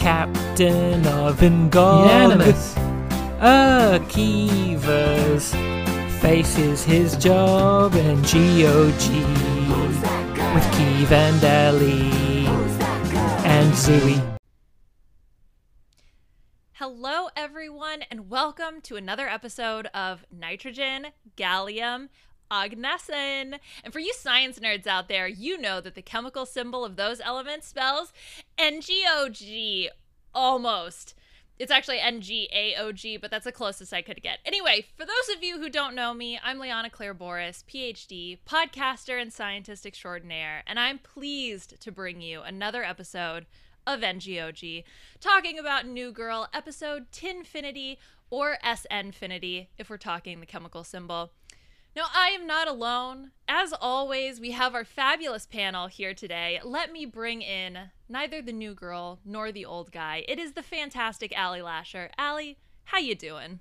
captain of Ingolimus. Akiva's faces his job in GOG with Keeve and Ellie and Zooey. Hello, everyone, and welcome to another episode of Nitrogen, Gallium, Oganesson. And for you science nerds out there, you know that the chemical symbol of those elements spells NGOG almost. It's actually NGAOG, but that's the closest I could get. Anyway, for those of you who don't know me, I'm Liana Claire Boris, PhD, podcaster, and scientist extraordinaire, and I'm pleased to bring you another episode of NGOG, talking about New Girl, episode Tinfinity, or SNfinity, if we're talking the chemical symbol. Now, I am not alone. As always, we have our fabulous panel here today. Let me bring in neither the new girl nor the old guy. It is the fantastic Allie Lasher. Allie, how you doing?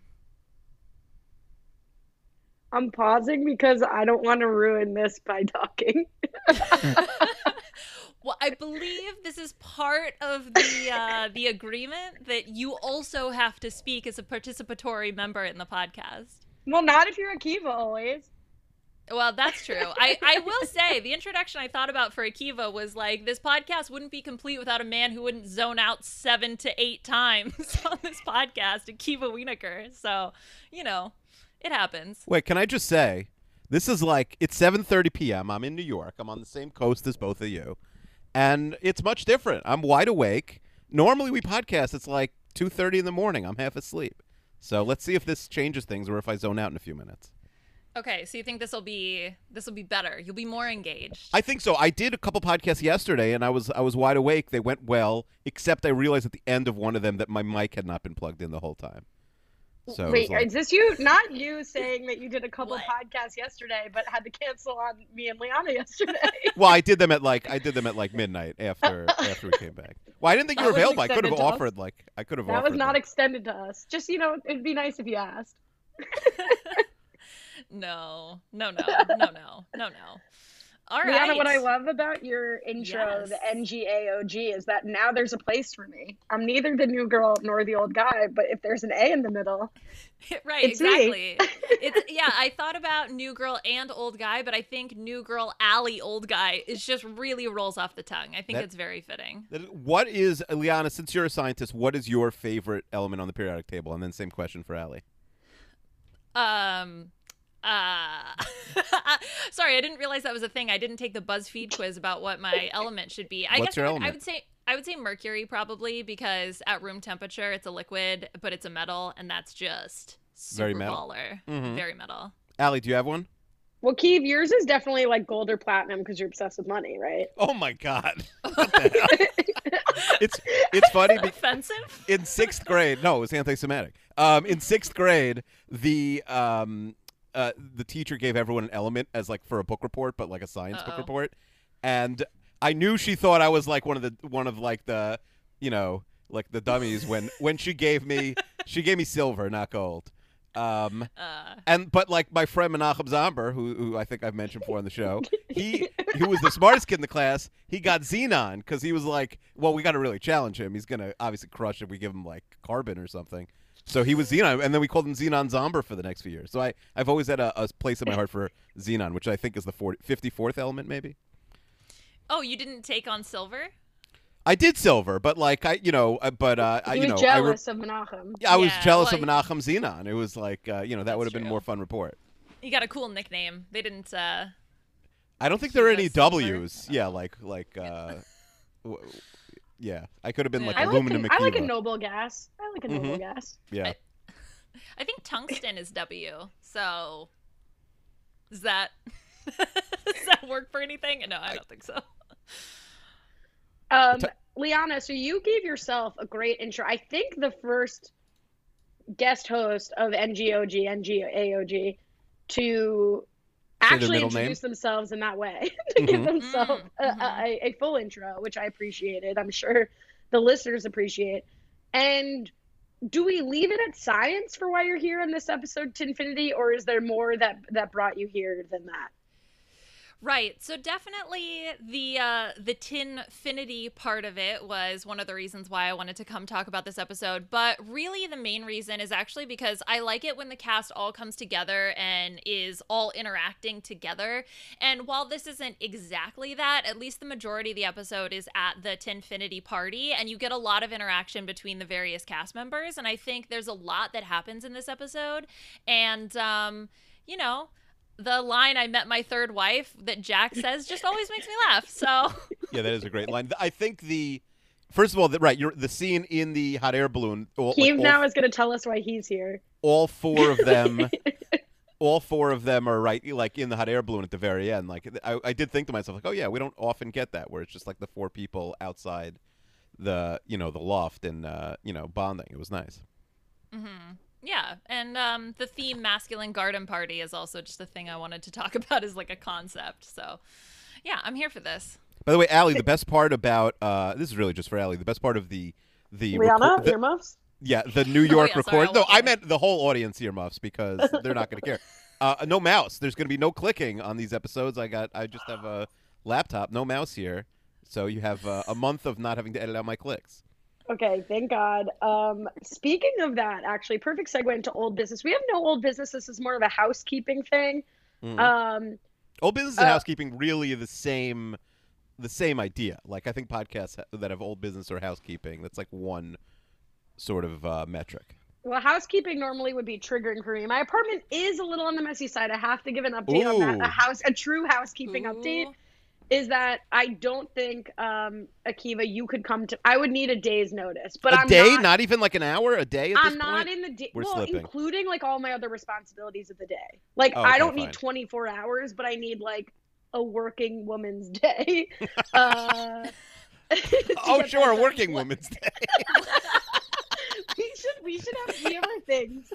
I'm pausing because I don't want to ruin this by talking. well, I believe this is part of the uh, the agreement that you also have to speak as a participatory member in the podcast. Well, not if you're Akiva always. Well, that's true. I, I will say the introduction I thought about for Akiva was like this podcast wouldn't be complete without a man who wouldn't zone out seven to eight times on this podcast, Akiva Wienerkur. So, you know, it happens. Wait, can I just say, this is like it's 7:30 p.m. I'm in New York. I'm on the same coast as both of you, and it's much different. I'm wide awake. Normally we podcast. It's like 2:30 in the morning. I'm half asleep. So let's see if this changes things or if I zone out in a few minutes. Okay, so you think this will be this will be better? You'll be more engaged. I think so. I did a couple podcasts yesterday, and I was I was wide awake. They went well, except I realized at the end of one of them that my mic had not been plugged in the whole time. So wait, like, is this you? Not you saying that you did a couple what? podcasts yesterday, but had to cancel on me and Liana yesterday. well, I did them at like I did them at like midnight after after we came back. Well, I didn't think you were available. I could have offered us. like I could have. That was not extended to us. Just you know, it'd be nice if you asked. no, no, no, no, no, no, no. All right. Liana, what I love about your intro, yes. the NGAOG, is that now there's a place for me. I'm neither the new girl nor the old guy, but if there's an A in the middle, right? exactly. it's yeah. I thought about new girl and old guy, but I think new girl Allie old guy is just really rolls off the tongue. I think that, it's very fitting. what is Liana? Since you're a scientist, what is your favorite element on the periodic table? And then same question for Allie. Um uh sorry i didn't realize that was a thing i didn't take the buzzfeed quiz about what my element should be i What's guess your I, would, I would say i would say mercury probably because at room temperature it's a liquid but it's a metal and that's just super very metal baller mm-hmm. very metal Allie, do you have one well, Keeve, yours is definitely like gold or platinum because you're obsessed with money, right? Oh my god! it's it's funny. Be- Offensive. In sixth grade, no, it was anti-Semitic. Um, in sixth grade, the um, uh, the teacher gave everyone an element as like for a book report, but like a science Uh-oh. book report, and I knew she thought I was like one of the one of like the you know like the dummies when when she gave me she gave me silver, not gold. Um, uh. and but like my friend Menachem Zomber, who, who I think I've mentioned before on the show, he who was the smartest kid in the class, he got xenon because he was like, well, we got to really challenge him. He's gonna obviously crush if we give him like carbon or something. So he was Xenon, and then we called him Xenon Zomber for the next few years. So I, I've always had a, a place in my heart for Xenon, which I think is the 40, 54th element, maybe. Oh, you didn't take on silver? I did silver, but like I, you know, uh, but uh, I, you know, jealous I re- of Menachem. Yeah, I was yeah, jealous well, of Menachem Xenon. It was like, uh, you know, that would have been a more fun report. You got a cool nickname. They didn't. uh I don't think there are any W's. Yeah, like like. uh Yeah, I could have been like I aluminum. Like a, I like a noble gas. I like a noble mm-hmm. gas. Yeah. I, I think tungsten is W. So does that does that work for anything? No, I don't think so. Um, Liana, so you gave yourself a great intro. I think the first guest host of NGOG, NGAOG to actually introduce name? themselves in that way to give Mhm. themselves a, Mhm. a, a full intro, which I appreciated. I'm sure the listeners appreciate. And do we leave it at science for why you're here in this episode to infinity, or is there more that that brought you here than that? Right. So definitely the uh, the tinfinity part of it was one of the reasons why I wanted to come talk about this episode. But really, the main reason is actually because I like it when the cast all comes together and is all interacting together. And while this isn't exactly that, at least the majority of the episode is at the tinfinity party, and you get a lot of interaction between the various cast members. And I think there's a lot that happens in this episode, and um, you know the line "I met my third wife" that Jack says just always makes me laugh. So yeah, that is a great line. I think the first of all, the, right, you're the scene in the hot air balloon. All, Keeve like, now is going to tell us why he's here. All four of them. all four of them are right, like in the hot air balloon at the very end. Like I, I did think to myself, like, oh yeah, we don't often get that where it's just like the four people outside the, you know, the loft and uh, you know, bonding. It was nice. Mm-hmm. Yeah, and um, the theme masculine garden party is also just a thing I wanted to talk about as like a concept. So, yeah, I'm here for this. By the way, Allie, the best part about uh, this is really just for Allie. The best part of the the Rihanna the, earmuffs. Yeah, the New York oh, yeah, record. no, I meant the whole audience earmuffs because they're not going to care. Uh, no mouse. There's going to be no clicking on these episodes. I got. I just have a laptop, no mouse here, so you have uh, a month of not having to edit out my clicks. Okay, thank God. Um, speaking of that, actually, perfect segue into old business. We have no old business. This is more of a housekeeping thing. Mm. Um, old business and uh, housekeeping really the same, the same idea. Like I think podcasts that have old business or housekeeping, that's like one sort of uh, metric. Well, housekeeping normally would be triggering for me. My apartment is a little on the messy side. I have to give an update Ooh. on that. A house, a true housekeeping Ooh. update is that I don't think um, Akiva you could come to. I would need a day's notice, but a I'm day, not, not, even like an hour, a day. I'm not point? in the day. Well, slipping. including like all my other responsibilities of the day. Like oh, okay, I don't fine. need 24 hours, but I need like a working woman's day. uh, oh, sure, a working woman's day. we should we should have we have our things.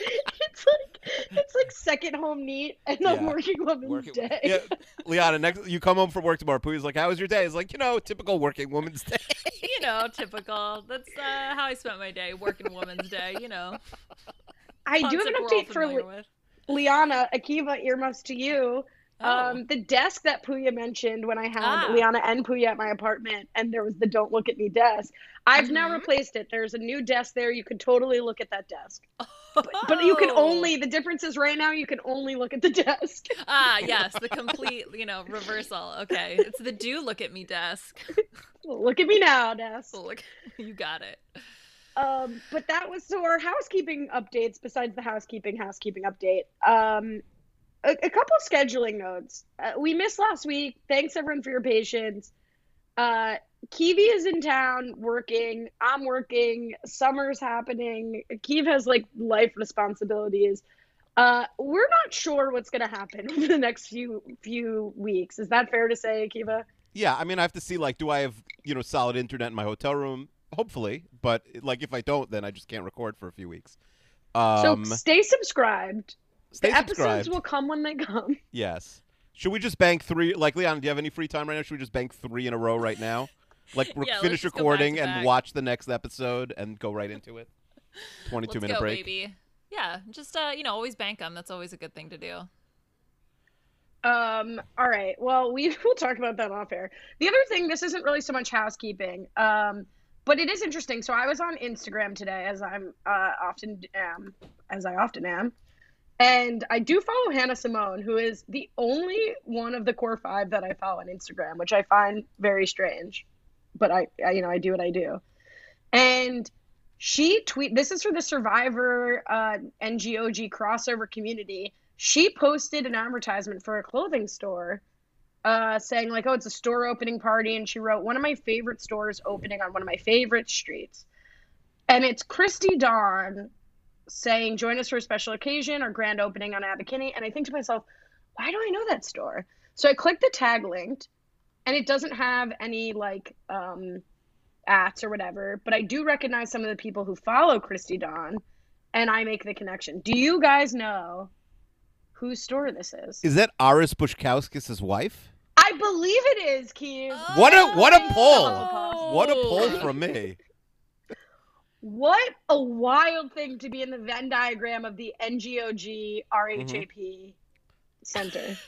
it's like it's like second home neat and yeah. a working woman's working, day. Yeah, Liana. Next, you come home from work tomorrow. Pooh's like, "How was your day?" It's like, you know, typical working woman's day. you know, typical. That's uh, how I spent my day, working woman's day. You know. I do have an update for Liana. Akiva earmuffs to you. Oh. Um, the desk that Puya mentioned when I had ah. Liana and Puya at my apartment, and there was the "Don't look at me" desk. I've mm-hmm. now replaced it. There's a new desk there. You can totally look at that desk, oh. But, but, you can only. The difference is right now you can only look at the desk. ah, yes, the complete, you know, reversal. Okay, it's the "Do look at me" desk. look at me now, desk. Look, you got it. Um, but that was so our housekeeping updates. Besides the housekeeping housekeeping update, um, a, a couple scheduling notes. Uh, we missed last week. Thanks everyone for your patience. Uh, Kiwi is in town working. I'm working. Summer's happening. Keeve has like life responsibilities. Uh, we're not sure what's going to happen over the next few few weeks. Is that fair to say, Akiva? Yeah, I mean, I have to see like, do I have you know solid internet in my hotel room? Hopefully, but like if I don't, then I just can't record for a few weeks. Um, so stay subscribed. Stay the subscribed. episodes will come when they come. Yes. Should we just bank three? Like Leon, do you have any free time right now? Should we just bank three in a row right now? Like re- yeah, finish recording and back. watch the next episode and go right into it. Twenty-two let's minute go, break. Baby. Yeah, just uh, you know, always bank them. That's always a good thing to do. Um. All right. Well, we will talk about that off air. The other thing, this isn't really so much housekeeping. Um, but it is interesting. So I was on Instagram today, as I'm uh, often am, as I often am. And I do follow Hannah Simone, who is the only one of the core five that I follow on Instagram, which I find very strange. But I, I you know, I do what I do. And she tweet. This is for the Survivor uh, NGOG crossover community. She posted an advertisement for a clothing store, uh, saying like, "Oh, it's a store opening party," and she wrote, "One of my favorite stores opening on one of my favorite streets." And it's Christy Dawn saying, join us for a special occasion or grand opening on Abbot Kinney. And I think to myself, why do I know that store? So I click the tag linked and it doesn't have any like um, ads or whatever, but I do recognize some of the people who follow Christy Dawn and I make the connection. Do you guys know whose store this is? Is that Aras Baskauskas' wife? I believe it is, Keith. Oh, what a what a pull! What a pull from me. What a wild thing to be in the Venn diagram of the NGOG RHAP mm-hmm. center.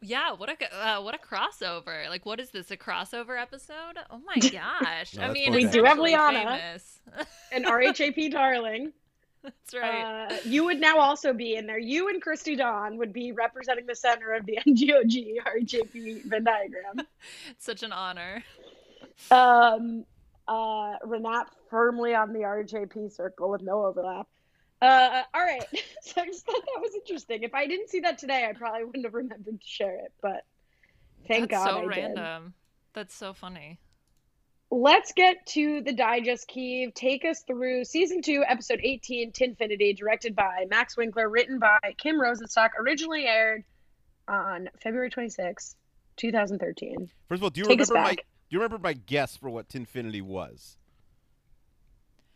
Yeah, what a uh, what a crossover! Like, what is this? A crossover episode? Oh my gosh! No, I mean, We do have essentially Liana. famous. And RHAP darling. That's right. Uh, you would now also be in there. You and Christy Dawn would be representing the center of the NGOG RHAP Venn diagram. it's such an honor. Um, uh, Renat firmly on the RHAP circle with no overlap. Uh, all right. so I just thought that was interesting. If I didn't see that today, I probably wouldn't have remembered to share it. But thank That's God so I did. random. That's so funny. Let's get to the digest, Keeve. Take us through season two, episode 18, Tinfinity, directed by Max Winkler, written by Kim Rosenstock, originally aired on February 26, 2013. First of all, do you Take remember my do you remember my guess for what Tinfinity was?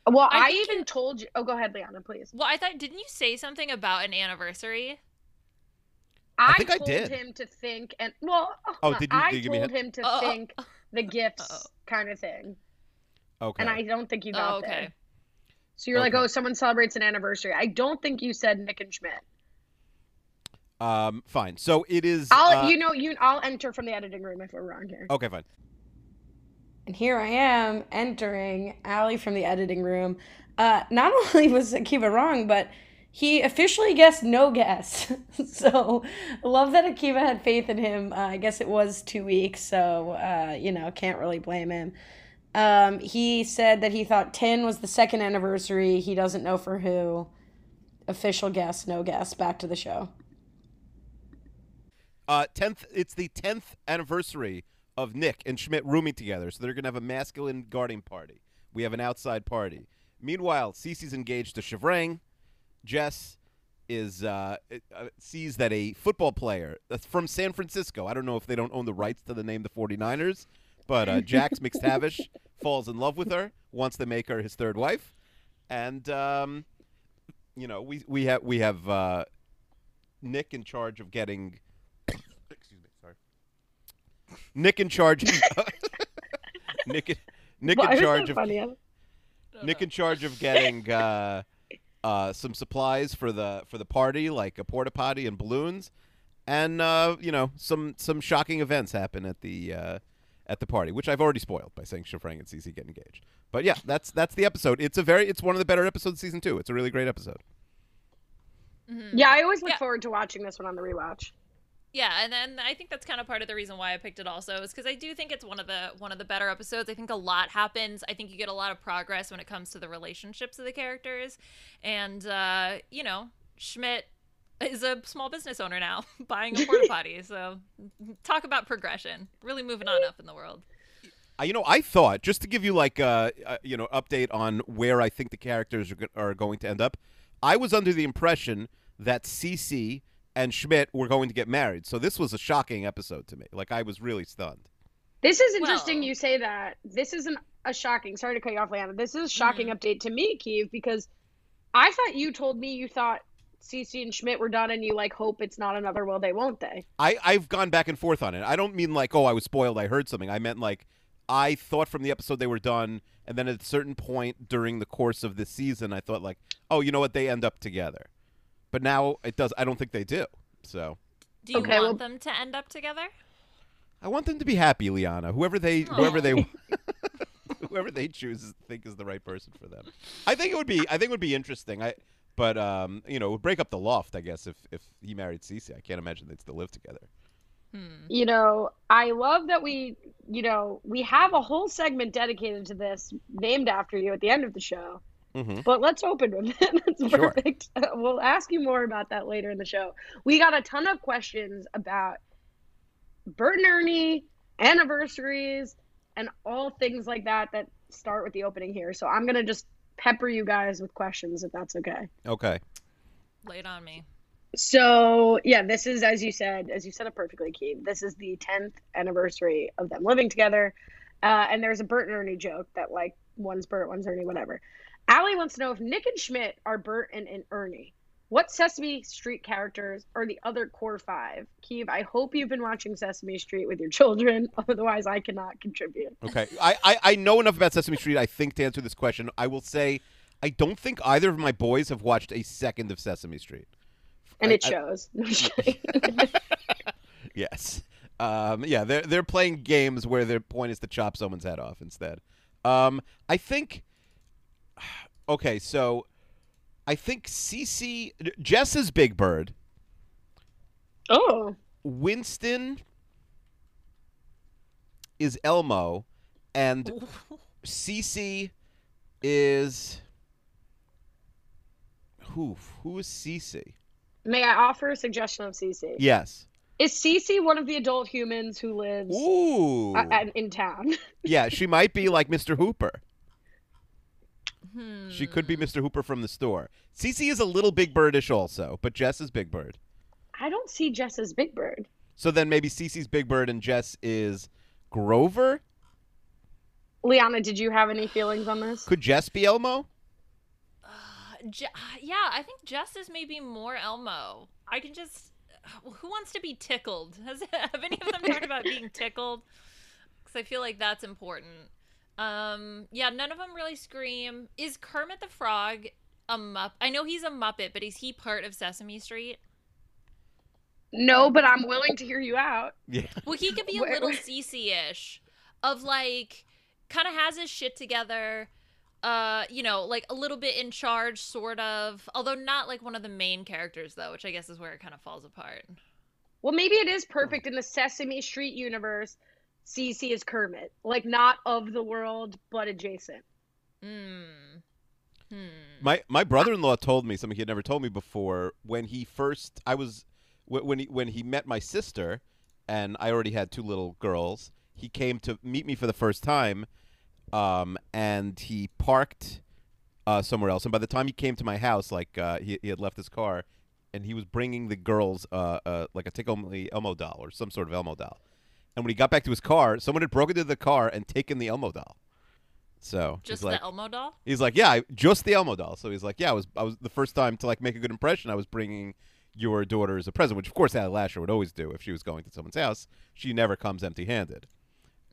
Well, I I, think even told you. Oh, go ahead, Liana, please. Well, I thought didn't you say something about an anniversary? I, think I told did. him to think, and well, Oh, hold on. did you- I did you give me told him to Oh, think the gifts oh. kind of thing, Okay. and I don't think you got Oh, okay. there. So you're like, oh, someone celebrates an anniversary. I don't think you said Nick and Schmidt. um fine. So it is I'll, uh, you know, you, I'll enter from the editing room if we're wrong here. Okay, fine. And here I am entering Allie from the editing room. Uh, not only was Akiva wrong, but he officially guessed no guess. so love that Akiva had faith in him. Uh, I guess it was two weeks, so uh, you know can't really blame him. Um, he said that he thought ten was the second anniversary. He doesn't know for who. Official guess, no guess. Back to the show. Uh, tenth. It's the tenth anniversary of Nick and Schmidt rooming together, so they're gonna have a masculine guarding party. We have an outside party. Meanwhile, Cece's engaged to Shivrang. Jess is uh, uh, sees that a football player that's from San Francisco. I don't know if they don't own the rights to the name the 49ers, but uh, Jax McTavish falls in love with her, wants to make her his third wife, and um, you know we we have we have uh, Nick in charge of getting. Excuse me, sorry. Nick in charge. Nick, Nick Why in charge of funny? Nick in charge of getting uh, uh, some supplies for the for the party, like a porta potty and balloons, and uh, you know some some shocking events happen at the uh, at the party, which I've already spoiled by saying Shivrang and Cece get engaged. But yeah, that's that's the episode. It's a very it's one of the better episodes of season two. It's a really great episode. Yeah, I always look Yeah. forward to watching this one on the rewatch. Yeah, and then I think that's kind of part of the reason why I picked it also is because I do think it's one of the one of the better episodes. I think a lot happens. I think you get a lot of progress when it comes to the relationships of the characters, and uh, you know Schmidt is a small business owner now, buying a porta potty. So talk about progression. Really moving on up in the world. Uh, you know, I thought just to give you like a uh, you know update on where I think the characters are, go- are going to end up. I was under the impression that Cece and Schmidt were going to get married, so this was a shocking episode to me. Like I was really stunned. This is interesting Well- you say that. This isn't a shocking. Sorry to cut you off, Liana. This is a shocking Mm-hmm. update to me, Keeve, because I thought you told me you thought Cece and Schmidt were done, and you like hope it's not another. Will they? Won't they? I I've gone back and forth on it. I don't mean like oh I was spoiled. I heard something. I meant like I thought from the episode they were done, and then at a certain point during the course of this season, I thought like oh you know what they end up together, but now it does. I don't think they do. So Do you Okay, want well- them to end up together? I want them to be happy, Liana. Whoever they whoever they whoever they choose is- think is the right person for them. I think it would be I think it would be interesting. I but um you know it would break up the loft I guess if if he married Cece. I can't imagine they'd still live together. Hmm. You know, I love that we, you know, we have a whole segment dedicated to this, named after you at the end of the show. Mm-hmm. But let's open with it. That's Sure. perfect. We'll ask you more about that later in the show. We got a ton of questions about Bert and Ernie, anniversaries, and all things like that that start with the opening here. So I'm gonna just pepper you guys with questions if that's okay. Okay. Lay it on me. So yeah, this is as you said, as you said it perfectly, Keith. This is the 10th anniversary of them living together, uh, and there's a Bert and Ernie joke that like one's Bert, one's Ernie, whatever. Allie wants to know if Nick and Schmidt are Bert and, and Ernie. What Sesame Street characters are the other core five? Keeve, I hope you've been watching Sesame Street with your children. Otherwise, I cannot contribute. Okay. I, I I know enough about Sesame Street I think to answer this question. I will say I don't think either of my boys have watched a second of Sesame Street. And I- it shows. Kidding. Yes. Um, yeah, they're they're playing games where their point is to chop someone's head off instead. Um, I think. Okay, so I think Cece Jess is Big Bird. Oh. Winston is Elmo, and Cece is who? Who is Cece? May I offer a suggestion of Cece? Yes. Is Cece one of the adult humans who lives Ooh. uh, in town? yeah, she might be like Mr. Hooper. Hmm. She could be hmm. Mr. Hooper from the store. Cece is a little Big Birdish also, but Jess is Big Bird. I don't see Jess as Big Bird. So then maybe Cece's Big Bird and Jess is Grover. Liana, did you have any feelings on this? Could Jess be Elmo? Uh, Je- uh, yeah, I think Jess is maybe more Elmo. I can just. Uh, who wants to be tickled? Has have any of them talked about being tickled? Because I feel like that's important. Um, yeah, none of them really scream. Is Kermit the Frog a mupp? I know he's a Muppet, but is he part of Sesame Street? No, but I'm willing to hear you out. Yeah. Well, he could be a Where- little where- Cece-ish, of like, kind of has his shit together. Uh, you know, like a little bit in charge, sort of. Although not like one of the main characters, though, which I guess is where it kind of falls apart. Well, maybe it is perfect in the Sesame Street universe. Cece is Kermit, like not of the world, but adjacent. Hmm. Hmm. My my brother-in-law told me something he had never told me before when he first I was when he when he met my sister and I already had two little girls. He came to meet me for the first time um, and he parked uh, somewhere else and by the time he came to my house like uh, he, he had left his car and he was bringing the girls uh, uh, like a Tickle Me Elmo doll or some sort of Elmo doll. And when he got back to his car, someone had broken into the car and taken the Elmo doll. So Just like, the Elmo doll? He's like, yeah, I, just the Elmo doll. So he's like, yeah, I was, I was the first time to like make a good impression. I was bringing your daughter as a present, which of course Allie Lasher would always do if she was going to someone's house. She never comes empty-handed.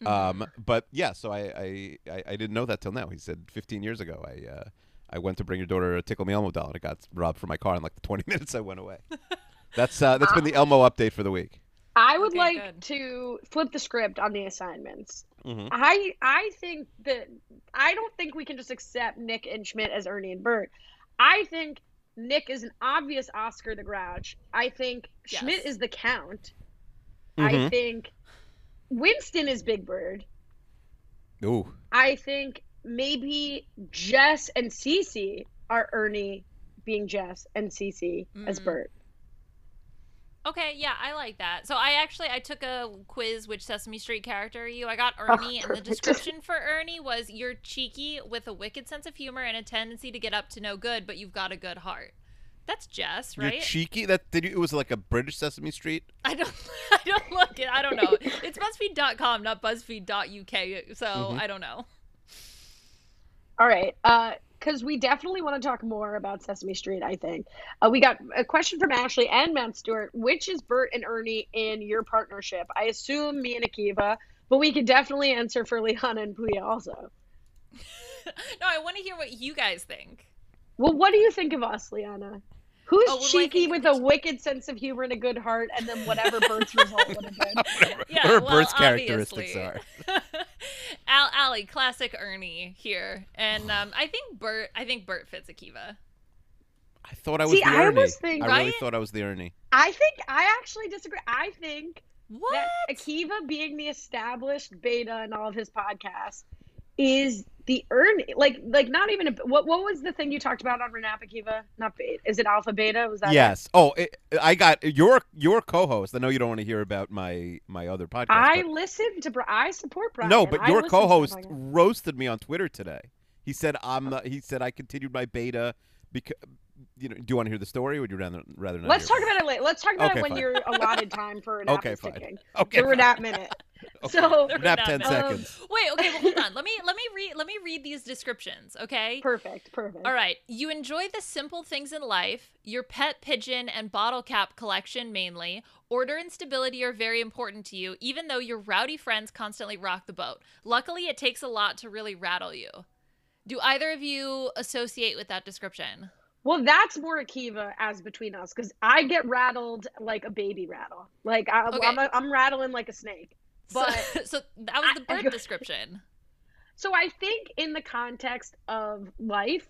Um, but yeah, so I, I, I, I didn't know that till now. He said 15 years ago, I, uh, I went to bring your daughter a Tickle Me Elmo doll, and it got robbed from my car in like the 20 minutes I went away. That's uh, that's been the Elmo update for the week. I would Okay, like good. to flip the script on the assignments. Mhm. I I think that I don't think we can just accept Nick and Schmidt as Ernie and Bert. I think Nick is an obvious Oscar the Grouch. I think Schmidt is the Count. Mhm. I think Winston is Big Bird. Ooh, I think maybe Jess and Cece are Ernie being Jess and Cece as Mm. Bert. Okay, yeah, I like that. So I actually I took a quiz which Sesame Street character are you. I got Ernie and the description for Ernie was you're cheeky with a wicked sense of humor and a tendency to get up to no good, but you've got a good heart. That's Jess, right? you're cheeky. That did you? It was like a British Sesame Street. I don't I don't look it. I don't know. It's buzzfeed.com, not buzzfeed.uk, so Mm-hmm. I don't know. All right. Uh, because we definitely want to talk more about Sesame Street, I think. Uh, we got a question from Ashley and Matt Stewart. Which is Bert and Ernie in your partnership? I assume me and Akiva, but we could definitely answer for Liana and Puya also. no, I want to hear what you guys think. Well, what do you think of us, Liana? Who's Oh, what do I cheeky think with a wicked sense of humor and a good heart, and then whatever Bert's result would have been? Yeah, What are well, Bert's characteristics obviously. are. Al Allie, classic Ernie here. And um, I think Bert I think Bert fits Akiva. I thought I was See, the I Ernie. almost think- I really Right? thought I was the Ernie. I think I actually disagree. I think What? that Akiva being the established beta in all of his podcasts is the Ernie. Like, like not even a, what? What was the thing you talked about on Renap Akiva? Not beta. Is it alpha beta? Was that? it? Yes. Oh, it, I got your your co-host. I know you don't want to hear about my my other podcast. I but- listen to. I support Brian. no, but your listen to the co-host roasted me on Twitter today. He said I'm. The, he said I continued my beta because. You know, do you want to hear the story, or would you rather rather not? Let's talk about it later. Let's talk about Okay, it when fine. you're allotted time for Renap Okay, fine. Okay, the fine. Renap minute. Okay. So Nap ten minute. Um, seconds. Wait, okay, well hold on. Let me let me read let me read these descriptions, okay? perfect, perfect. All right. You enjoy the simple things in life. Your pet pigeon and bottle cap collection mainly. Order and stability are very important to you, even though your rowdy friends constantly rock the boat. Luckily, it takes a lot to really rattle you. Do either of you associate with that description? Well, that's more Akiva as between us because I get rattled like a baby rattle. Like I, Okay. I'm, a, I'm rattling like a snake. But so, so that was the I- bird description. so I think in the context of life,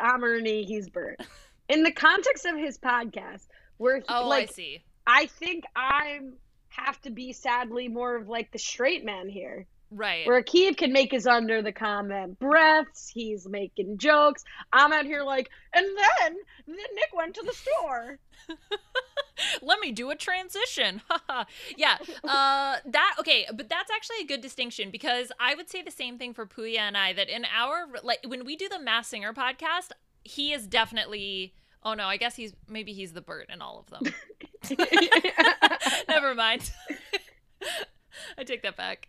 I'm Ernie, he's Bert. In the context of his podcast, where he, Oh, like I see. I think I'm have to be sadly more of like the straight man here. Right. Where Akeem can make his under the comment breaths, he's making jokes. I'm out here like, and then then Nick went to the store. Let me do a transition. yeah. Uh that okay, but that's actually a good distinction because I would say the same thing for Puya and I that in our like when we do the Masked Singer podcast, he is definitely Oh no, I guess he's maybe he's the Bert in all of them. Never mind. I take that back.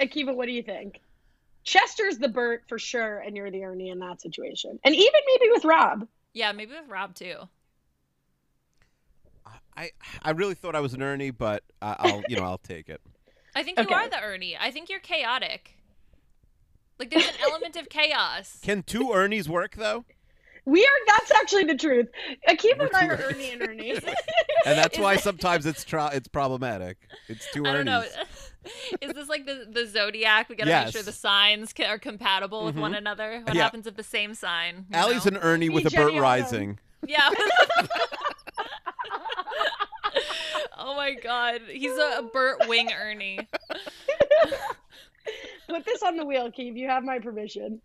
Akiva, what do you think? Chester's the Bert for sure, and you're the Ernie in that situation. And even maybe with Rob. Yeah, maybe with Rob too. I I really thought I was an Ernie, but I, I'll you know I'll take it. I think you Okay. are the Ernie. I think you're chaotic. Like there's an element of chaos. Can two Ernies work though? We are, that's actually the truth. Akiva We're and I are Ernie and Ernie. And that's why sometimes it's tra- it's problematic. It's two I don't know. Ernies. Is this like the the zodiac? We gotta Yes. make sure the signs ca- are compatible with one mm-hmm. another. What Yeah. happens if the same sign? you Allie's know? an Ernie with a Jenny Bert Rising. Yeah. oh my god, he's a, a Bert Wing Ernie. Put this on the wheel, Keith. You have my permission.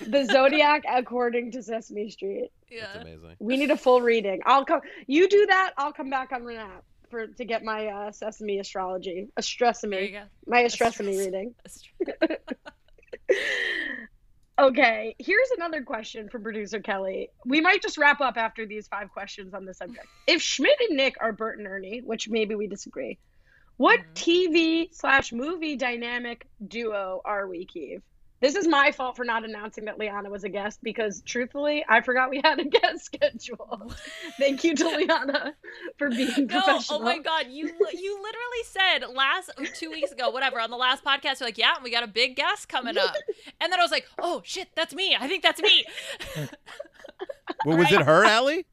The Zodiac according to Sesame Street. Yeah. That's amazing. We need a full reading. I'll come. You do that. I'll come back on Renat for to get my uh, Sesame astrology, you my astrosemy reading. Okay, here's another question from producer Kelly. We might just wrap up after these five questions on the subject. If Schmidt and Nick are Bert and Ernie, which maybe we disagree, what Mhm. TV slash movie dynamic duo are we, Keeve? This is my fault for not announcing that Liana was a guest because, truthfully, I forgot we had a guest schedule. Thank you to Liana for being No, professional. oh my god, you you literally said last two weeks ago, whatever, on the last podcast, you're like, yeah, we got a big guest coming up, and then I was like, oh shit, that's me. I think that's me. Well, was it her, Allie?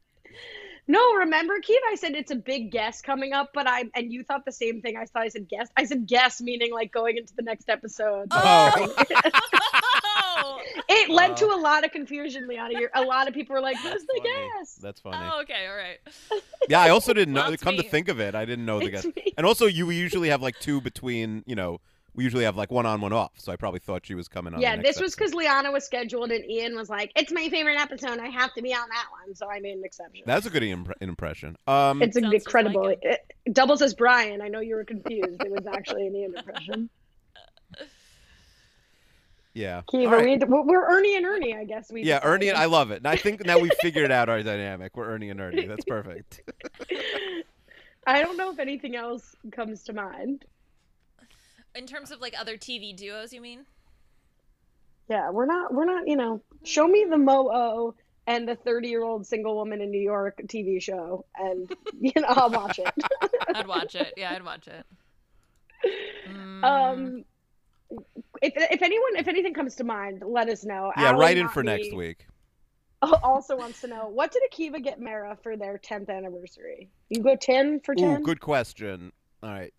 No, remember, Keith? I said it's a big guess coming up, but I and you thought the same thing. I thought I said guess. I said guess, meaning like going into the next episode. Oh. It led to Oh. a lot of confusion, Liana. You're, a lot of people were like, "Who's the Funny. guess?" That's funny. oh okay, all right. Yeah, I also didn't. Well, it's come to think of it, I didn't know the It's guest. me. And also, you usually have like two between. You know, we usually have like one on, one off. So I probably thought she was coming on. Yeah, the next this was because Liana was scheduled, and Ian was like, "It's my favorite episode. I have to be on that one." So I made an exception. That's a good impre- impression. Um, it's Sounds incredible. like it, it doubles as Brian. I know you were confused. It was actually an Ian impression. yeah. Kiva, All right. we, we're we're Ernie and Ernie, I guess. We Yeah, Ernie, and I love it. And I think now we've figured out our dynamic. We're Ernie and Ernie. That's perfect. I don't know if anything else comes to mind. In terms of like other TV duos, you mean? Yeah, we're not we're not, you know, show me the Mo O and the 30-year-old single woman in New York TV show and you know, I'll watch it. I'd watch it. Yeah, I'd watch it. Mm, um if, if anyone if anything comes to mind, let us know. Yeah, Allie, write in for me, next week. Also wants to know what did Akiva get Mara for their 10th anniversary? You go 10 for 10? Good question. All right,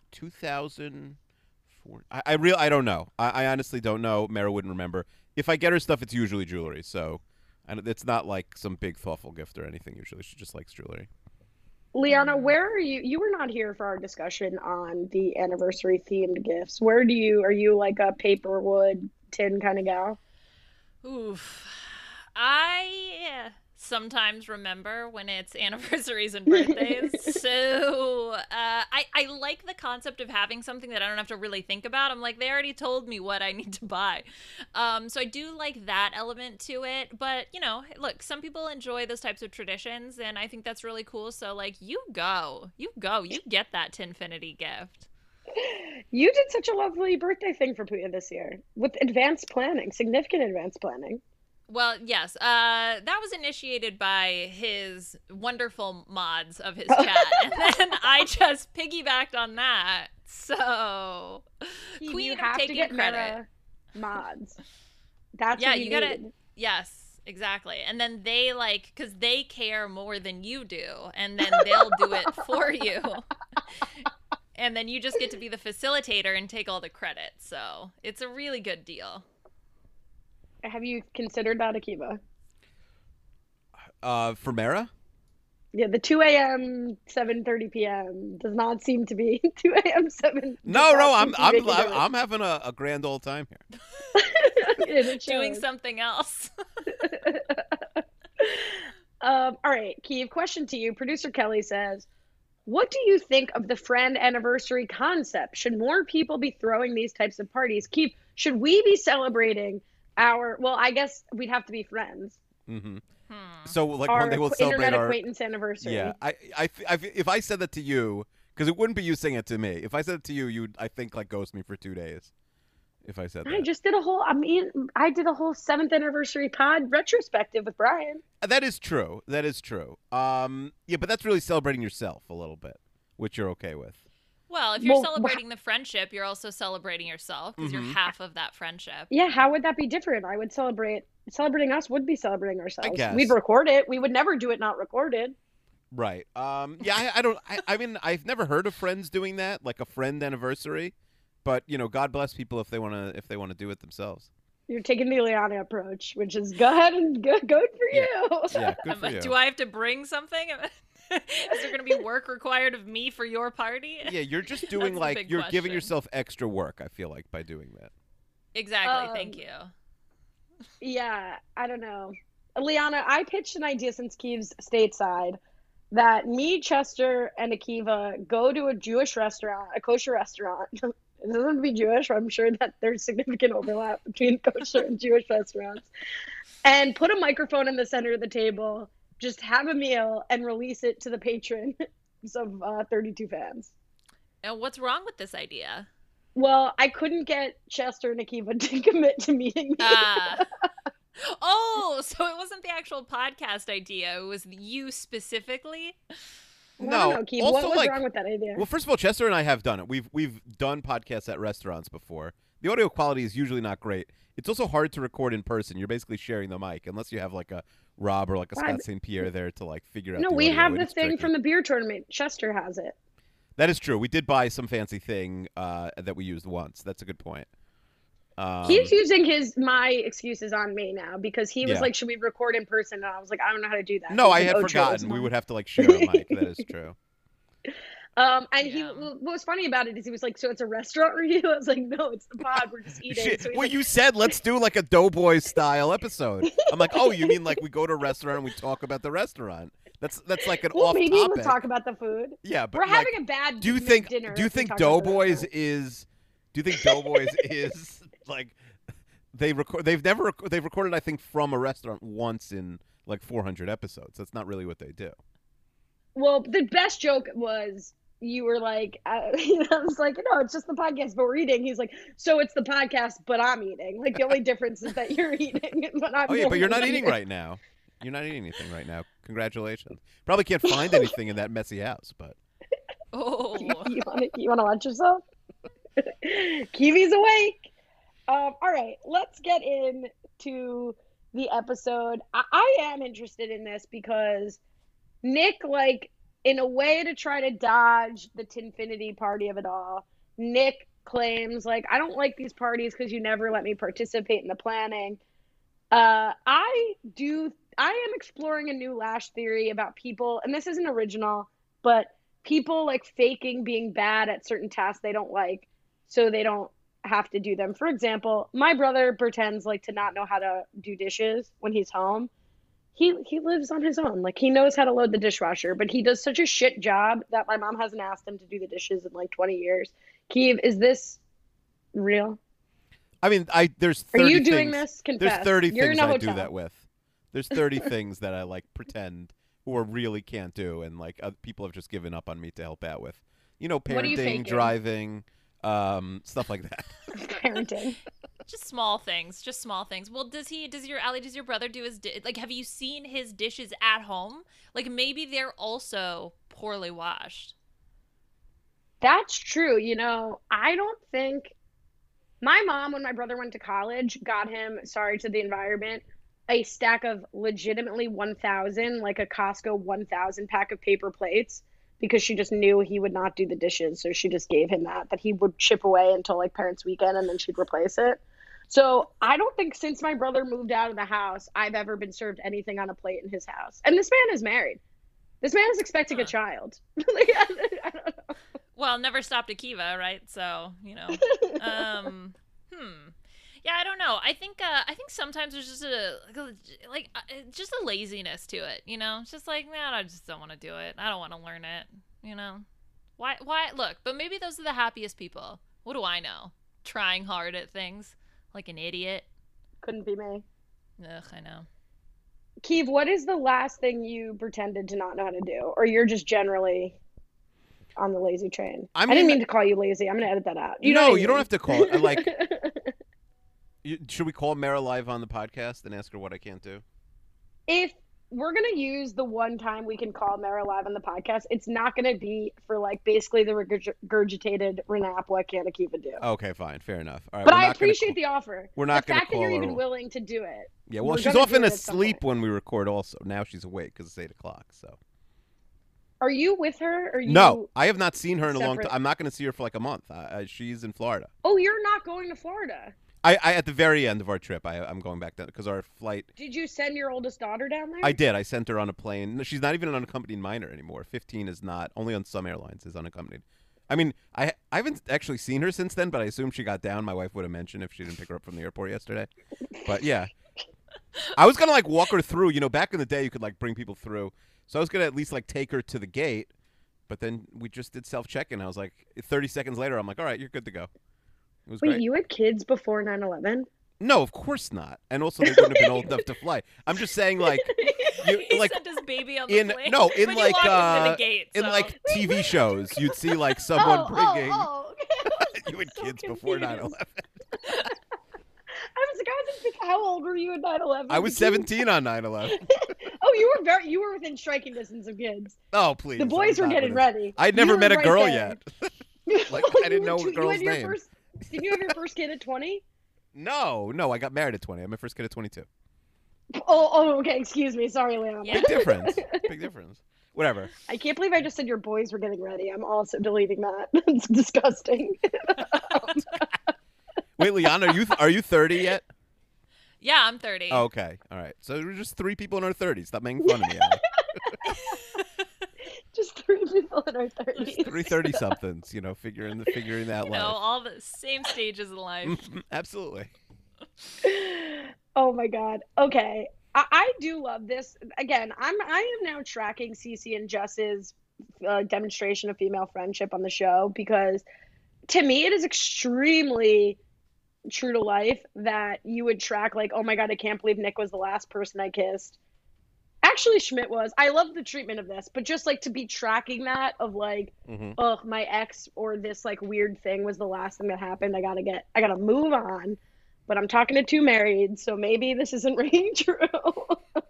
2004. I, I real I don't know. I, I honestly don't know. Mara wouldn't remember. If I get her stuff, it's usually jewelry. So, and it's not like some big thoughtful gift or anything. Usually, she just likes jewelry. Liana, where are you? You were not here for our discussion on the anniversary themed gifts. Where do you are you like a paper wood tin kind of gal? Oof. I sometimes remember when it's anniversaries and birthdays. so uh, I, I like the concept of having something that I don't have to really think about. I'm like, they already told me what I need to buy. Um, so I do like that element to it. But, you know, look, some people enjoy those types of traditions, and I think that's really cool. So, like, you go. You go. You get that Tinfinity gift. You did such a lovely birthday thing for Puya this year with advanced planning, significant advanced planning. Well, yes. Uh, that was initiated by his wonderful mods of his chat, and then I just piggybacked on that. So, queen you have to get credit. Mods. That's yeah, what you you gotta. Yes, Exactly. And then they like cuz they care more than you do and then they'll do it for you. and then you just get to be the facilitator and take all the credit. So, it's a really good deal. Have you considered that, Akiva? Uh, for Mara? Yeah, the 2 a.m. 7:30 p.m. does not seem to be 2 a.m. 7. No, no, I'm I'm I'm, I'm having a, a grand old time here. Doing something else. um, all right, Keeve, question to you. Producer Kelly says, "What do you think of the friend anniversary concept? Should more people be throwing these types of parties? Keeve, should we be celebrating our? Well, I guess we'd have to be friends." Mm-hmm. Hmm. So like our when they will celebrate internet our acquaintance anniversary. Yeah, I, I, I, if I said that to you, because it wouldn't be you saying it to me. If I said it to you, you'd I think like ghost me for two days. If I said that, I just did a whole. I mean, I did a whole seventh anniversary pod retrospective with Brian. That is true. That is true. Um, yeah, but that's really celebrating yourself a little bit, which you're okay with. Well, if you're well, celebrating the friendship, you're also celebrating yourself because mm-hmm. you're half of that friendship. Yeah, how would that be different? I would celebrate celebrating us would be celebrating ourselves. We'd record it. We would never do it not recorded. Right. Um. Yeah. I, I don't. I, I mean, I've never heard of friends doing that, like a friend anniversary. But you know, God bless people if they want to if they want to do it themselves. You're taking the Liana approach, which is go ahead and good, good for you. Yeah, good for you. Do I have to bring something? is there going to be work required of me for your party? Yeah, you're just doing like you're question. giving yourself extra work. I feel like by doing that. Exactly. Um, Thank you yeah, I don't know. Liana, I pitched an idea since Keeve's stateside that me, Chester, and Akiva go to a Jewish restaurant, a kosher restaurant. it doesn't have be Jewish. But I'm sure that there's significant overlap between kosher and Jewish restaurants. And put a microphone in the center of the table, just have a meal, and release it to the patrons of uh, 32 fans. And what's wrong with this idea? Well, I couldn't get Chester and Akiva to commit to meeting me. Uh, oh, so it wasn't the actual podcast idea. It was you specifically. No, know, Keith, what was like, wrong with that idea? Well, first of all, Chester and I have done it. We've we've done podcasts at restaurants before. The audio quality is usually not great. It's also hard to record in person. You're basically sharing the mic, unless you have like a Rob or like a Scott St. Pierre there to like figure out. No, we have the thing tricky. from the beer tournament. Chester has it. That is true. We did buy some fancy thing uh, that we used once. That's a good point. Um, He's using his my excuses on me now because he was yeah. like, "Should we record in person?" And I was like, "I don't know how to do that." No, I like, had oh, forgotten. We would have to like share a mic. that is true. Um, and yeah. he, what was funny about it is he was like, "So it's a restaurant review?" I was like, "No, it's the pod. We're just eating." So well, like, you said let's do like a Doughboy style episode. I'm like, "Oh, you mean like we go to a restaurant and we talk about the restaurant?" That's that's like an well, off maybe topic. we'll talk about the food. Yeah, but we're like, having a bad. Do you think? Dinner Do you think Doughboys is? Do you think Doughboys is like? They record. They've never. Rec- they've recorded. I think from a restaurant once in like 400 episodes. That's not really what they do. Well, the best joke was you were like, uh, I was like, no, it's just the podcast, but we're eating. He's like, so it's the podcast, but I'm eating. Like the only difference is that you're eating, but I'm. Oh yeah, but you're not eating right now. You're not eating anything right now. Congratulations. Probably can't find anything in that messy house, but. Oh. you, you want to you want to watch yourself? Kiwi's awake. Um, all right, let's get into the episode. I, I am interested in this because Nick, like, in a way to try to dodge the Tinfinity party of it all, Nick claims like I don't like these parties because you never let me participate in the planning. Uh, I do I am exploring a new lash theory about people, and this isn't original, but people like faking being bad at certain tasks they don't like so they don't have to do them. For example, my brother pretends like to not know how to do dishes when he's home. He he lives on his own. Like he knows how to load the dishwasher, but he does such a shit job that my mom hasn't asked him to do the dishes in like 20 years. Keeve, is this real? I mean, I there's 30 Are you doing things, this? Confess. There's 30 You're things I do that with. There's 30 things that I like pretend or really can't do, and like uh, people have just given up on me to help out with. You know, parenting, you driving, um, stuff like that. parenting. Just small things, just small things. Well, does he? Does your Ali? Does your brother do his? Di- like, have you seen his dishes at home? Like, maybe they're also poorly washed. That's true. You know, I don't think my mom, when my brother went to college, got him. Sorry to the environment a stack of legitimately 1000 like a Costco 1000 pack of paper plates because she just knew he would not do the dishes so she just gave him that that he would chip away until like parents weekend and then she'd replace it so i don't think since my brother moved out of the house i've ever been served anything on a plate in his house and this man is married this man is expecting Huh. a child like, I, I don't know. Well, never stopped Akiva, right? So you know. um, hmm. Yeah, I don't know. I think uh, I think sometimes there's just a like, uh, just a laziness to it. You know, it's just like man, I just don't want to do it. I don't want to learn it. You know, why? Why? Look, but maybe those are the happiest people. What do I know? Trying hard at things like an idiot. couldn't be me Ugh, I know. Keeve, what is the last thing you pretended to not know how to do or you're just generally on the lazy train I i, didn't mean- mean to call you lazy i'm gonna edit that out no, know what I you don't have to call it. Like, you, should we call Mara live on the podcast and ask her what I can't do? if we're gonna use the one time we can call Mara live on the podcast, it's not gonna be for like basically the regurgitated Renap. What can Akiva do? Okay, fine, fair enough. All right, but I gonna appreciate the offer. we're not the gonna fact that you're even willing to do it. Yeah, well, she's often do it at some asleep when we record. Also, now she's awake because it's eight o'clock. So Are you with her? Or you? no, I have not seen her in a long time. I'm not going to see her for like a month. She's in Florida. Oh, you're not going to Florida. I, I at the very end of our trip, I, I'm going back down because our flight. Did you send your oldest daughter down there? I did. I sent her on a plane. She's not even an unaccompanied minor anymore. 15 is not. Only on some airlines is unaccompanied. I mean, I I haven't actually seen her since then, but I assume she got down. My wife would have mentioned if she didn't pick her up from the airport yesterday. But yeah, I was gonna like walk her through. You know, back in the day, you could like bring people through. So I was gonna at least like take her to the gate. But then we just did self check in. I was like, 30 seconds later, I'm like, all right, you're good to go. It was Wait, great. you had kids before 9/11? No, of course not. And also, they wouldn't have been old enough to fly. I'm just saying, like, you he like sent his baby on the in plane. no in but like you walked into uh the gate, in so- like TV shows, you'd see like someone bringing Oh, oh, you had so kids before 9/11. confused. I was like, I was thinking, how old were you at 9/11? I was 17 on 9/11. Oh, you were very, you were within striking distance of kids. Oh please. The boys were getting ready. I'd You never were met a right girl there. yet. Like, I didn't know a tw- you girl's had your name. First, did you have your first kid at 20? No, no, I got married at 20. I'm my first kid at 22. Oh, oh, okay. Excuse me. Sorry, Leon. Yeah. Big difference. Big difference. Whatever. I can't believe I just said your boys were getting ready. I'm also deleting that. It's disgusting. Wait, Leon, are you are you 30 yet? yeah, I'm 30. Oh, okay. All right. So we're just three people in our 30s. Stop making fun of me. Allie. just three people in our 30s. Three 30 somethings, you know, figuring the figuring that you know, life. all the same stages in life. Absolutely. Oh my god. Okay. I, I do love this. Again, I'm I am now tracking Cece and Jess's uh, demonstration of female friendship on the show because to me it is extremely true to life that you would track like, oh my god, I can't believe Nick was the last person I kissed. Actually, Schmidt was. I love the treatment of this, but just like to be tracking that of like, hmm ugh, my ex or this like weird thing was the last thing that happened. I gotta get, I gotta move on. But I'm talking to two married, so maybe this isn't ringing true.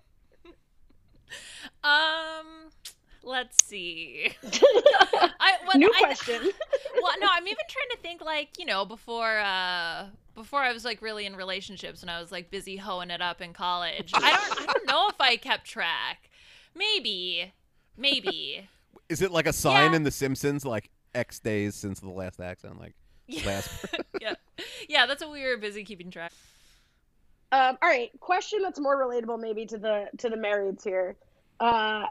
Um, let's see. I, what, New I- question. well, no, I'm even trying to think like you know before uh before I was like really in relationships and I was like busy hoeing it up in college. I don't I don't know if I kept track. Maybe, maybe. Is it like a sign Yeah. in The Simpsons, like X days since the last accident? Like Yeah. last. yeah, yeah. That's what we were busy keeping track. Um, all right, question that's more relatable maybe to the to the marrieds here. Uh,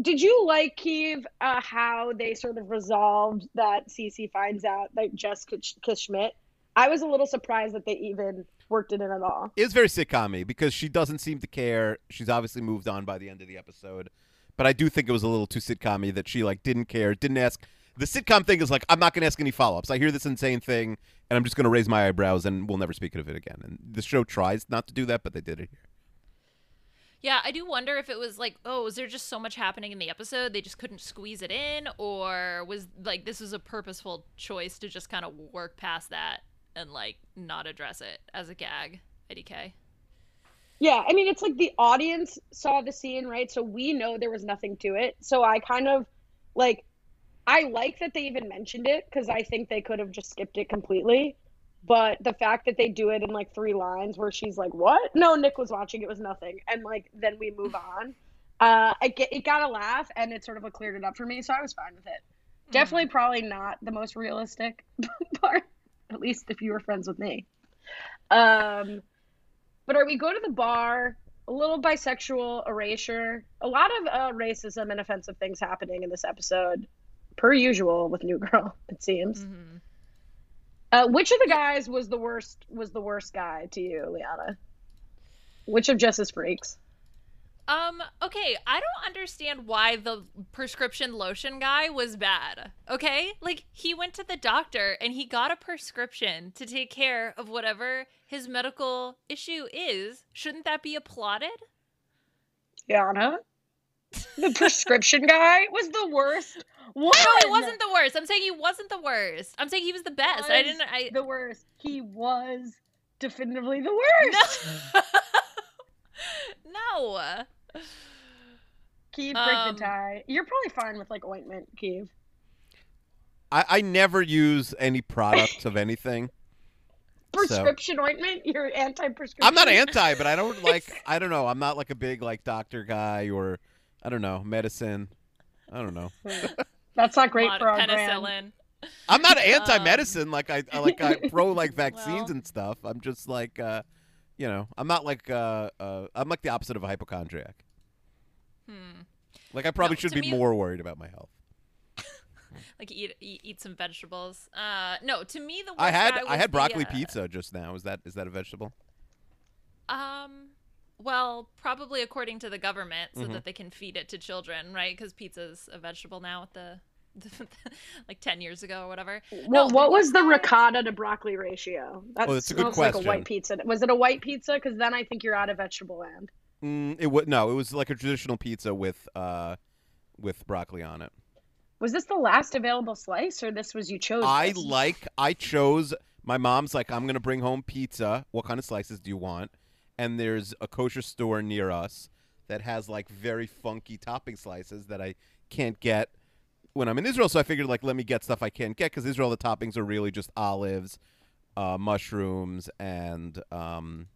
did you like Keeve uh, how they sort of resolved that Cece finds out that Jess Schmidt? I was a little surprised that they even worked it in at all. It's very sitcom because she doesn't seem to care. She's obviously moved on by the end of the episode, but I do think it was a little too sitcom that she like didn't care, didn't ask. The sitcom thing is like I'm not going to ask any follow ups. I hear this insane thing, and I'm just going to raise my eyebrows, and we'll never speak of it again. And the show tries not to do that, but they did it here. Yeah, I do wonder if it was like, oh, was there just so much happening in the episode they just couldn't squeeze it in, or was like this was a purposeful choice to just kind of work past that and like not address it as a gag? IDK. Yeah, I mean, it's like the audience saw the scene, right? So we know there was nothing to it. So I kind of like, I like that they even mentioned it because I think they could have just skipped it completely. But the fact that they do it in like three lines where she's like, "What? No, Nick was watching. It was nothing," and like then we move on. Uh, it, get, it got a laugh, and it sort of cleared it up for me, so I was fine with it. Definitely, probably not the most realistic part, at least if you were friends with me. Um, but are we go to the bar? A little bisexual erasure. A lot of uh, racism and offensive things happening in this episode, per usual with New Girl. It seems. Mhm. Uh, which of the guys was the worst? Was the worst guy to you, Liana? Which of Jess's freaks? Um, okay, I don't understand why the prescription lotion guy was bad. Okay? Like he went to the doctor and he got a prescription to take care of whatever his medical issue is. Shouldn't that be applauded? Liana, the prescription guy was the worst. One. No, he wasn't the worst. I'm saying he wasn't the worst. I'm saying he was the best. I didn't I the worst. He was definitively the worst. No. Keeve, break Um, the tie. You're probably fine with like ointment, Keeve. I, I never use any products of anything. So- Prescription ointment. You're anti-prescription. I'm not anti, but I don't like. I don't know. I'm not like a big like doctor guy or I don't know medicine. I don't know. That's not great for our brand. I'm not Um, anti-medicine. Like I I- like I pro like vaccines Well. and stuff. I'm just like uh, you know, I'm not like uh, uh I'm like the opposite of a hypochondriac. Hmm. Like I probably No, should be me- more worried about my health. Like eat, eat eat some vegetables. Uh no, to me the worst I had guy I was had the, broccoli uh, pizza just now. Is that is that a vegetable? Um, well, probably according to the government, so Mhm. that they can feed it to children, right? Because pizza's a vegetable now. With the, like ten years ago or whatever. Well, No, what was the ricotta to broccoli ratio? That Oh, that's a good smells like a white pizza. Was it a white pizza? Because then I think you're out of vegetable land. Mm, it would no. It was like a traditional pizza with uh, with broccoli on it. Was this the last available slice, or this was you chose? I this? like. I chose. My mom's like, I'm gonna bring home pizza. What kind of slices do you want? And there's a kosher store near us that has like very funky topping slices that I can't get when I'm in Israel. So I figured like, let me get stuff I can't get because Israel the toppings are really just olives, uh, mushrooms, and um,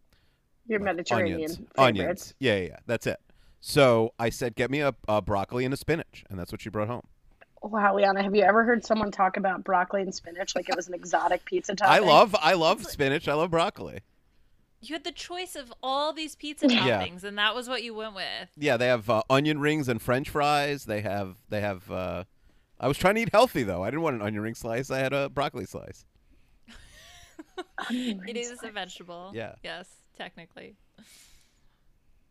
your like Mediterranean onions. Onions. Yeah, yeah, yeah. That's it. So I said, get me a, a broccoli and a spinach, and that's what she brought home. Wow, Liana, have you ever heard someone talk about broccoli and spinach like it was an exotic pizza topping? I love, I love spinach. I love broccoli. You had the choice of all these pizza Yeah. toppings, and that was what you went with. Yeah, they have uh, onion rings and French fries. They have, they have. Uh, I was trying to eat healthy though. I didn't want an onion ring slice. I had a broccoli slice. It is a vegetable. Yeah. Yes, technically.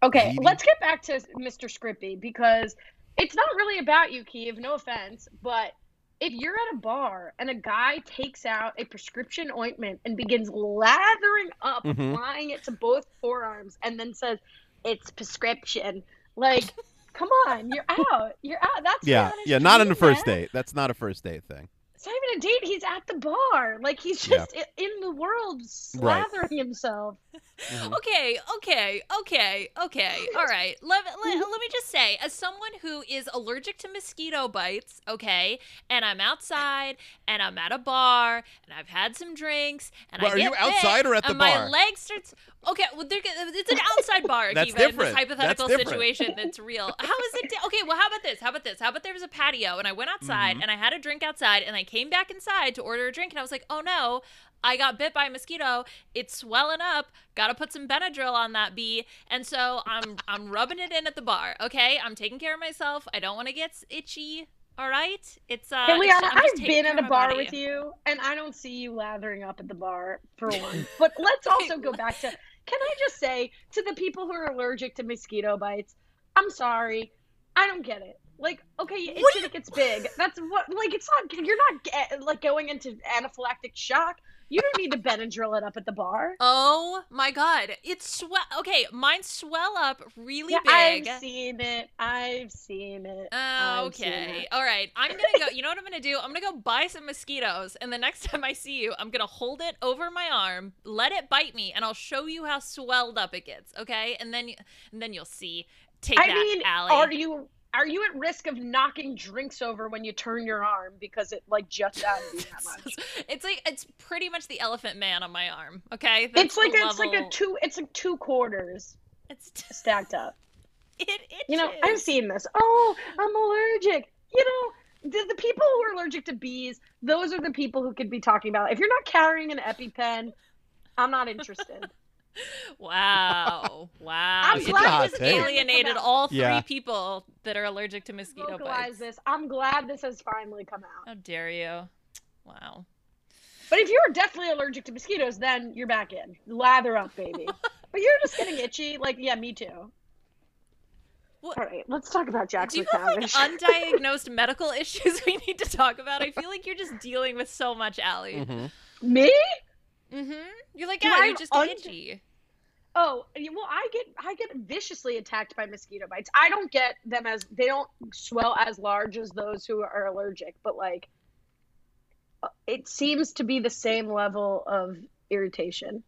Okay, Maybe. let's get back to Mr. Scrippy because it's not really about you, Keeve. No offense, but if you're at a bar and a guy takes out a prescription ointment and begins lathering up, Mhm. applying it to both forearms, and then says it's prescription, like, come on, you're out. You're out. That's Yeah, Rihanna's yeah. Not on the first man. date. That's not a first date thing. It's not even a date. He's at the bar. Like he's just i- in the world Right. slathering himself. Mhm. Okay, okay, okay, okay. All right. Let, let, let me just say, as someone who is allergic to mosquito bites, okay, and I'm outside and I'm at a bar and I've had some drinks and Well, I are get are you outside or at the and my leg starts. Okay, well, it's an outside bar. That's Kiva, in different. This hypothetical That's different. situation that's real. How is it? Di- okay, well, how about this? How about this? How about there was a patio and I went outside Mhm. and I had a drink outside and I came back inside to order a drink and I was like, oh no. I got bit by a mosquito. It's swelling up. Got to put some Benadryl on that bee. And so I'm I'm rubbing it in at the bar. Okay, I'm taking care of myself. I don't want to get itchy. All right, it's uh. Hey, Liana, I've been at a bar body. with you, and I don't see you lathering up at the bar for one. But let's also go back to can I just say to the people who are allergic to mosquito bites, I'm sorry. I don't get it. Like, okay, it What do shit, it gets big. That's what, like, it's not, you're not, get, like, going into anaphylactic shock. You don't need to Benadryl it up at the bar. Oh my god, it's swell. Okay, mine swell up really yeah, big. I've seen it. I've seen it. I've seen okay. it. All right. I'm going to go. You know what I'm going to do? I'm going to go buy some mosquitoes. And the next time I see you, I'm going to hold it over my arm, let it bite me, and I'll show you how swelled up it gets. Okay. And then, and then you'll see. Take I that, mean, Allie. are you are you at risk of knocking drinks over when you turn your arm because it like juts out of you that much? it's like it's pretty much the elephant man on my arm. Okay, it's like the it's like a two. It's like two quarters It's stacked up. it itches. You know, I've seen this. Oh, I'm allergic. You know, the, the people who are allergic to bees, those are the people who could be talking about. If you're not carrying an EpiPen, I'm not interested. Wow, wow! I'm You glad just this came alienated all three Yeah. people that are allergic to mosquito Vocalize bites. this. I'm glad this has finally come out. How dare you? Wow. But if you're definitely allergic to mosquitoes, then you're back in. Lather up, baby. but you're just getting itchy. Like, yeah, me too. What- All right, let's talk about Jax Do you have like undiagnosed medical issues we need to talk about? I feel like you're just dealing with so much, Allie. Mhm. me? Mm-hmm. You're like, yeah, you're just un- itchy. Oh, well, I get I get viciously attacked by mosquito bites. I don't get them as they don't swell as large as those who are allergic, but like uh, it seems to be the same level of irritation.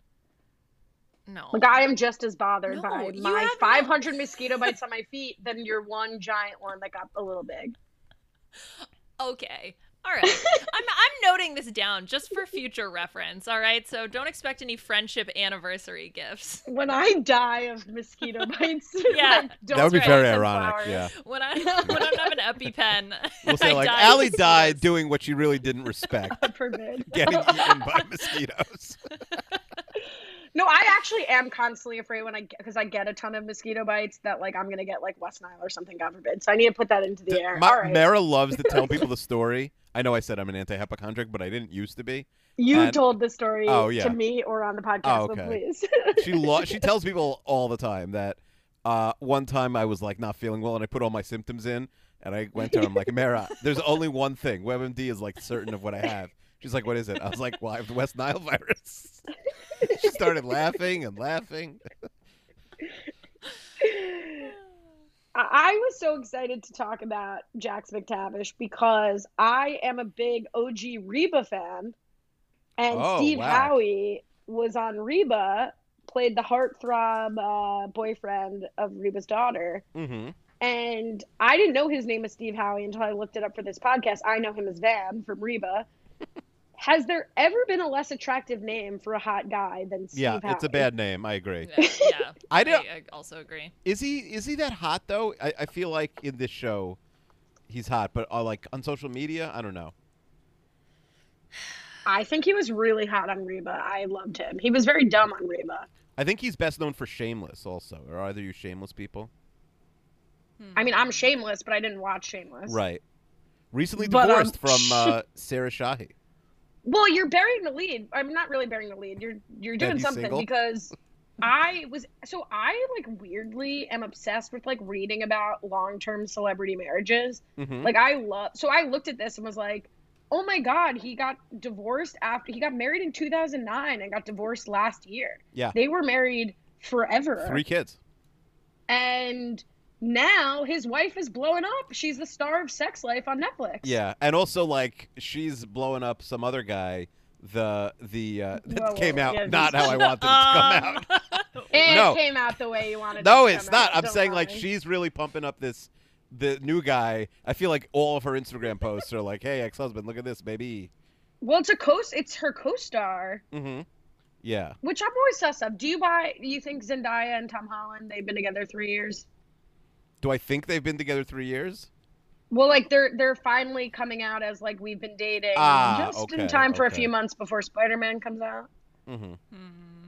No. Like I am just as bothered No, by my have no- 500 mosquito bites on my feet than your one giant one that got a little big. Okay. All right. I'm I'm noting this down just for future reference. All right. So don't expect any friendship anniversary gifts. When I die of mosquito bites, Yeah. like, don't That would be very ironic. flowers. Yeah. When I when I'm having an EpiPen, We'll say I like die Allie died doing what she really didn't respect, God forbid. getting eaten by mosquitoes. No, I actually am constantly afraid when I because I get a ton of mosquito bites that like I'm gonna get like West Nile or something. God forbid. So I need to put that into the air. My, right, Mara loves to tell people the story. I know I said I'm an anti-hypochondriac, but I didn't used to be. you and- told the story Oh, yeah. to me or on the podcast, Oh, but okay. please. She lo- she tells people all the time that uh, one time I was like not feeling well and I put all my symptoms in and I went to her. I'm like, Mara, there's only one thing. WebMD is like certain of what I have. She's like, what is it? I was like, well, I have the West Nile virus. she started laughing and laughing. I was so excited to talk about Jax McTavish because I am a big OG Reba fan, and Oh, Steve wow. Howey was on Reba, played the heartthrob uh, boyfriend of Reba's daughter. hmm And I didn't know his name was Steve Howey until I looked it up for this podcast. I know him as Van from Reba. Has there ever been a less attractive name for a hot guy than Steve Yeah, Howey? it's a bad name. I agree. Yeah, yeah. I don't- I also agree. Is he is he that hot though? I, I feel like in this show, he's hot, but uh, like on social media, I don't know. I think he was really hot on Reba. I loved him. He was very dumb on Reba. I think he's best known for Shameless, also. are either you Shameless people, I mean, I'm shameless, but I didn't watch Shameless. right? Recently But, um, divorced from uh, Sarah Shahi. Well, you're burying the lead. I'm not really burying the lead. You're you're doing something single? because I was so I like weirdly am obsessed with like reading about long-term celebrity marriages. hmm Like I love so I looked at this and was like, "Oh my god, he got divorced after he got married in 2009 and got divorced last year." Yeah. They were married forever. Three kids. And now his wife is blowing up. She's the star of Sex Life on Netflix. Yeah, and also like she's blowing up some other guy. The the uh, that Whoa, whoa, came out yeah, not how I wanted it to come Um, out. It No. came out the way you wanted. No, it to it's come not. out, I'm don't saying like lie. she's really pumping up this the new guy. I feel like all of her Instagram posts are like, "Hey, ex-husband, look at this, baby." Well, it's a co. It's her co-star, Mm-hmm. Yeah. which I'm always sus of. Do you buy? Do you think Zendaya and Tom Holland? They've been together three years. Do I think they've been together three years? Well, like they're they're finally coming out as like we've been dating Ah, just okay, in time for a few months before Spider-Man comes out. Mm-hmm. Hmm.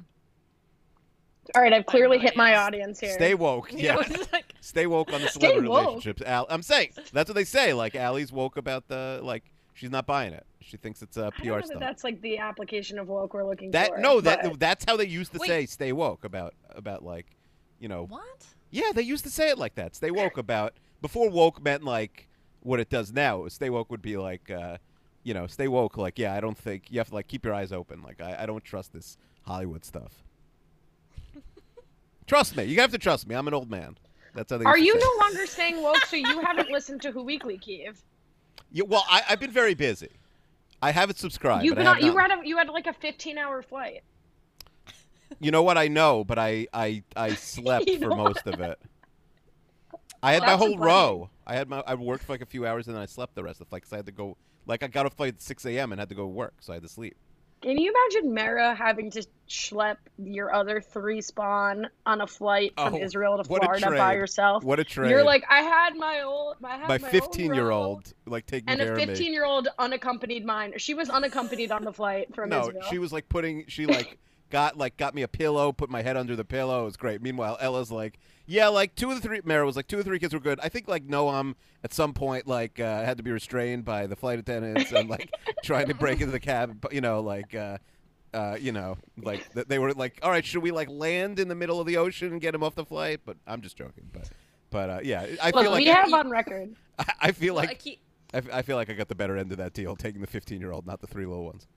All right, I've clearly hit my audience. audience here. Stay woke. Yeah, Yeah. like, Stay woke on the Stay celebrity relationships. Al- I'm saying that's what they say. Like Allie's woke about the like she's not buying it. She thinks it's a I don't PR know that that's like the application of woke we're looking That for. no, that that's how they used to Wait. say stay woke about about like, you know. what? Yeah, they used to say it like that. Stay woke about before woke meant like what it does now. Stay woke would be like uh you know, stay woke like, yeah, I don't think you have to like keep your eyes open. Like I, I don't trust this Hollywood stuff. trust me. You have to trust me. I'm an old man. That's how they Are you say no longer staying woke? So you haven't listened to Who Weekly, Keeve? Yeah, well, I, I've been very busy. I haven't subscribed. You've but been I on, have you not- had a, you had like a 15 hour flight. You know what? I know, but I I, I slept for most of it. I had my whole row. I had my I worked for like a few hours and then I slept the rest of the flight because I had to go. Like I got off flight at 6 a.m. and had to go work, so I had to sleep. Can you imagine Mara having to schlep your other three spawn on a flight from Oh, Israel to Florida by yourself? What a trade! You're like, I had my old, I had my my, 15 year old like taking and care a of me. 15 year old unaccompanied mine. She was unaccompanied on the flight from No, Israel. she was like putting. She like got like got me a pillow, put my head under the pillow. It was great. Meanwhile, Ella's like, yeah, like two of the three. Mara was like two or three kids were good. I think like Noam at some point like uh, had to be restrained by the flight attendants and like trying to break into the cab. But you know, like. Uh, uh, you know, like they were like, all right, should we like land in the middle of the ocean and get him off the flight? But I'm just joking. But, but uh, yeah, I Look, feel like we have on record. I, I feel Well, like Aki- I, f- I feel like I got the better end of that deal, taking the 15 year old, not the three little ones.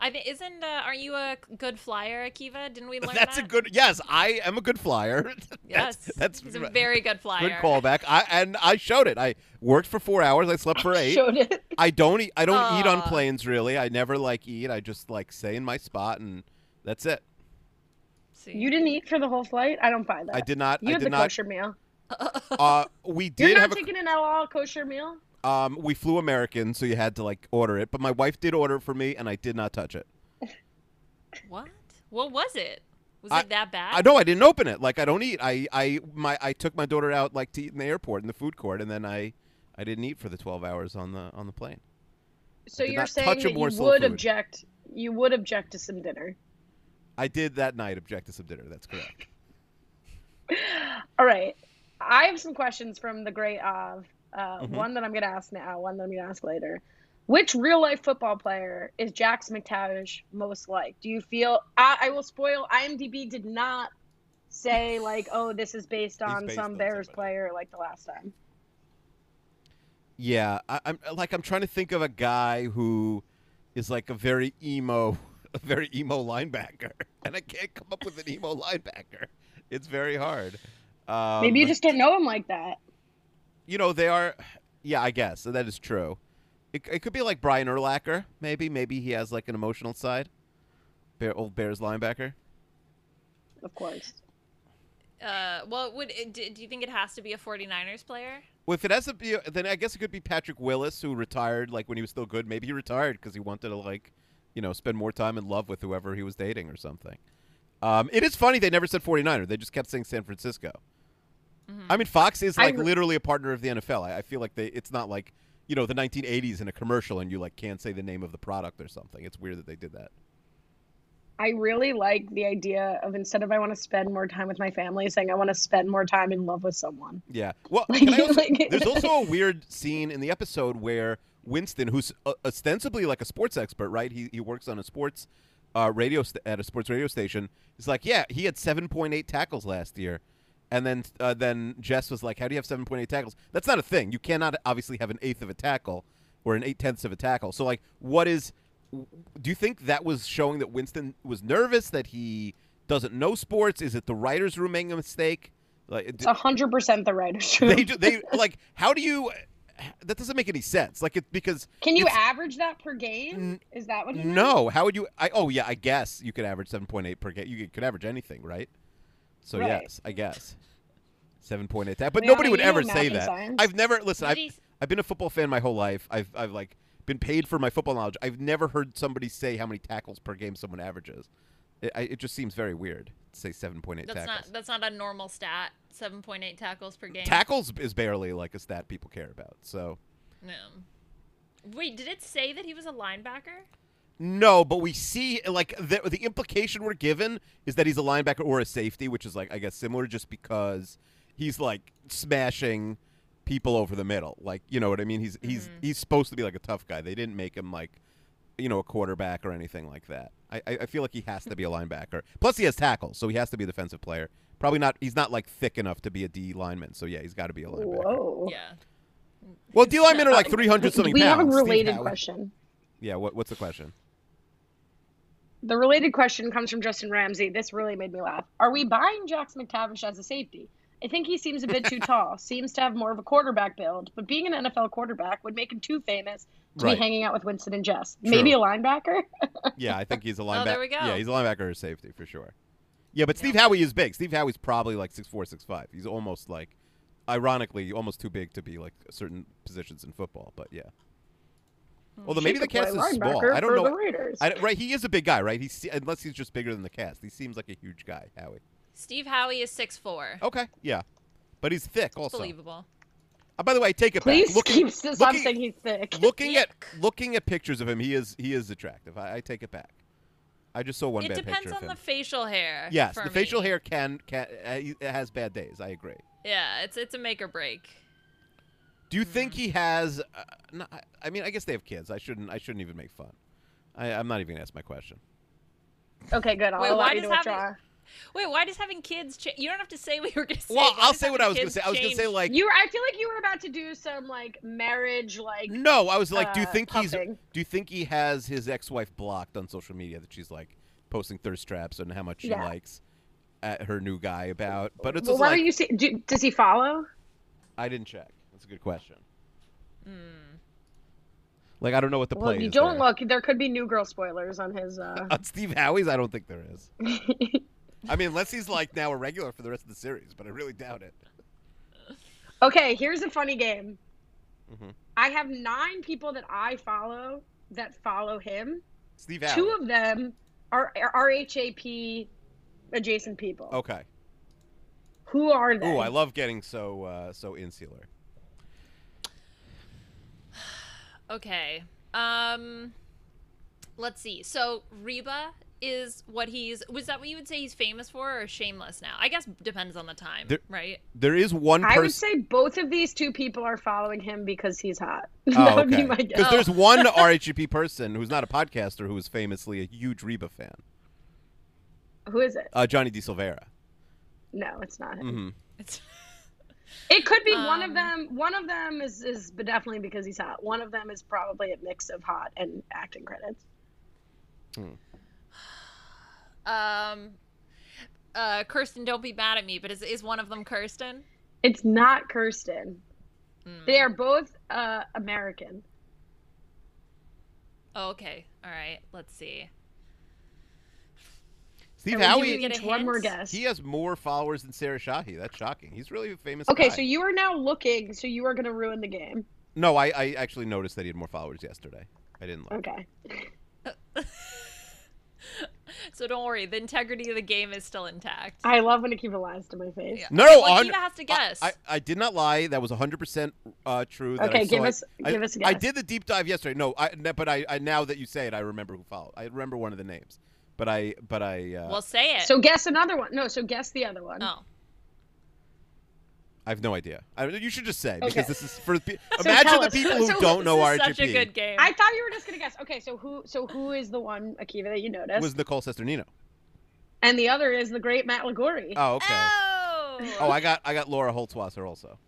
I think isn't uh, aren't you a good flyer, Akiva? Didn't we learn That's a good. Yes, I am a good flyer. Yes, that's, that's he's a very good flyer. good callback. I and I showed it. I worked for four hours. I slept for eight. Showed it. I don't eat. I don't eat on planes really. I never like eat. I just like stay in my spot and that's it. See. You didn't eat for the whole flight. I don't buy that. I did not. You I had did the not. kosher meal. Uh, we You're not have a. taking an all kosher meal. Um, we flew American, so you had to like order it. But my wife did order it for me, and I did not touch it. What? What was it? Was I- it that bad? I know I didn't open it. Like I don't eat. I I my I took my daughter out like to eat in the airport in the food court, and then I I didn't eat for the 12 hours on the on the plane. So you're saying that you would food. object. You would object to some dinner. I did that night object to some dinner. That's correct. All right. I have some questions from the great Av. Uh, Mhm. One that I'm going to ask now, one that I'm going to ask later. Which real life football player is Jax McTavish most like? Do you feel. I, I will spoil. IMDb did not say, like, oh, this is based on based some on Bears somebody. player like the last time. Yeah, I, I'm like I'm trying to think of a guy who is like a very emo, a very emo linebacker, and I can't come up with an emo linebacker. It's very hard. Um, Maybe you just don't know him like that. You know they are. Yeah, I guess that is true. It, it could be like Brian Urlacher, maybe. Maybe he has like an emotional side. Bear, old Bears linebacker. Of course. Uh, well, would it, do, do you think it has to be a 49ers player? Well, if it has to be, then I guess it could be Patrick Willis, who retired like when he was still good. Maybe he retired because he wanted to like, you know, spend more time in love with whoever he was dating or something. Um, it is funny they never said 49er. They just kept saying San Francisco. I mean, Fox is like re- literally a partner of the NFL. I, I feel like they. It's not like you know the 1980s in a commercial and you like can't say the name of the product or something. It's weird that they did that. I really like the idea of instead of I want to spend more time with my family, saying I want to spend more time in love with someone. Yeah. Well, Like- also, like- there's also a weird scene in the episode where Winston, who's uh, ostensibly like a sports expert, right? He he works on a sports uh, radio st- at a sports radio station. He's like, yeah, he had 7.8 tackles last year. And then uh, then Jess was like, how do you have 7.8 tackles? That's not a thing. You cannot obviously have an eighth of a tackle or an eight tenths of a tackle. So like, what is? Do you think that was showing that Winston was nervous that he doesn't know sports? Is it the writers' room making a mistake? Like, It's hundred percent the writer's room. they do, they like how do you that doesn't make any sense like it because Can you average that per game? Is that what you no how would you i oh yeah i guess you could average 7.8 per game you could average anything right so Right. yes i guess 7.8 that but Leona, nobody would ever say that science. i've never listen I've, I've been a football fan my whole life i've i've like been paid for my football knowledge i've never heard somebody say how many tackles per game someone averages it, I, it just seems very weird to say 7.8 That's tackles not that's not a normal stat. 7.8 tackles per game. tackles is barely like a stat people care about so No. Wait, did it say that he was a linebacker? No, but we see like the the implication we're given is that he's a linebacker or a safety, which is like I guess similar, just because he's like smashing people over the middle. Like you know what I mean? He's he's mm-hmm. he's supposed to be like a tough guy. They didn't make him like you know a quarterback or anything like that. I I I feel like he has to be a linebacker. Plus he has tackles, so he has to be a defensive player. Probably not. He's not like thick enough to be a D lineman. So yeah, he's got to be a linebacker. Whoa. Yeah. Well, D linemen are like three hundred something We have a related question. Yeah. What what's the question? The related question comes from Justin Ramsey. This really made me laugh. Are we buying Jax McTavish as a safety? I think he seems a bit too tall. Seems to have more of a quarterback build, but being an NFL quarterback would make him too famous to Right. be hanging out with Winston and Jess. Maybe a linebacker. Yeah, I think he's a linebacker. Oh, there we go. Yeah, he's a linebacker or safety for sure. Yeah, but Steve Howey is big. Steve Howey's probably like six four, six five. He's almost like ironically almost too big to be like certain positions in football. But yeah. Although She maybe the cast is small. I don't know. The Raiders. I, right, he is a big guy, right? He's unless he's just bigger than the cast. He seems like a huge guy, Howey. Steve Howey is six four. Okay, yeah, but he's thick also. Believable. Uh, by the way, take it Please back. Looking, keep s- stop looking- saying he's thick. looking at looking at pictures of him, he is he is attractive. I, I take it back. I just saw one It bad depends picture on of the him. facial hair. yes, for the facial hair can can uh, it has bad days. I agree. Yeah, it's it's a make or break. Do you think he has? Uh, no, I- I mean, I guess they have kids. I shouldn't. I shouldn't even make fun. I, I'm not even gonna ask my question. Okay, good. I'll Wait, allow why you does to having- withdraw. Wait, why does having kids? Cha- you don't have to say what you were gonna say. Well, Why I'll say what I was gonna kids say. I was gonna say like You, Were, I feel like you were about to do some like marriage, like no. I was like, do you uh, think he's? Do you think he has his ex-wife blocked on social media that she's like posting thirst traps and how much she Yeah. likes at her new guy about? But it's Well, just why like don't you see? Do, does he follow? I didn't check. That's a good question. Like I don't know what the. Well, play you is. don't there. look. There could be new girl spoilers on his. Uh... on Steve Howey's. I don't think there is. I mean, unless he's like now a regular for the rest of the series, but I really doubt it. okay, here's a funny game. Mhm. I have nine people that I follow that follow him. Steve Howey. Two of them are RHAP adjacent people. Okay. Who are they? Ooh, I love getting so uh, so insular. Okay. Um let's see. So Reba is what he's was that what you would say he's famous for or shameless now? I guess depends on the time, There- right? There is one I would say both of these two people are following him because he's hot. Oh, that would okay. be my guess. Because there's one RHP person who's not a podcaster who is famously a huge Reba fan. Who is it? Uh, Johnny DeSilvera. No, it's not him. hmm It's It could be one of Um, them. One of them is is but definitely because he's hot. One of them is probably a mix of hot and acting credits. um uh Kirsten, don't be mad at me, but is is one of them Kirsten? It's not Kirsten. Hmm. They are both uh, American. Oh, okay. All right. Let's see. Steve And Howey. Get a one more guess. He has more followers than Sarah Shahi. That's shocking. He's really a famous. Okay, guy. so you are now looking. So you are going to ruin the game. No, I, I actually noticed that he had more followers yesterday. I didn't look. Okay. So don't worry, the integrity of the game is still intact. I love when Akiva lies to my face. Yeah. No, no, Well, a Akiva has to guess. I, I did not lie. That was 100% uh, true. That I Okay, give saw us- I, give us a I guess. I did the deep dive yesterday. No, I, but I, I now that you say it, I remember who followed. I remember one of the names, but I but I uh, well, say it. So guess another one. No, so guess the other one. oh. I have no idea. I, you should just say because Okay. this is for pe- So imagine the people who So don't This know is RHP. such a good game. I thought you were just gonna guess. Okay, so who? So who is the one Akiva that you noticed? Was Nicole Sesternino? and the other is the great Matt Liguori. Oh, okay. Oh. Oh, I got I got Laura Holtzwasser also.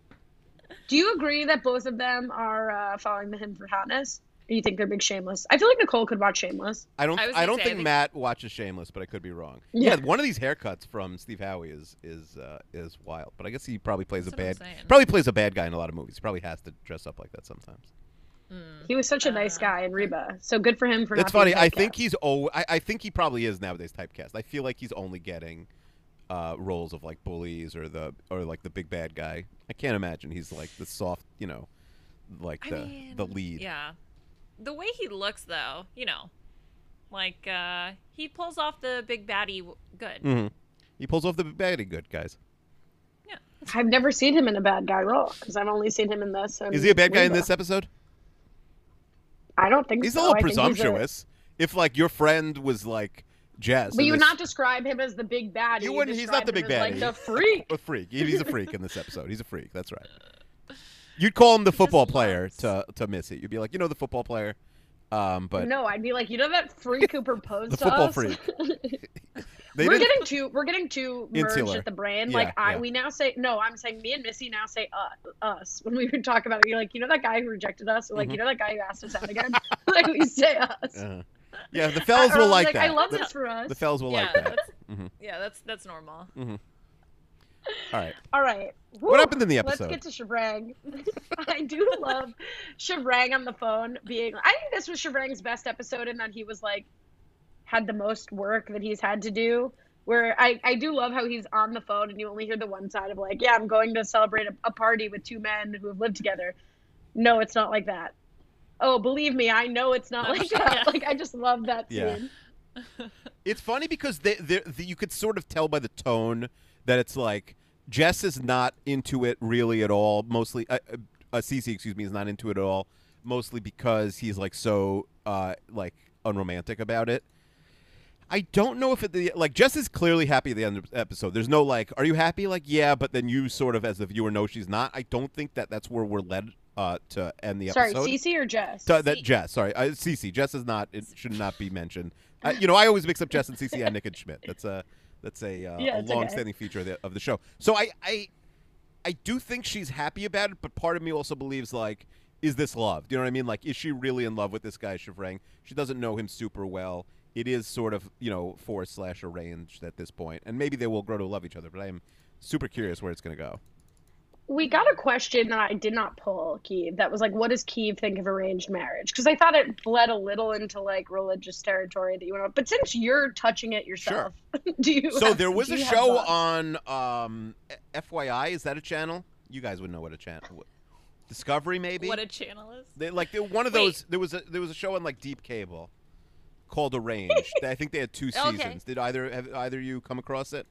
Do you agree that both of them are uh, following the him for hotness? Or you think they're big Shameless? I feel like Nicole could watch Shameless. I don't I I, don't say, I think, think- Matt watches Shameless, but I could be wrong. Yeah. Yeah. one of these haircuts from Steve Howey is is uh, is wild. But I guess he probably plays That's a bad saying. probably plays a bad guy in a lot of movies. He probably has to dress up like that sometimes. He was such a nice Uh, guy in Reba, so good for him for. It's not being funny. I think he's oh I, I think he probably is nowadays typecast. I feel like he's only getting uh, roles of like bullies or the or like the big bad guy. I can't imagine he's like the soft, you know, like I the mean, the lead. Yeah. The way he looks, though, you know, like uh he pulls off the big baddie w- good. hmm He pulls off the baddie good guys. Yeah. I've never seen him in a bad guy role because I've only seen him in this. And Is he a bad guy in this episode? I don't think He's so. a little I think he's presumptuous. If like your friend was like Jess, But you would this- not describe him as the big baddie. You wouldn't- he's not the big him as, baddie. Like the freak. a freak. He's a freak in this episode. He's a freak. That's right. You'd call him the football player loves- to to Missy. You'd be like, you know, the football player. Um, but no, I'd be like, you know that freak who proposed The to football us? freak. we're didn't- getting too we're getting too merged Insular. at the brand. Yeah, like I yeah. we now say no, I'm saying me and Missy now say uh, us when we would talk about it. You're like, you know that guy who rejected us, or like Mhm. you know that guy who asked us out again. like we say us. Uh, yeah, the fells will I'm like, that. I love the, this for us. the fells will yeah, like that. that's, Mhm. yeah, that's that's normal. All right. All right. What happened in the episode? Let's get to Shivrang. I do love Shivrang on the phone being. I think this was Shivrang's best episode in that he was like had the most work that he's had to do where I, I do love how he's on the phone and you only hear the one side of like, yeah, I'm going to celebrate a, a party with two men who have lived together. No, it's not like that. Oh, believe me, I know it's not oh, like that. Like I just love that Yeah. It's funny because they, they, they, you could sort of tell by the tone that it's like Jess is not into it really at all. Mostly, uh, uh, uh, Cece, excuse me, is not into it at all. Mostly because he's like so uh, like unromantic about it. I don't know if it the like Jess is clearly happy at the end of the episode. There's no like, are you happy? Like, yeah, but then you sort of as the viewer know she's not. I don't think that that's where we're led uh, to end the Sorry, episode. Sorry, Cece or Jess? So that Jess, sorry, uh, Cece. Jess is not. It should not be mentioned. Uh, you know, I always mix up Jess and Cece and Nick and Schmidt. That's a that's a, uh, Yeah, a long-standing feature of the, of the show. So I, I I do think she's happy about it, but part of me also believes like, is this love? Do you know what I mean? Like, is she really in love with this guy Shivrang? She doesn't know him super well. It is sort of you know forced slash arranged at this point, and maybe they will grow to love each other. But I am super curious where it's going to go. We got a question that I did not pull, Keeve. That was like, what does Keeve think of arranged marriage? Because I thought it bled a little into like religious territory that you went on. But since you're touching it yourself, do you? So have- there was a show thoughts? on um, FYI. Is that a channel? You guys would know what a channel. Discovery, maybe. What a channel is. They, like they, one of Wait. those. There was a there was a show on like Deep Cable called Arranged. I think they had two Okay. seasons. Did either have either you come across it?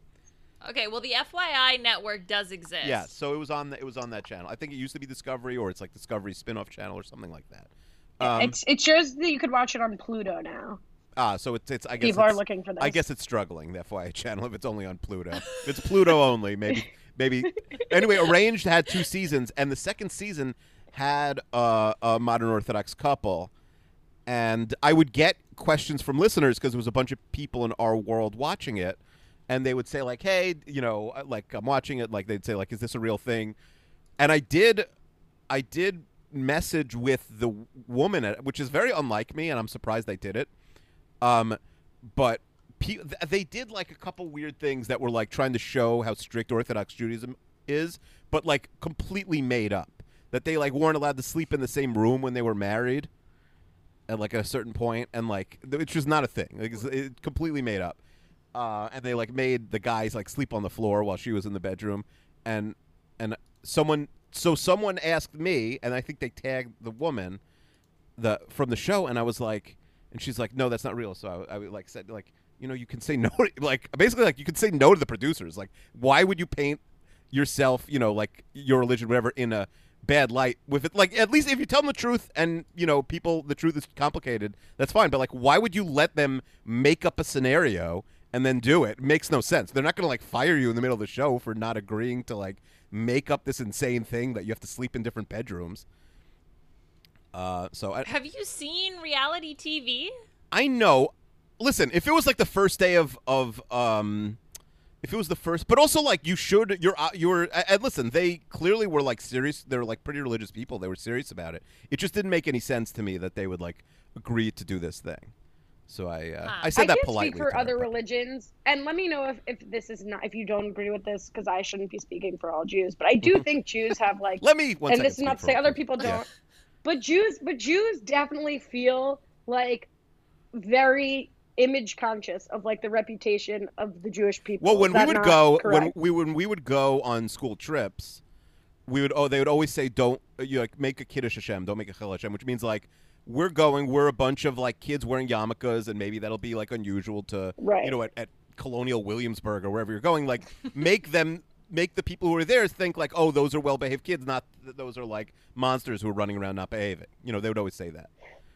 Okay, well the FYI network does exist. Yeah. So it was on the, it was on that channel. I think it used to be Discovery or it's like Discovery spin-off channel or something like that. Um, it's it shows that you could watch it on Pluto now. ah, so it's it's I guess People are it's- looking for this. I guess it's struggling the FYI channel if it's only on Pluto. if it's Pluto only, maybe maybe. Anyway, Arranged had two seasons, and the second season had uh, a modern Orthodox couple, and I would get questions from listeners because there was a bunch of people in our world watching it, and they would say like, "Hey, you know, like I'm watching it." Like they'd say like, "Is this a real thing?" And I did, I did message with the woman, at, which is very unlike me, and I'm surprised they did it. Um, but pe- they did like a couple weird things that were like trying to show how strict Orthodox Judaism is, but like completely made up. That they like weren't allowed to sleep in the same room when they were married, at like a certain point, and like which was not a thing. Like it's, it completely made up. Uh, and they like made the guys like sleep on the floor while she was in the bedroom, and and someone so someone asked me, and I think they tagged the woman, the from the show, and I was like, and she's like, no, that's not real. So I, I like said like, you know, you can say no, like basically like you can say no to the producers. Like, why would you paint yourself, you know, like your religion, whatever, in a bad light with it? Like, at least if you tell them the truth, and you know, people, the truth is complicated. That's fine. But like, why would you let them make up a scenario? And then do it. it makes no sense. They're not gonna like fire you in the middle of the show for not agreeing to like make up this insane thing that you have to sleep in different bedrooms. Uh, so I, Have you seen reality TV? I know. Listen, if it was like the first day of of um, if it was the first, but also like you should, you're uh, you're. And listen, they clearly were like serious. They were like pretty religious people. They were serious about it. It just didn't make any sense to me that they would like agree to do this thing. So I uh, Huh. I said I that can't politely. speak for to her, other but- religions, and let me know if, if this is not if you don't agree with this because I shouldn't be speaking for all Jews, but I do think Jews have like Let me. One and this is not to say other people. people don't, but Jews but Jews definitely feel like very image conscious of like the reputation of the Jewish people. Well, when we would not go when we when we would go on school trips, we would oh they would always say don't you like make a kiddush Hashem, don't make a chillul Hashem, which means like we're going, we're a bunch of like kids wearing yarmulkes, and maybe that'll be like unusual to Right. you know at, at Colonial Williamsburg or wherever you're going. Like make them make the people who are there think like oh those are well behaved kids, not th- those are like monsters who are running around not behaving. You know they would always say that.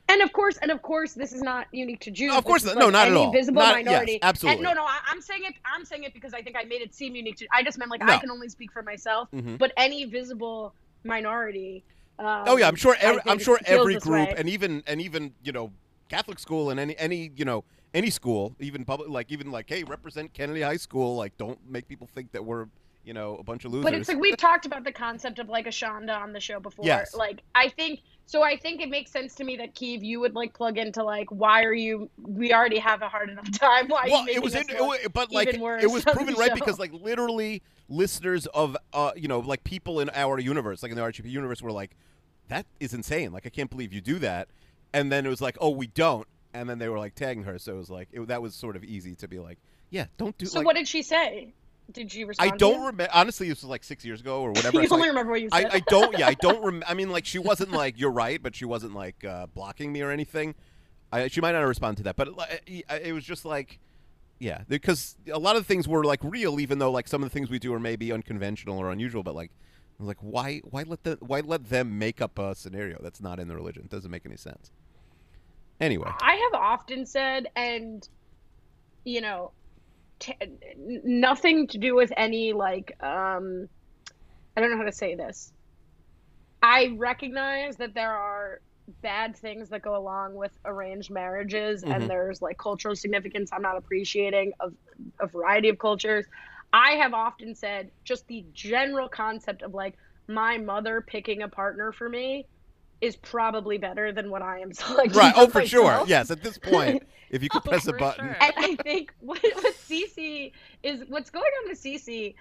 And of course, and of course, this is not unique to Jews. Of course This is, not. No, like, not at all. Visible Not- yes, minority. absolutely. And no, no, I, I'm saying it. I'm saying it because I think I made it seem unique to. I just meant like No. I can only speak for myself. Mhm. But any visible minority. Um, Oh yeah, I'm sure. I Every, I'm sure every group, way. and even and even you know Catholic school and any any you know any school, even public, like even like hey, represent Kennedy High School. Like, don't make people think that we're you know a bunch of losers. But it's like we've talked about the concept of like a Shonda on the show before. Yes. Like I think so. I think it makes sense to me that Keeve, you would like plug into like why are you? We already have a hard enough time. Why are well, you it was, in, it but like it was proven right show? because like literally listeners of uh you know like people in our universe, like in the RGP universe, were like, that is insane. Like I can't believe you do that. And then it was like, oh, we don't. and then they were like tagging her, so it was like it, that was sort of easy to be like, yeah, don't do. So like, what did she say? Did you respond? I don't remember. Honestly, this was like six years ago or whatever. you only like- remember what you I, said. I don't. Yeah, I don't. Rem- I mean, like she wasn't like you're right, but she wasn't like uh, blocking me or anything. I, she might not have responded to that, but it, it was just like, yeah, because a lot of things were like real, even though like some of the things we do are maybe unconventional or unusual. But like, I was like, why, why let the, why let them make up a scenario that's not in the religion? It doesn't make any sense. Anyway, I have often said, and you know, t- nothing to do with any like, um, I don't know how to say this. I recognize that there are bad things that go along with arranged marriages, Mhm. and there's like cultural significance I'm not appreciating of a variety of cultures. I have often said just the general concept of like my mother picking a partner for me is probably better than what I am selecting. right? Oh, for myself. sure. Yes. At this point, if you could Oh, press a button, sure. And I think what, what Cece is what's going on with Cece.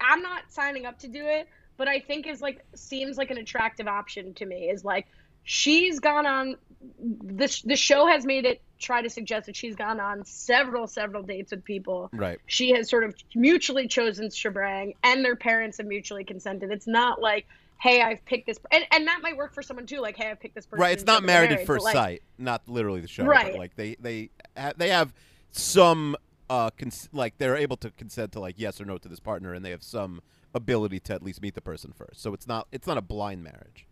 I'm not signing up to do it, but I think is like seems like an attractive option to me. Is like she's gone on the the show has made it try to suggest that she's gone on several several dates with people. right? She has sort of mutually chosen Shivrang, and their parents have mutually consented. It's not like. Hey, I've picked this, and, and that might work for someone too. Like, hey, I've picked this person. Right. It's not married at first like, sight. Not literally the show. Right. But like they they they have some uh cons- like they're able to consent to like yes or no to this partner, and they have some ability to at least meet the person first. So it's not it's not a blind marriage.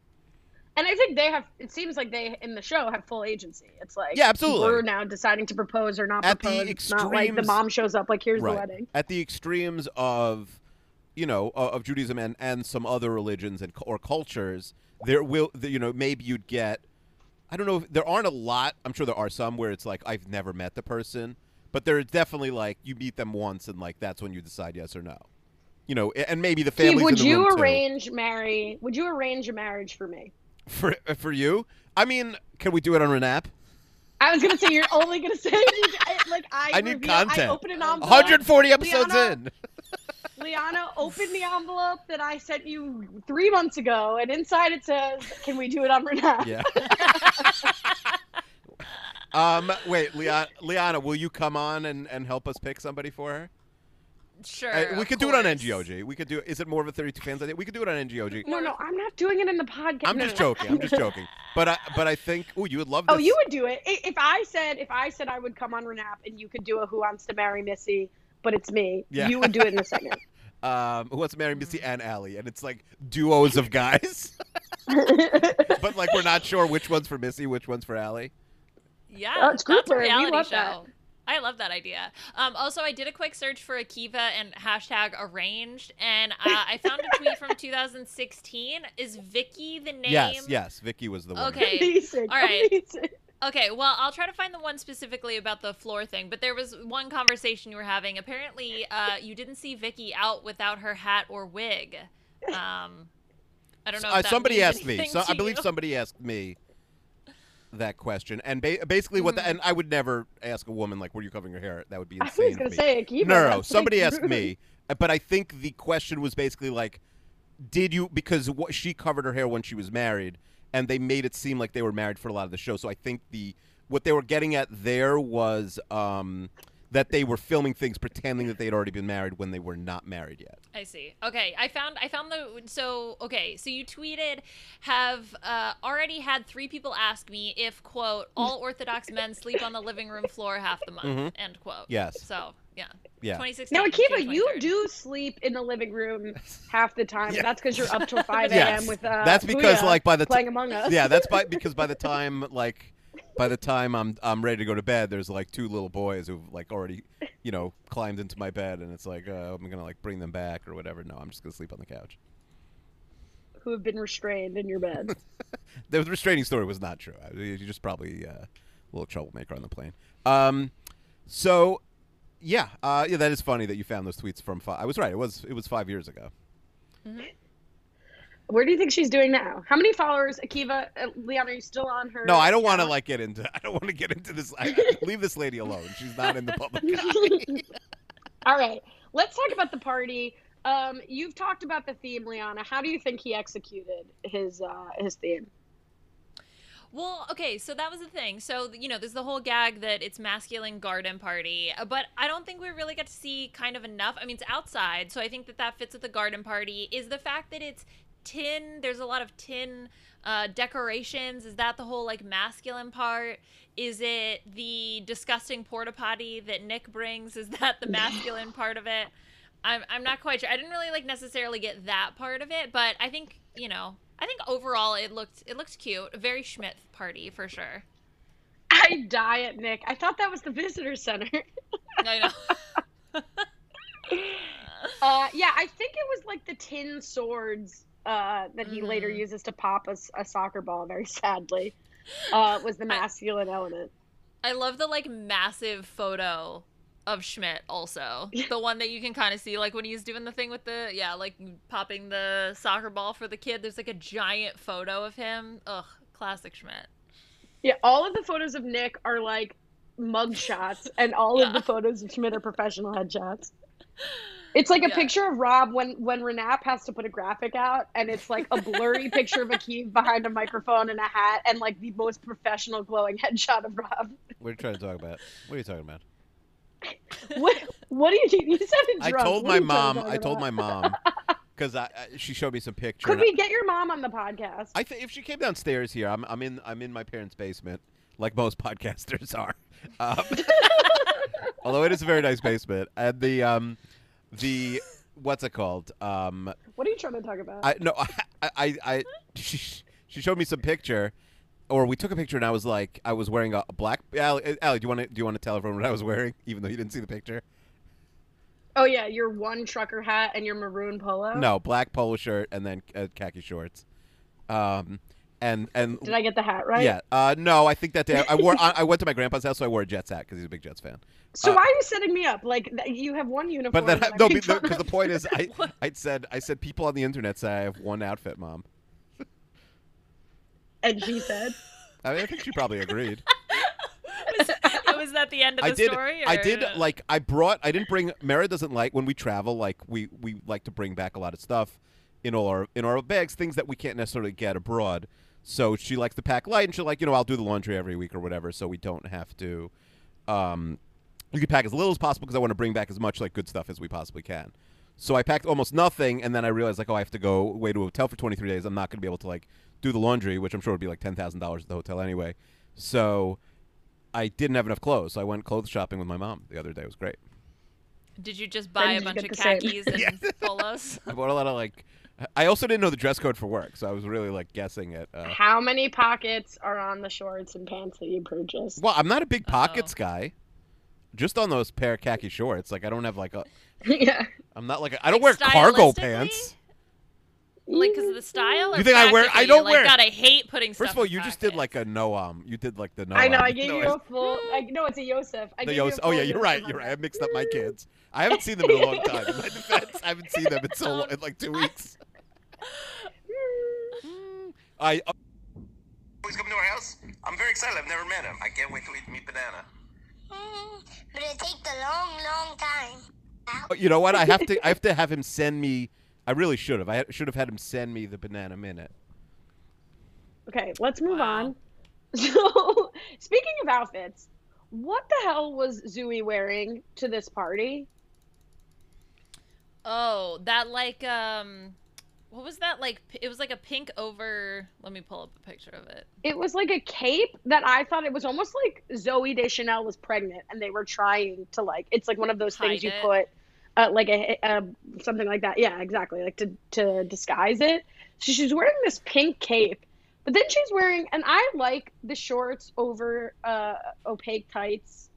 And I think they have. It seems like they in the show have full agency. It's like Yeah, absolutely. We're now deciding to propose or not At the propose. It's not like the mom shows up like here's right. the wedding. At the extremes of you know uh, of Judaism and and some other religions and or cultures, there will you know maybe you'd get. I don't know. if There aren't a lot. I'm sure there are some where it's like I've never met the person, but there's definitely like you meet them once and like that's when you decide yes or no. You know, and maybe the family. would the you room too. arrange marry? Would you arrange a marriage for me? for for you? I mean, can we do it on an app? I was gonna say you're only gonna say like I. I need reveal- I content. open an envelope. 140 episodes Liana- in. Liana, open the envelope that I sent you three months ago, and inside it says, "Can we do it on Renat?" Yeah. um. Wait, Liana, Liana, will you come on and, and help us pick somebody for her? Sure. Uh, we of could do it on course. NGOG. We could do. Is it more of a 32 fans idea? We could do it on NGOG. No, no, I'm not doing it in the podcast. I'm No, just no, no. joking. I'm just joking. But I but I think. Oh, you would love this. Oh, you would do it if I said if I said I would come on Renap and you could do a Who Wants to Marry Missy, but it's me. Yeah. You would do it in a second. Um, who wants to marry Missy and Allie? And it's like duos of guys, but like we're not sure which one's for Missy, which one's for Allie. Yeah, Oh, it's that's a Cooper. Reality love show. that. I love that idea. Um, also, I did a quick search for Akiva and hashtag arranged, and uh, I found a tweet from 2016. Is Vicky the name? Yes, yes. Vicky was the one. Okay. Amazing. All right. Amazing. Okay, well, I'll try to find the one specifically about the floor thing, but there was one conversation you were having. Apparently, uh, you didn't see Vicky out without her hat or wig. Um, I don't know. If Uh, that somebody means asked me. So, to I believe you. somebody asked me that question, and ba- basically what. Mm-hmm. and I would never ask a woman like, "Were you covering your hair?" That would be I was gonna say Akiva. no, no, no. Somebody like, asked me, uh, but I think the question was basically like, "Did you?" Because what, she covered her hair when she was married, and they made it seem like they were married for a lot of the show. So I think the what they were getting at there was um, that they were filming things pretending that they had already been married when they were not married yet. I see. Okay, I found I found the so okay. So you tweeted have uh, already had three people ask me if quote all Orthodox men sleep on the living room floor half the month end quote. Mm-hmm. Yes. So yeah. Yeah. 2016. Now, Akiva, you do sleep in the living room half the time. Yeah. That's because you're up till 5 a.m. Yes. with uh, That's because, Booyah like, by the t- playing Among Us. yeah, that's by because by the time like by the time I'm I'm ready to go to bed, there's like two little boys who've like already you know climbed into my bed, and it's like uh, I'm gonna like bring them back or whatever. No, I'm just gonna sleep on the couch. who have been restrained in your bed. The restraining story was not true. You're just probably uh, a little troublemaker on the plane. Um, so yeah, uh, yeah, that is funny that you found those tweets from. Five. I was right. It was it was five years ago. Where do you think she's doing now? How many followers, Akiva? Uh, Leon, are you still on her? No, I don't want to like get into. I don't want to get into this. I, I- leave this lady alone. She's not in the public eye. All right, let's talk about the party. Um, you've talked about the theme, Liana. How do you think he executed his uh, his theme? Well, okay, so that was the thing. So, you know, there's the whole gag that it's masculine garden party, uh, but I don't think we really get to see kind of enough. I mean, it's outside, so I think that that fits with the garden party. Is the fact that it's tin, there's a lot of tin uh, decorations. Is that the whole like masculine part? Is it the disgusting porta potty that Nick brings? Is that the masculine part of it? I'm, I'm not quite sure. I didn't really like necessarily get that part of it, but I think, you know, I think overall it looked it looked cute. A very Schmidt party for sure. I die at Nick. I thought that was the visitor center. I know. uh, yeah, I think it was like the tin swords uh, that he Mhm. later uses to pop a soccer ball. Very sadly, uh, was the masculine element. I love the like massive photo of Schmidt also. the one that you can kind of see like when he's doing the thing with the yeah, like popping the soccer ball for the kid. There's like a giant photo of him. Ugh, classic Schmidt. Yeah, all of the photos of Nick are like mug shots, and all of the photos of Schmidt are professional headshots. It's like a Yeah. picture of Rob when when Renap has to put a graphic out, and it's like a blurry picture of Akiv behind a microphone and a hat, and like the most professional glowing headshot of Rob. What are you trying to talk about? What are you talking about? What what do you do? You sounded I told What my are you trying mom. I told about? my mom because I, I she showed me some picture. Could we get your mom on the podcast? I think if she came downstairs here, I'm I'm in I'm in my parents' basement, like most podcasters are. Um, although it is a very nice basement, and the um the what's it called? Um, what are you trying to talk about? I no, I I, I she, she showed me some picture, or we took a picture, and I was like, I was wearing a black. Allie, Allie do you want to do you want to tell everyone what I was wearing, even though you didn't see the picture? oh yeah, your one trucker hat and your maroon polo. No, black polo shirt and then uh, khaki shorts. Um, and and Did I get the hat right? Yeah. Uh, no, I think that day I wore. I, I went to my grandpa's house, so I wore a Jets hat because he's a big Jets fan. So Uh, why are you setting me up? Like you have one uniform. But then I no, because fun the point is, I I said I said people on the internet say I have one outfit, mom. And she said, I mean, I think she probably agreed. was that the end of I the did. story? I or- did like I brought. I didn't bring. Mara doesn't like when we travel. Like we we like to bring back a lot of stuff in all our in our bags, things that we can't necessarily get abroad. So she likes to pack light, and she'll like you know I'll do the laundry every week or whatever, so we don't have to. Um, you can pack as little as possible because I want to bring back as much like good stuff as we possibly can. So I packed almost nothing, and then I realized like, oh, I have to go away to a hotel for 23 days. I'm not going to be able to like do the laundry, which I'm sure would be like ten thousand dollars at the hotel anyway. So I didn't have enough clothes. So I went clothes shopping with my mom the other day. It was great. Did you just buy a bunch of the same. khakis and Yeah. polos? I bought a lot of like. I also didn't know the dress code for work, so I was really like guessing at. Uh, "How many pockets are on the shorts and pants that you purchased?" well, I'm not a big pockets Uh-oh. guy. Just on those pair of khaki shorts, like I don't have like a. yeah. I'm not like a, I don't Like, wear cargo pants. Like, because of the style? Or You think I wear- I don't like, wear- God, I hate putting stuff First of all, in you just did like a no um. You did like the no. I know. um, I gave no, you a full. I, no, it's a Yosef. I the gave Oh yeah, you're right. You're right. I mixed up my kids. I haven't seen them in a long time. In my defense, I haven't seen them in so long, in like two weeks. I uh, He's coming to our house. I'm very excited. I've never met him. I can't wait to eat meat banana. Mm, but it takes a long, long time. You know what? I have to. I have to have him send me. I really should have. I should have had him send me the banana minute. Okay, let's move Wow. on. So, speaking of outfits, what the hell was Zooey wearing to this party? Oh, that like um, what was that like? It was like a pink over. Let me pull up a picture of it. It was like a cape that I thought it was almost like Zooey Deschanel was pregnant and they were trying to like. It's like one of those things Hide you it. put, uh, like a, uh something like that. Yeah, exactly. Like to to disguise it. So she's wearing this pink cape, but then she's wearing, and I like the shorts over uh opaque tights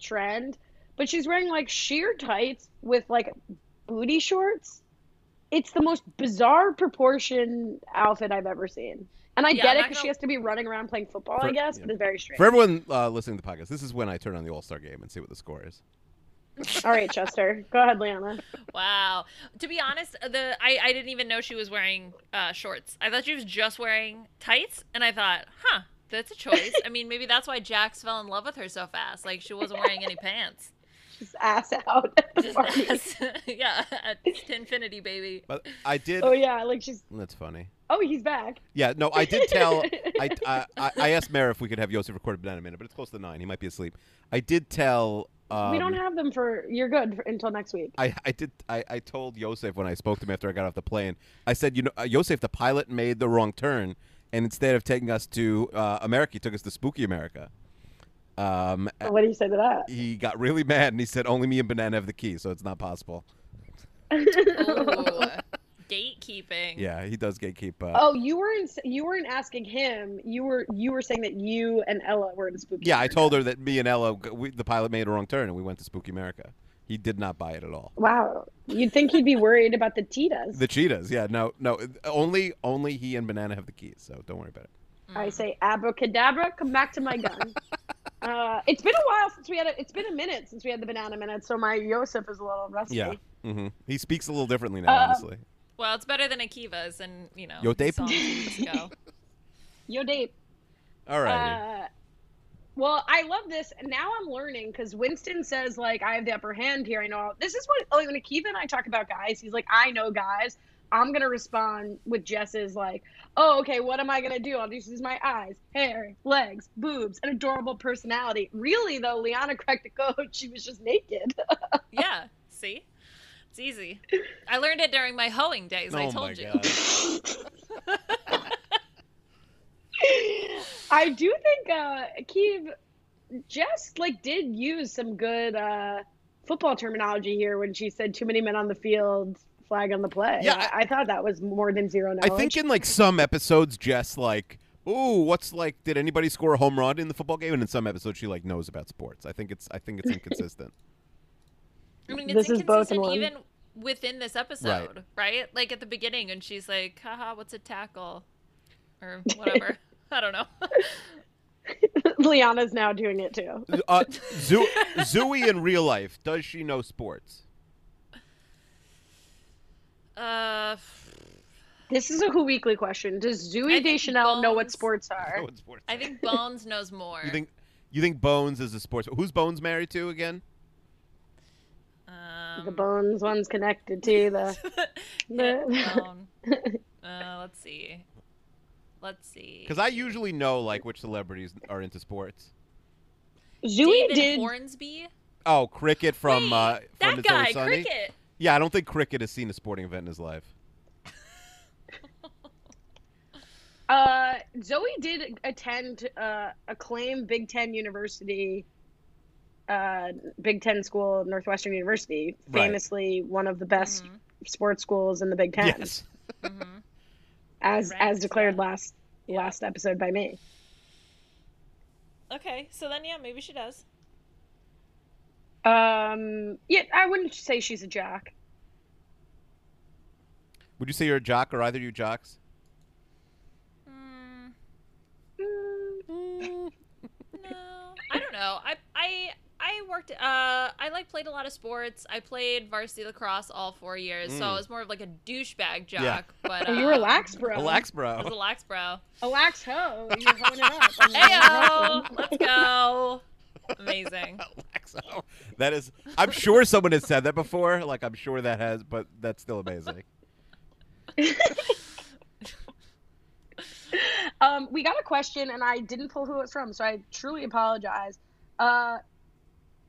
trend, but she's wearing like sheer tights with like booty shorts. It's the most bizarre proportion outfit I've ever seen. And I Yeah, get it because she gonna- has to be running around playing football, For- I guess, yeah. but it's very strange. For everyone uh, listening to the podcast, this is when I turn on the All Star game and see what the score is. All right, Chester. Go ahead, Liana. Wow. To be honest, the I, I didn't even know she was wearing uh, shorts. I thought she was just wearing tights, and I thought, huh, that's a choice. I mean, maybe that's why Jax fell in love with her so fast. Like she wasn't wearing any pants. Just ass out Just party. as- yeah, at infinity, baby. But I did. Oh yeah, like she's. That's funny. Oh, he's back. Yeah, no, I did tell. I, I I I asked Mara if we could have Yosef record a banana minute, but it's close to nine. He might be asleep. I did tell. Um, we don't have them for. You're good for, until next week. I, I did I, I told Yosef when I spoke to him after I got off the plane. I said, you know, uh, Yosef, the pilot made the wrong turn, and instead of taking us to uh, America, he took us to Spooky America. Um, What do you say to that? he got really mad and he said, only me and Banana have the key, so it's not possible. Ooh, gatekeeping. Yeah, he does gatekeep. Uh, Oh, you weren't. You weren't asking him. You were. You were saying that you and Ella were in spooky. yeah, I told her that me and Ella, we, the pilot made a wrong turn, and we went to Spooky America. He did not buy it at all. Wow. You'd think he'd be worried about the Titas. The cheetahs, yeah, no, no, only only he and Banana have the keys, so don't worry about it. I say abracadabra, come back to my gun. uh, it's been a while since we had. A, it's been a minute since we had the banana minute, so my Yosef is a little rusty. Yeah, hmm he speaks a little differently now, Uh, honestly. Well, it's better than Akiva's, and you know, Yo, Dave? songs years ago. Yo, Dave. All right. Uh, well, I love this. and Now I'm learning because Winston says like I have the upper hand here. I know this is what like, when Akiva and I talk about guys. He's like, I know guys. I'm gonna respond with Jess's like, oh, okay, what am I gonna do? I'll just use my eyes, hair, legs, boobs, an adorable personality. Really though, Liana cracked the code. She was just naked. yeah. See, it's easy. I learned it during my hoeing days. I oh told my you. god. I do think uh Keev just like did use some good uh football terminology here when she said too many men on the field, flag on the play. Yeah, I, I thought that was more than zero I think in like some episodes, Jess like, ooh, what's like? Did anybody score a home run in the football game? And in some episodes, she like knows about sports. I think it's I think it's inconsistent. I mean, it's This is both in inconsistent one. even within this episode, right. Like at the beginning, and she's like, "Haha, what's a tackle?" or whatever. I don't know. Liana's now doing it too. uh, Zo- Zooey in real life, does she know sports? Uh, This is a Who Weekly question. Does I Zooey think Deschanel know what sports are? What sports I are. think Bones knows more. you think you think Bones is a sports. Who's Bones married to again? Um, the bones one's connected to the. the- bone. Uh, let's see. Let's see. Because I usually know like which celebrities are into sports. Zooey did. Hornsby. Oh, Cricket from Wait, uh, from that It's guy, Sunny. Cricket. Yeah, I don't think Cricket has seen a sporting event in his life. Uh, Zooey did attend uh, acclaimed Big Ten University, uh, Big Ten school, Northwestern University, Right. famously one of the best Mhm. sports schools in the Big Ten, Yes. Mhm. as Correct, as declared yeah. last last episode by me. Okay, so then yeah, maybe she does. Um, yeah, I wouldn't say she's a jock. Would you say you're a jock or either you jocks? Mm, Mm, no, I don't know. I I I worked. Uh, I like played a lot of sports. I played varsity lacrosse all four years, so Mm. I was more of like a douchebag jock. Yeah. But oh, uh, you relax, bro. Relax, I was a bro. lax bro. Relax, ho. You're holding it up. I'm Hey let's go. Amazing. Relaxo. That is. I'm sure someone has said that before. Like I'm sure that has, but that's still amazing. Um, we got a question, and I didn't pull who it's from, so I truly apologize. Uh,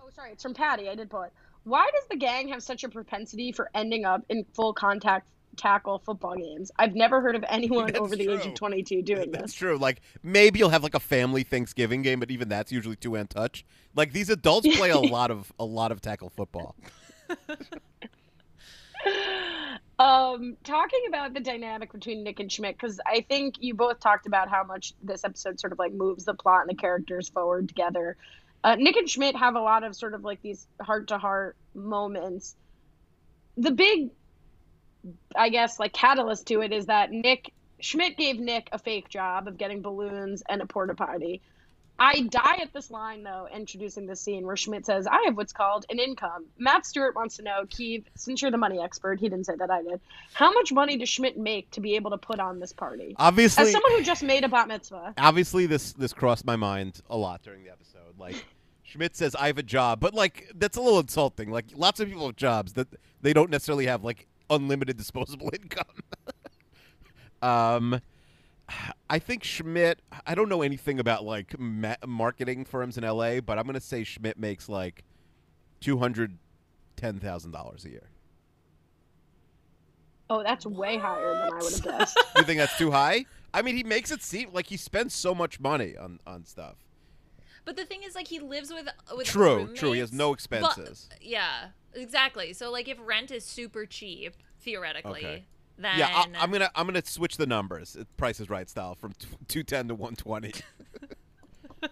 oh, sorry, it's from Patty. I did pull it. Why does the gang have such a propensity for ending up in full contact tackle football games? I've never heard of anyone That's over the age of 22 doing That's this. That's true. Like maybe you'll have like a family Thanksgiving game, but even that's usually two hand touch. Like these adults play a lot of a lot of tackle football. Um, talking about the dynamic between Nick and Schmidt, because I think you both talked about how much this episode sort of like moves the plot and the characters forward together. Uh, Nick and Schmidt have a lot of sort of like these heart to heart moments. The big, I guess, like catalyst to it is that Nick Schmidt gave Nick a fake job of getting balloons and a porta potty. I die at this line though, introducing this scene where Schmidt says, "I have what's called an income." Matt Stewart wants to know, Keeve, since you're the money expert, he didn't say that I did. How much money does Schmidt make to be able to put on this party? Obviously, As someone who just made a bat mitzvah, obviously this this crossed my mind a lot during the episode. Like Schmidt says I have a job, but like that's a little insulting. Like lots of people have jobs that they don't necessarily have like unlimited disposable income. um, I think Schmidt. I don't know anything about like ma- marketing firms in LA, but I'm gonna say Schmidt makes like two hundred ten thousand dollars a year. Oh, that's way higher than I would have guessed. You think that's too high? I mean, he makes it seem like he spends so much money on on stuff. But the thing is, like, he lives with with True, true. He has no but- expenses. yeah, exactly. So, like, if rent is super cheap, theoretically, Okay. then Yeah, I, I'm gonna I'm gonna switch the numbers. Price is Right style from two ten to one twenty.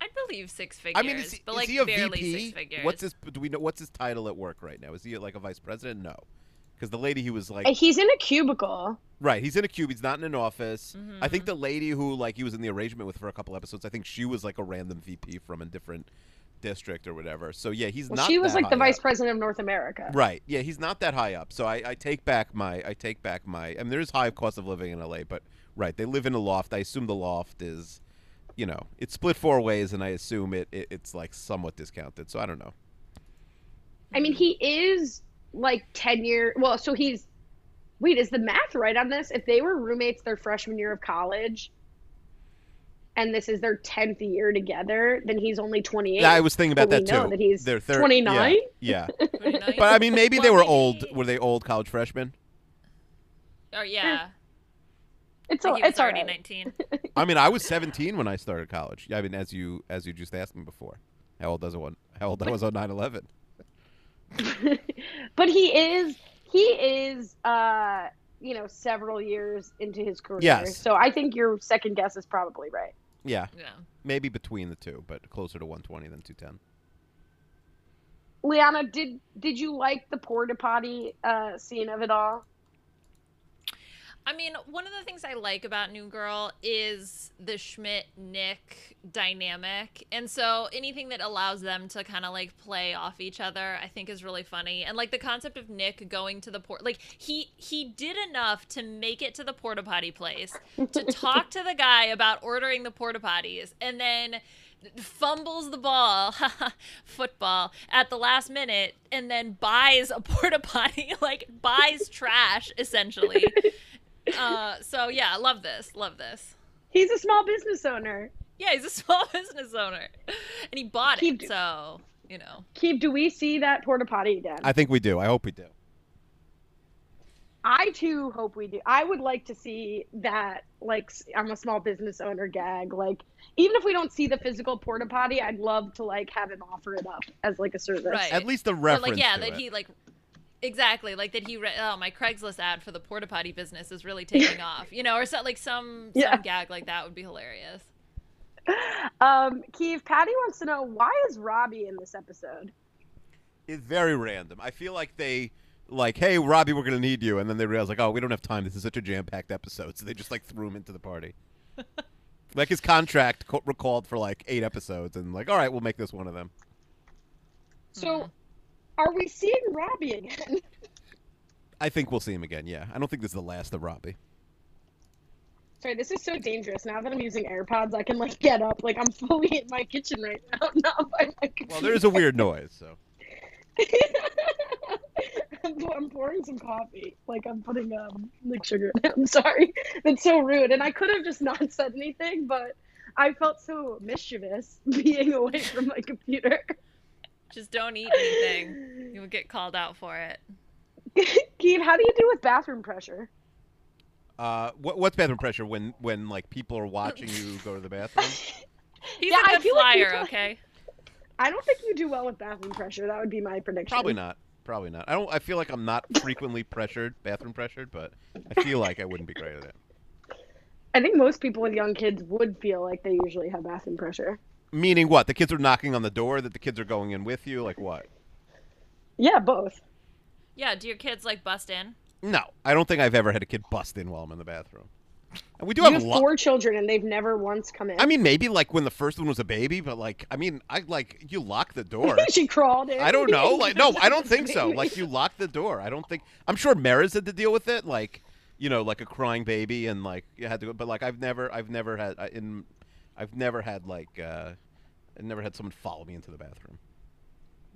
I'd believe six figures. I mean, is, he- but is like he a barely VP? six figures. What's his? Do we know what's his title at work right now? Is he like a vice president? No, because the lady he was like, He's in a cubicle. right, he's in a cube. He's not in an office. I Mm-hmm. think the lady who like he was in the arrangement with for a couple episodes. I think she was like a random VP from a different district or whatever. So yeah, he's Well, not. she was that like the vice up. president of North America. Right. Yeah, he's not that high up. So I, I take back my I take back my I mean there is high cost of living in LA, but right, they live in a loft. I assume the loft is you know, it's split four ways and I assume it, it it's like somewhat discounted. So I don't know. I mean, he is like 10 year. Well, so he's. Wait, is the math right on this? If they were roommates their freshman year of college and this is their 10th year together, then he's only 28. Yeah, I was thinking about But that we know too. that he's They're thir- 29? Yeah. yeah. 29? but I mean maybe they were old were they old college freshmen? Oh, yeah, It's, like all, it's already right. nineteen. I mean I was 17 when I started college. Yeah, I mean as you as you just asked me before. How old does it one? How old I was on 9/11? But he is he is uh you know several years into his career Yes. so i think your second guess is probably right Yeah. Yeah. Maybe between the two, but closer to 120 than 210. liana did did you like the porta potty uh scene of it all I mean, one of the things I like about New Girl is the Schmidt Nick dynamic. And so anything that allows them to kind of like play off each other, I think is really funny. And like the concept of Nick going to the port like he he did enough to make it to the porta potty place, to talk to the guy about ordering the porta potties, and then fumbles the ball football at the last minute and then buys a porta potty like buys trash essentially uh, so yeah, I love this. Love this. he's a small business owner Yeah, he's a small business owner, and he bought Keep- it. So you know, keep do we see that porta potty again I think we do. I hope we do. I too hope we do. I would like to see that, like, I'm a small business owner gag. Like, even if we don't see the physical porta potty, I'd love to like have him offer it up as like a service. Right. At least the Or, reference like yeah, to that it. he like exactly like that he re- oh my Craigslist ad for the porta potty business is really taking off. You know, or so, like some some gag like that would be hilarious. Um, Keeve, Patty wants to know why is Robbie in this episode? It's very random. I feel like they like, hey, Robbie, we're gonna need you, and then they realize like, oh, we don't have time. This is such a jam-packed episode, so they just like threw him into the party. like his contract co- recalled for like eight episodes, and like, all right, we'll make this one of them. So, are we seeing Robbie again? I think we'll see him again. Yeah, I don't think this is the last of Robbie. Sorry, this is so dangerous. Now that I'm using AirPods, I can like get up. Like I'm fully in my kitchen right now, not by my computer. Well, there is a weird noise, so I'm, pouring some coffee. Like I'm putting um like sugar. in it. I'm sorry. That's so rude. And I could have just not said anything, but I felt so mischievous being away from my computer. Just don't eat anything. You'll get called out for it. Keeve, how do you do with bathroom pressure? uh, what, what's bathroom pressure when when like people are watching you go to the bathroom? He's Yeah, a I good feel like people- okay? I don't think you do well with bathroom pressure. That would be my prediction. Probably not. Probably not. I don't. I feel like I'm not frequently pressured, bathroom pressured, but I feel like I wouldn't be great at it. I think most people with young kids would feel like they usually have bathroom pressure. Meaning what? The kids are knocking on the door. That the kids are going in with you. Like what? Yeah, both. Yeah, do your kids like bust in? No, I don't think I've ever had a kid bust in while I'm in the bathroom. And we do You have have a lot. four children and they've never once come in. I mean, maybe like when the first one was a baby, but like, I mean, I like you lock the door. she crawled in. I don't know. Like, no, I don't think so. Like, you lock the door. I don't think. I'm sure Maris had to deal with it. Like, you know, like a crying baby, and like you had to. go But like, I've never, I've never had in I've never had like uh, I've never had someone follow me into the bathroom.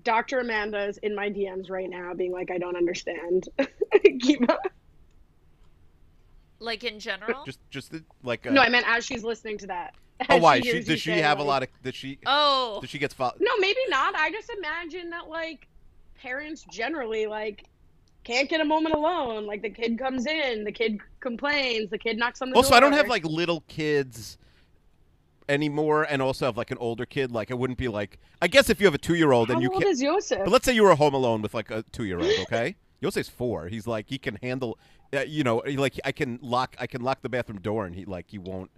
Dr. Amanda is in my DMs right now, being like, I don't understand. Kiva. Like in general? Just just the, like uh, No, I meant as she's listening to that. oh As why she, hears does she say, have a lot of does she oh. does she gets fo- No, maybe not. I just imagine that like parents generally like can't get a moment alone. Like the kid comes in, the kid complains, the kid knocks on the door. Also, door. I don't have like little kids anymore, and also have like an older kid. Like, it wouldn't be like. I guess if you have a two-year-old and you old can't. is Yosef? But let's say you were home alone with like a two-year-old. Okay, Yosef's four. He's like he can handle. Uh, you know, like I can lock. I can lock the bathroom door, and he like he won't.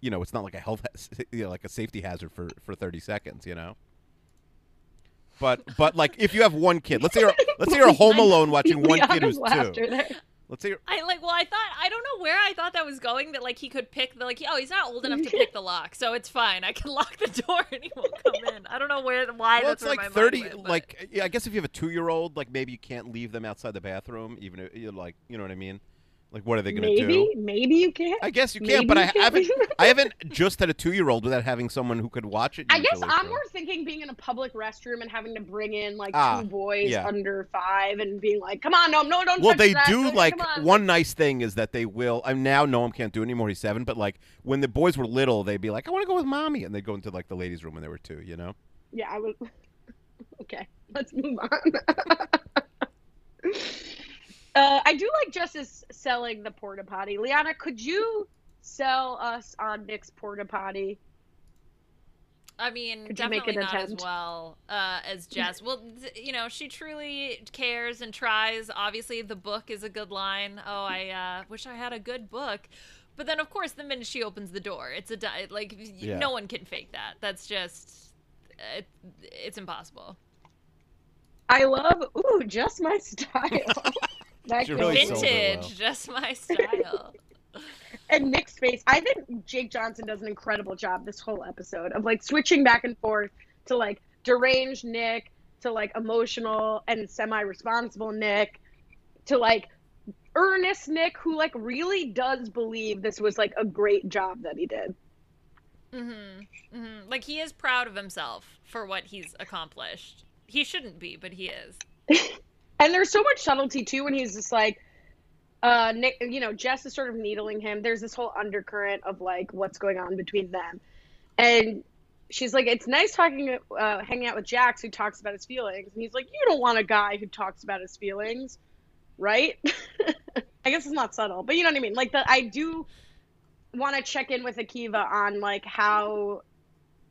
You know, it's not like a health, you know, like a safety hazard for for thirty seconds. You know. But but like if you have one kid, let's say you're let's say you're home alone watching one kid who's two. there. Let's you're, I like well I thought I don't know where I thought that was going that like he could pick the like oh he's not old enough to pick the lock so it's fine I can lock the door and he won't come in I don't know where why well, that's it's like my mind thirty. went, like, yeah, I guess if you have a two-year-old, like maybe you can't leave them outside the bathroom, even if you're like, you know what I mean? Like, what are they gonna do? maybe maybe you can. I guess you Maybe can, but you I can't haven't. I haven't just had a two-year-old without having someone who could watch it. I guess I'm so. more thinking being in a public restroom and having to bring in like Ah, two boys yeah. under five and being like, "Come on, no, no, don't." Well, they that. do Come like on." one nice thing is that they will. I'm now Noam can't do it anymore. He's seven, but like when the boys were little, they'd be like, "I want to go with mommy," and they'd go into like the ladies' room when they were two. You know? Yeah, I was. okay, let's move on. uh, I do like Justice selling the porta potty. Liana, could you sell us on Nick's porta potty? I mean, Could you make definitely an not as well uh, as Jess. Well, th- you know, she truly cares and tries. Obviously, the book is a good line. Oh, I uh, wish I had a good book. But then, of course, the minute she opens the door, it's a di- like Yeah. no one can fake that. That's just it, it's impossible. I love. Ooh, just my style. That She really with- sold it Vintage, well. just my style. and Nick's face. I think Jake Johnson does an incredible job this whole episode of like switching back and forth to like deranged Nick to like emotional and semi-responsible Nick to like earnest Nick who like really does believe this was like a great job that he did. hmm hmm Like he is proud of himself for what he's accomplished. He shouldn't be, but he is. And there's so much subtlety too when he's just like uh Nick you know, Jess is sort of needling him. There's this whole undercurrent of like what's going on between them. And she's like, It's nice talking uh hanging out with Jax who talks about his feelings. And he's like, You don't want a guy who talks about his feelings, right? I guess it's not subtle, but you know what I mean? Like the I do want to check in with Akiva on like how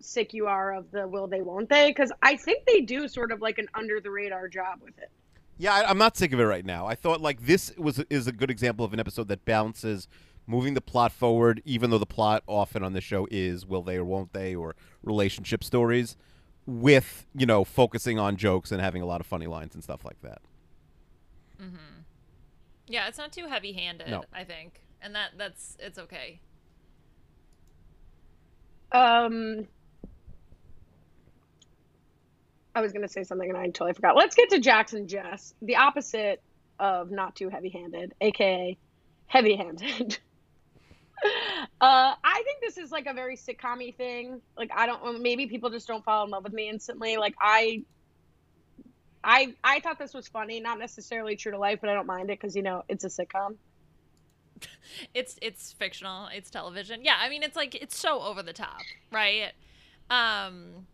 sick you are of the will they won't they because I think they do sort of like an under the radar job with it. Yeah, I, I'm not sick of it right now. I thought like this was is a good example of an episode that balances moving the plot forward, even though the plot often on the show is will they or won't they or relationship stories, with you know focusing on jokes and having a lot of funny lines and stuff like that. Mm-hmm. Yeah, it's not too heavy-handed, No. I think. And that that's it's okay. Um, I was gonna say something and I totally forgot. Let's get to Jax and Jess, the opposite of not too heavy-handed, aka heavy-handed. uh, I think this is like a very sitcom thing. Like I don't, maybe people just don't fall in love with me instantly. Like I, I, I thought this was funny, not necessarily true to life, but I don't mind it because you know it's a sitcom. It's it's fictional, it's television. Yeah, I mean it's like it's so over the top, right? Um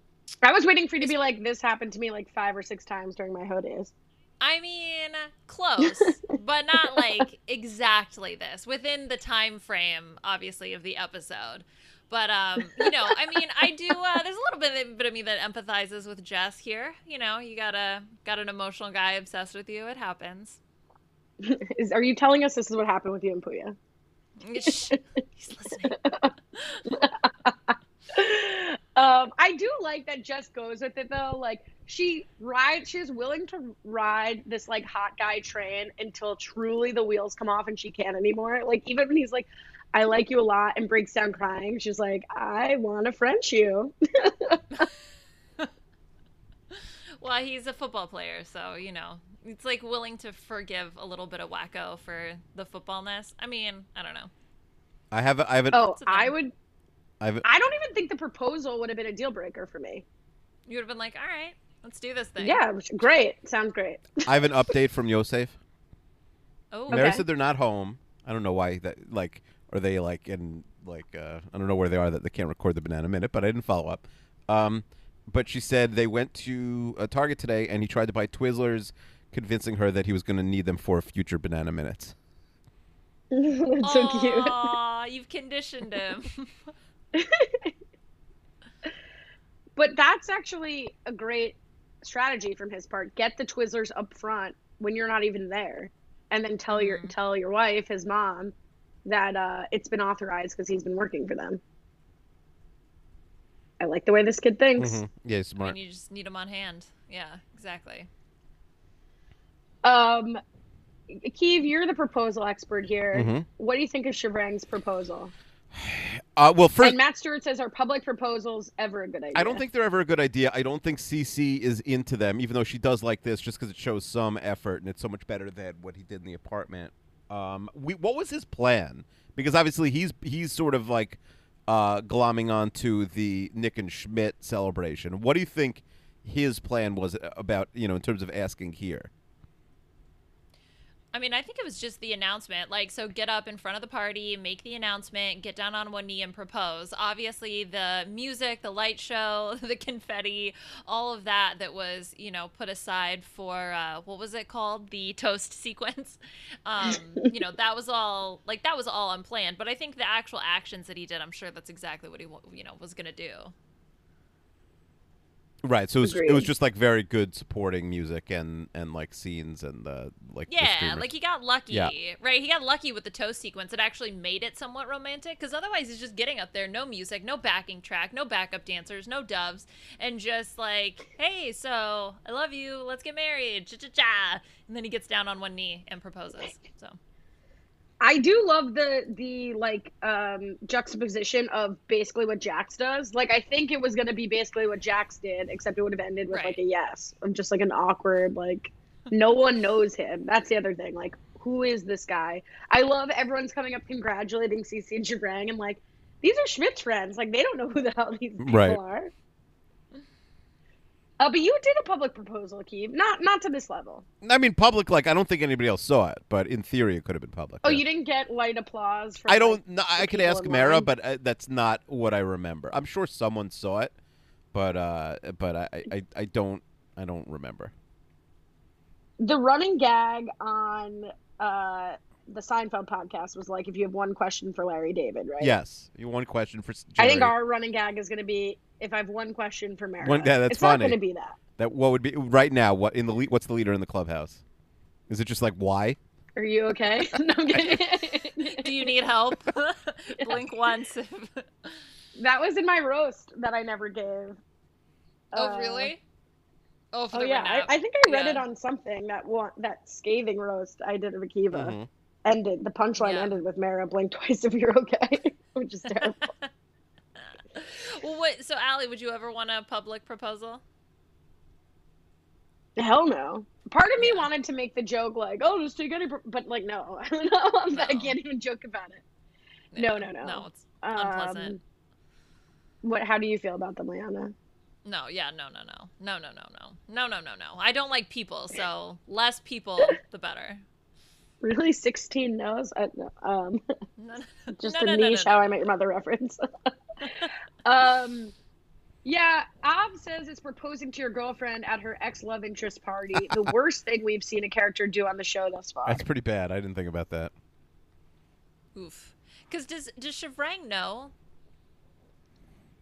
I was waiting for you to be like, this happened to me like five or six times during my hoe days. I mean, close, but not like exactly this within the time frame, obviously, of the episode. But um, you know, I mean, I do. Uh, there's a little bit, bit of me that empathizes with Jess here. You know, you got a got an emotional guy obsessed with you. It happens. Is are you telling us this is what happened with you and Puya? Shh, He's listening. Um, I do like that Jess goes with it though. Like she rides, she's willing to ride this like hot guy train until truly the wheels come off and she can't anymore. Like even when he's like, "I like you a lot," and breaks down crying, she's like, "I want to French you." Well, he's a football player, so you know, it's like willing to forgive a little bit of wacko for the footballness. I mean, I don't know. I have a, I have a, Oh, It's. I would. I've I don't even think the proposal would have been a deal breaker for me. You would have been like, all right, let's do this thing. Yeah, which- great. Sounds great. I have an update from Yosef. Oh, Mary Okay. said they're not home. I don't know why that like are they like in like uh I don't know where they are that they can't record the banana minute, but I didn't follow up. Um but she said they went to a Target today and he tried to buy Twizzlers, convincing her that he was going to need them for future banana minutes. That's so cute. Aw, you've conditioned him. But that's actually a great strategy from his part. Get the Twizzlers up front when you're not even there, and then tell your Mhm. tell your wife, his mom, that uh, it's been authorized because he's been working for them. I like the way this kid thinks. Mhm. Yeah, smart. and you just need them on hand. Yeah, exactly. Um, Keeve, you're the proposal expert here. Mhm. What do you think of Shivrang's proposal? Uh, well, first, and Matt Stewart says, "Are public proposals ever a good idea?" I don't think they're ever a good idea. I don't think Cece is into them, even though she does like this, just because it shows some effort and it's so much better than what he did in the apartment. Um, we, what was his plan? Because obviously he's he's sort of like uh, glomming onto the Nick and Schmidt celebration. What do you think his plan was about? You know, in terms of asking here. I mean, I think it was just the announcement. Like, so get up in front of the party, make the announcement, get down on one knee and propose. Obviously, the music, the light show, the confetti, all of that that was, you know, put aside for, uh, what was it called? The toast sequence. Um, you know, that was all, like, that was all unplanned. But I think the actual actions that he did, I'm sure that's exactly what he, you know, was going to do. Right. So it was, it was just like very good supporting music and and like scenes and the like Yeah, streamers. like he got lucky, Yeah. right? He got lucky with the toast sequence. It actually made it somewhat romantic because otherwise he's just getting up there, no music, no backing track, no backup dancers, no doves, and just like, hey, so I love you, let's get married, cha cha cha, and then he gets down on one knee and proposes. So I do love the the like um juxtaposition of basically what Jax does. Like I think it was gonna be basically what Jax did, except it would have ended with Right. like a yes. Of just like an awkward, like no one knows him. That's the other thing. Like, who is this guy? I love everyone's coming up congratulating Cece and Shivrang and like these are Schmidt's friends. Like they don't know who the hell these people Right. are. Uh, but you did a public proposal, Keeve. Not not to this level. I mean, public. Like I don't think anybody else saw it, but in theory, it could have been public. Oh, yeah. you didn't get light applause from I don't. like, No, I could ask Mara, but uh, that's not what I remember. I'm sure someone saw it, but uh, but I, I, I don't I don't remember. the running gag on uh, the Seinfeld podcast was like, if you have one question for Larry David, right? Yes, you one question for. I think our running gag is going to be if I have one question for Mara. One- yeah, that's it's funny. not going to be that. that what would be right now. What in the lead? What's the leader in the clubhouse? Is it just like why? Are you okay? no, I'm kidding. do you need help? Blink once. that was in my roast that I never gave. oh Uh, really? Oh, Oh yeah, I, I think I read Yeah. it on something that one that scathing roast I did of Akiva Mhm. Ended. The punchline Yeah. ended with Mara blink twice if you're okay, which is terrible. well, what? So, Allie, would you ever want a public proposal? Hell no. Part of me Yeah. wanted to make the joke like, "Oh, just take any," pro-" but like, no, no, I can't even joke about it. No, no, no. No, it's unpleasant. Um, what? How do you feel about them, Liana? No, yeah, no, no, no, no, no, no, no, no, no, no, no. I don't like people, so less people, the better. Really, sixteen no's? I, no, um, No, no, just no, a no, no, niche no, How no. I Met Your Mother reference. um, yeah, av says it's proposing to your girlfriend at her ex love interest party. the worst thing we've seen a character do on the show thus far. That's pretty bad. I didn't think about that. Oof. Because does does Shivrang know?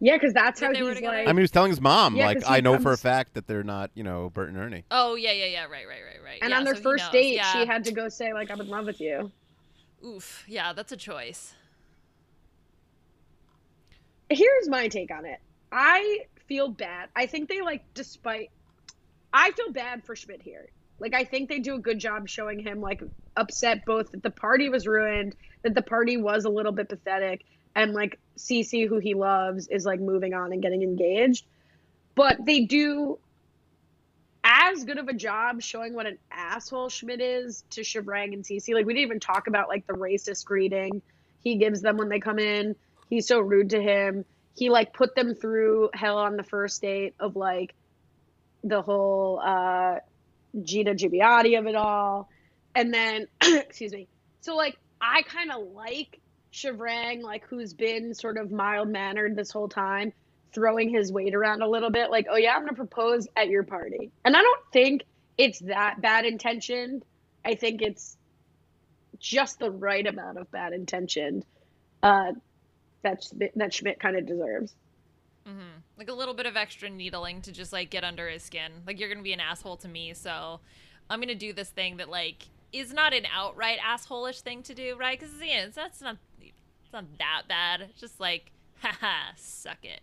Yeah, because that's That how he's like. I mean, he was telling his mom, Yeah, like, 'cause he I know for a fact that they're not, you know, Bert and Ernie. Oh yeah, yeah, yeah. Right, right, right, right. and yeah, on their so first date, yeah. she had to go say like, "I'm in love with you." Oof. Yeah, that's a choice. here's my take on it. I feel bad. I think they like despite I feel bad for Schmidt here. Like I think they do a good job showing him like upset both that the party was ruined, that the party was a little bit pathetic, and like Cece, who he loves, is like moving on and getting engaged. But they do as good of a job showing what an asshole Schmidt is to Shivrang and Cece. Like we didn't even talk about like the racist greeting he gives them when they come in. He's so rude to him. He like put them through hell on the first date of like the whole uh Gina Gibbiotti of it all. And then excuse me. So like I kind of like Shivrang, like who's been sort of mild mannered this whole time, throwing his weight around a little bit, like, oh yeah, I'm gonna propose at your party. And I don't think it's that bad intentioned. I think it's just the right amount of bad intentioned uh, that that Schmidt kind of deserves. Mm-hmm. Like a little bit of extra needling to just like get under his skin. Like you're gonna be an asshole to me, so I'm gonna do this thing that like is not an outright assholish thing to do, right? Because yeah, that's not it's not that bad. It's just like, haha, suck it.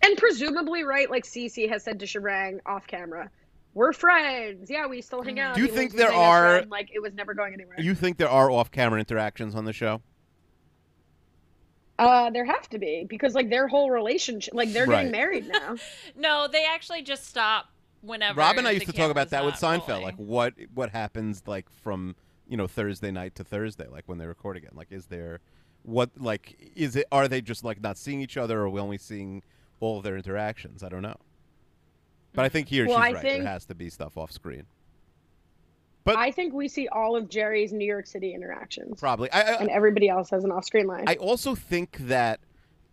And presumably, right? Like Cece has said to Shivrang off camera, we're friends. Yeah, we still hang out. Do you He think there are- friend. like it was never going anywhere? You think there are off-camera interactions on the show? Uh, there have to be because like their whole relationship, like they're Right. getting married now. No, they actually just stop whenever. Rob and I used to talk about that with Seinfeld, rolling. like what what happens like from you know Thursday night to Thursday, like when they record again. Like, is there what like is it? Are they just like not seeing each other, or are we only seeing all of their interactions? I don't know. But I think here Well, she's I right. think- There has to be stuff off screen. But I think we see all of Jerry's New York City interactions, probably, I, I, and everybody else has an off-screen line. I also think that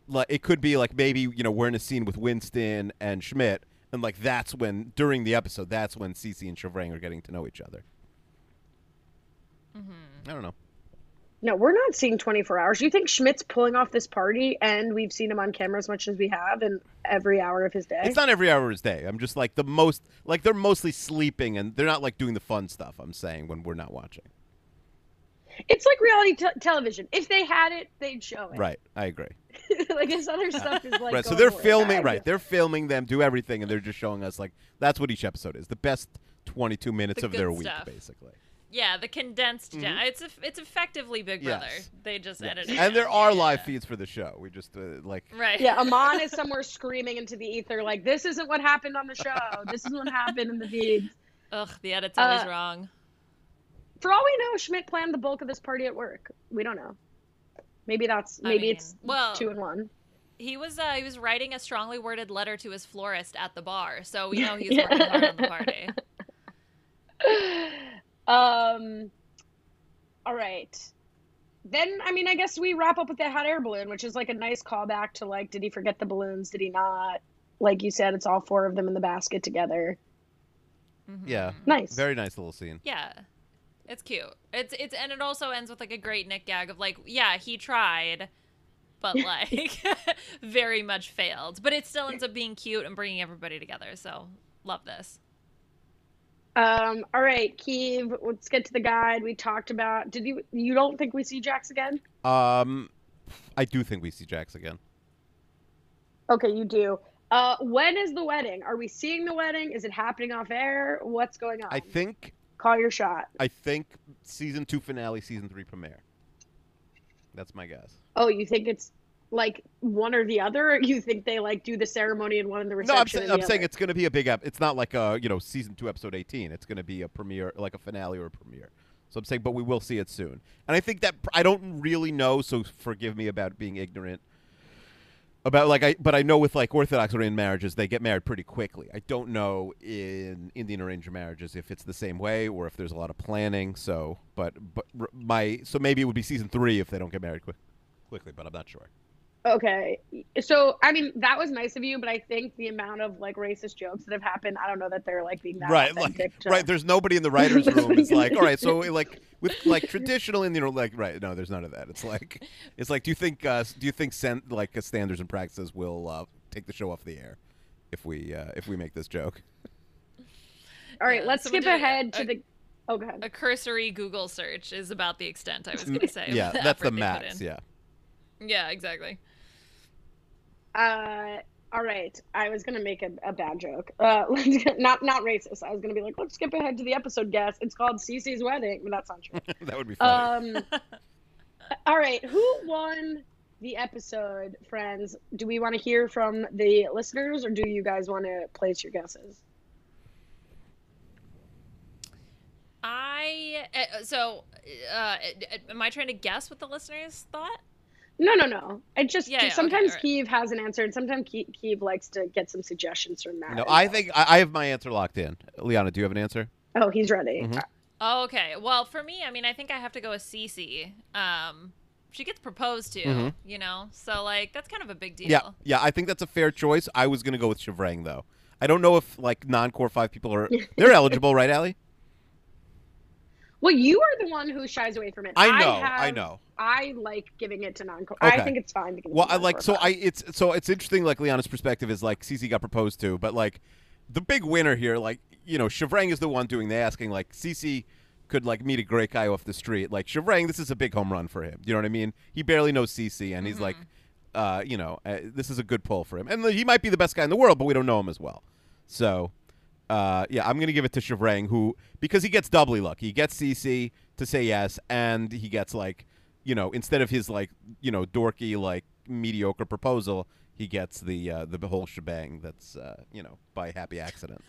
like it could be like maybe you know we're in a scene with Winston and Schmidt, and like that's when during the episode that's when Cece and Shivrang are getting to know each other. Mm-hmm. I don't know. no, we're not seeing 24 hours. You think Schmidt's pulling off this party, and we've seen him on camera as much as we have in every hour of his day? It's not every hour of his day. I'm just like the most like they're mostly sleeping and they're not like doing the fun stuff. I'm saying when we're not watching. It's like reality te- television. If they had it, they'd show it. Right, I agree. like this other stuff is like right, so they're filming. Right, they're filming them do everything, and they're just showing us like that's what each episode is. The best 22 minutes The of their good week, basically. Yeah, the condensed. gen- It's eff- it's effectively Big Yes. Brother. They just Yes. edited. And there are Yeah, live yeah. feeds for the show. We just uh, like Right. Yeah, Amon is somewhere screaming into the ether like, "This isn't what happened on the show. This is what happened in the feeds." Ugh, the edit's always Uh, wrong. For all we know, Schmidt planned the bulk of this party at work. We don't know. Maybe that's I maybe mean, it's well- two and one. He was uh, he was writing a strongly worded letter to his florist at the bar, so we know he's working hard on the party. Um. All right. Then I mean, I guess we wrap up with the hot air balloon, which is like a nice callback to like, did he forget the balloons? Did he not? Like you said, it's all four of them in the basket together. Mhm. yeah, Nice. very nice little scene. Yeah. It's cute. It's it's and it also ends with like a great Nick gag of like, yeah, he tried, but like very much failed. But it still ends up being cute and bringing everybody together. So love this. Um. All right, Keeve. Let's get to the guide. We talked about. Did you? You don't think we see Jax again? Um, I do think we see Jax again. Okay, you do. Uh, when is the wedding? Are we seeing the wedding? Is it happening off air? What's going on? I think Call your shot. I think season two finale, season three premiere. That's my guess. Oh, you think it's like one or the other? Or you think they like do the ceremony and one in the No, reception? I'm, saying and I'm saying it's going to be a big. Ep- it's not like a you know season two episode 18. It's going to be a premiere, like a finale or a premiere. So I'm saying, but we will see it soon. And I think that I don't really know, so forgive me about being ignorant about like I. But I know with like Orthodox Arranged marriages, they get married pretty quickly. I don't know in Indian arranged marriages if it's the same way or if there's a lot of planning. So, but but my so maybe it would be season three if they don't get married quick, quickly. But I'm not sure. Okay. So, I mean, that was nice of you, but I think the amount of like racist jokes that have happened, I don't know that they're like being that right like to- right there's nobody in the writers room it's like all right so like with like traditional indian like right no there's none of that it's like it's like do you think uh do you think sen- like uh, standards and practices will uh take the show off the air if we uh if we make this joke All right, Yeah, let's skip did a- ahead to a- the. Oh, go ahead. A cursory Google search is about the extent I was going to say. yeah that's the effort max yeah Yeah, exactly. Uh, all right. I was gonna make a, a bad joke. Uh, not not racist. I was gonna be like, let's skip ahead to the episode guest. It's called Cece's wedding, but that's not true. that would be funny Um, all right. Who won the episode, friends? Do we want to hear from the listeners, or do you guys want to place your guesses? I uh, so uh, am I trying to guess what the listeners thought? No, no, no. I just Yeah, yeah, okay, sometimes alright. Keeve has an answer, and sometimes Ke- Keeve likes to get some suggestions from Matt. No, I think I, I have my answer locked in. Liana, do you have an answer? Oh, he's ready. Mhm. Oh, okay. Well, for me, I mean, I think I have to go with Cece. Um, she gets proposed to, Mhm. you know, so like that's kind of a big deal. Yeah, yeah. I think that's a fair choice. I was gonna go with Shivrang though. I don't know if like non-core five people are they're eligible, right, Allie? Well, you are the one who shies away from it. I know, I, have- know. I like giving it to non-core. Okay. I think it's fine to give it Well, to I like so. I it's so it's interesting. Like Liana's perspective is like Cece got proposed to, but like the big winner here, like you know, Shivrang is the one doing the asking. Like Cece could like meet a great guy off the street. Like Shivrang, this is a big home run for him. You know what I mean? He barely knows Cece, and he's like, uh, you know, uh, this is a good pull for him. And he might be the best guy in the world, but we don't know him as well. So, uh, yeah, I'm gonna give it to Shivrang, who because he gets doubly lucky. He gets Cece to say yes, and he gets like, you know, instead of his like, you know, dorky like mediocre proposal, he gets the uh, the whole shebang. That's uh, you know by happy accident.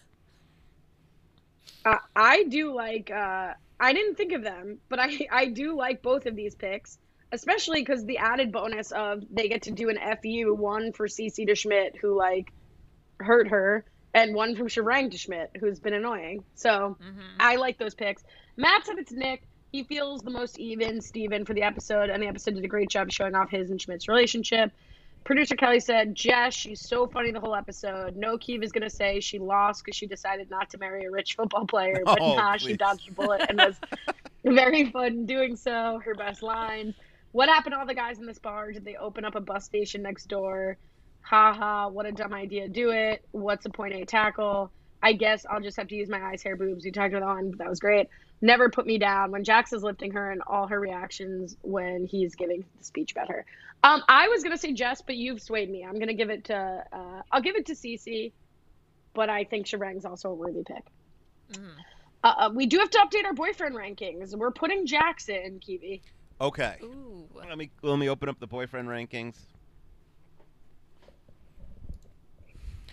Uh, I do like. Uh, I didn't think of them, but I I do like both of these picks, especially because the added bonus of they get to do an fu one for Cece to Schmidt who like hurt her, and one from Shivrang to Schmidt who's been annoying. So hmm I like those picks. Matt said it's Nick. He feels the most even Steven for the episode, and the episode did a great job showing off his and Schmidt's relationship. Producer Kelly said, Jess, she's so funny the whole episode. No Keeve is going to say she lost because she decided not to marry a rich football player, but Oh, nah, she dodged a bullet and was very fun doing so. Her best lines. What happened to all the guys in this bar? Did they open up a bus station next door? Ha ha, what a dumb idea. Do it. What's a point A tackle? I guess I'll just have to use my eyes, hair, boobs. We talked about that one, but that was great. Never put me down when Jax is lifting her and all her reactions when he's giving the speech about her. Um, I was gonna say Jess, but you've swayed me. I'm gonna give it to. Uh, I'll give it to Cece, but I think Shivrang's also a worthy pick. Uh, uh, we do have to update our boyfriend rankings. We're putting Jax in, Kiwi. Okay. Ooh. Let me let me open up the boyfriend rankings.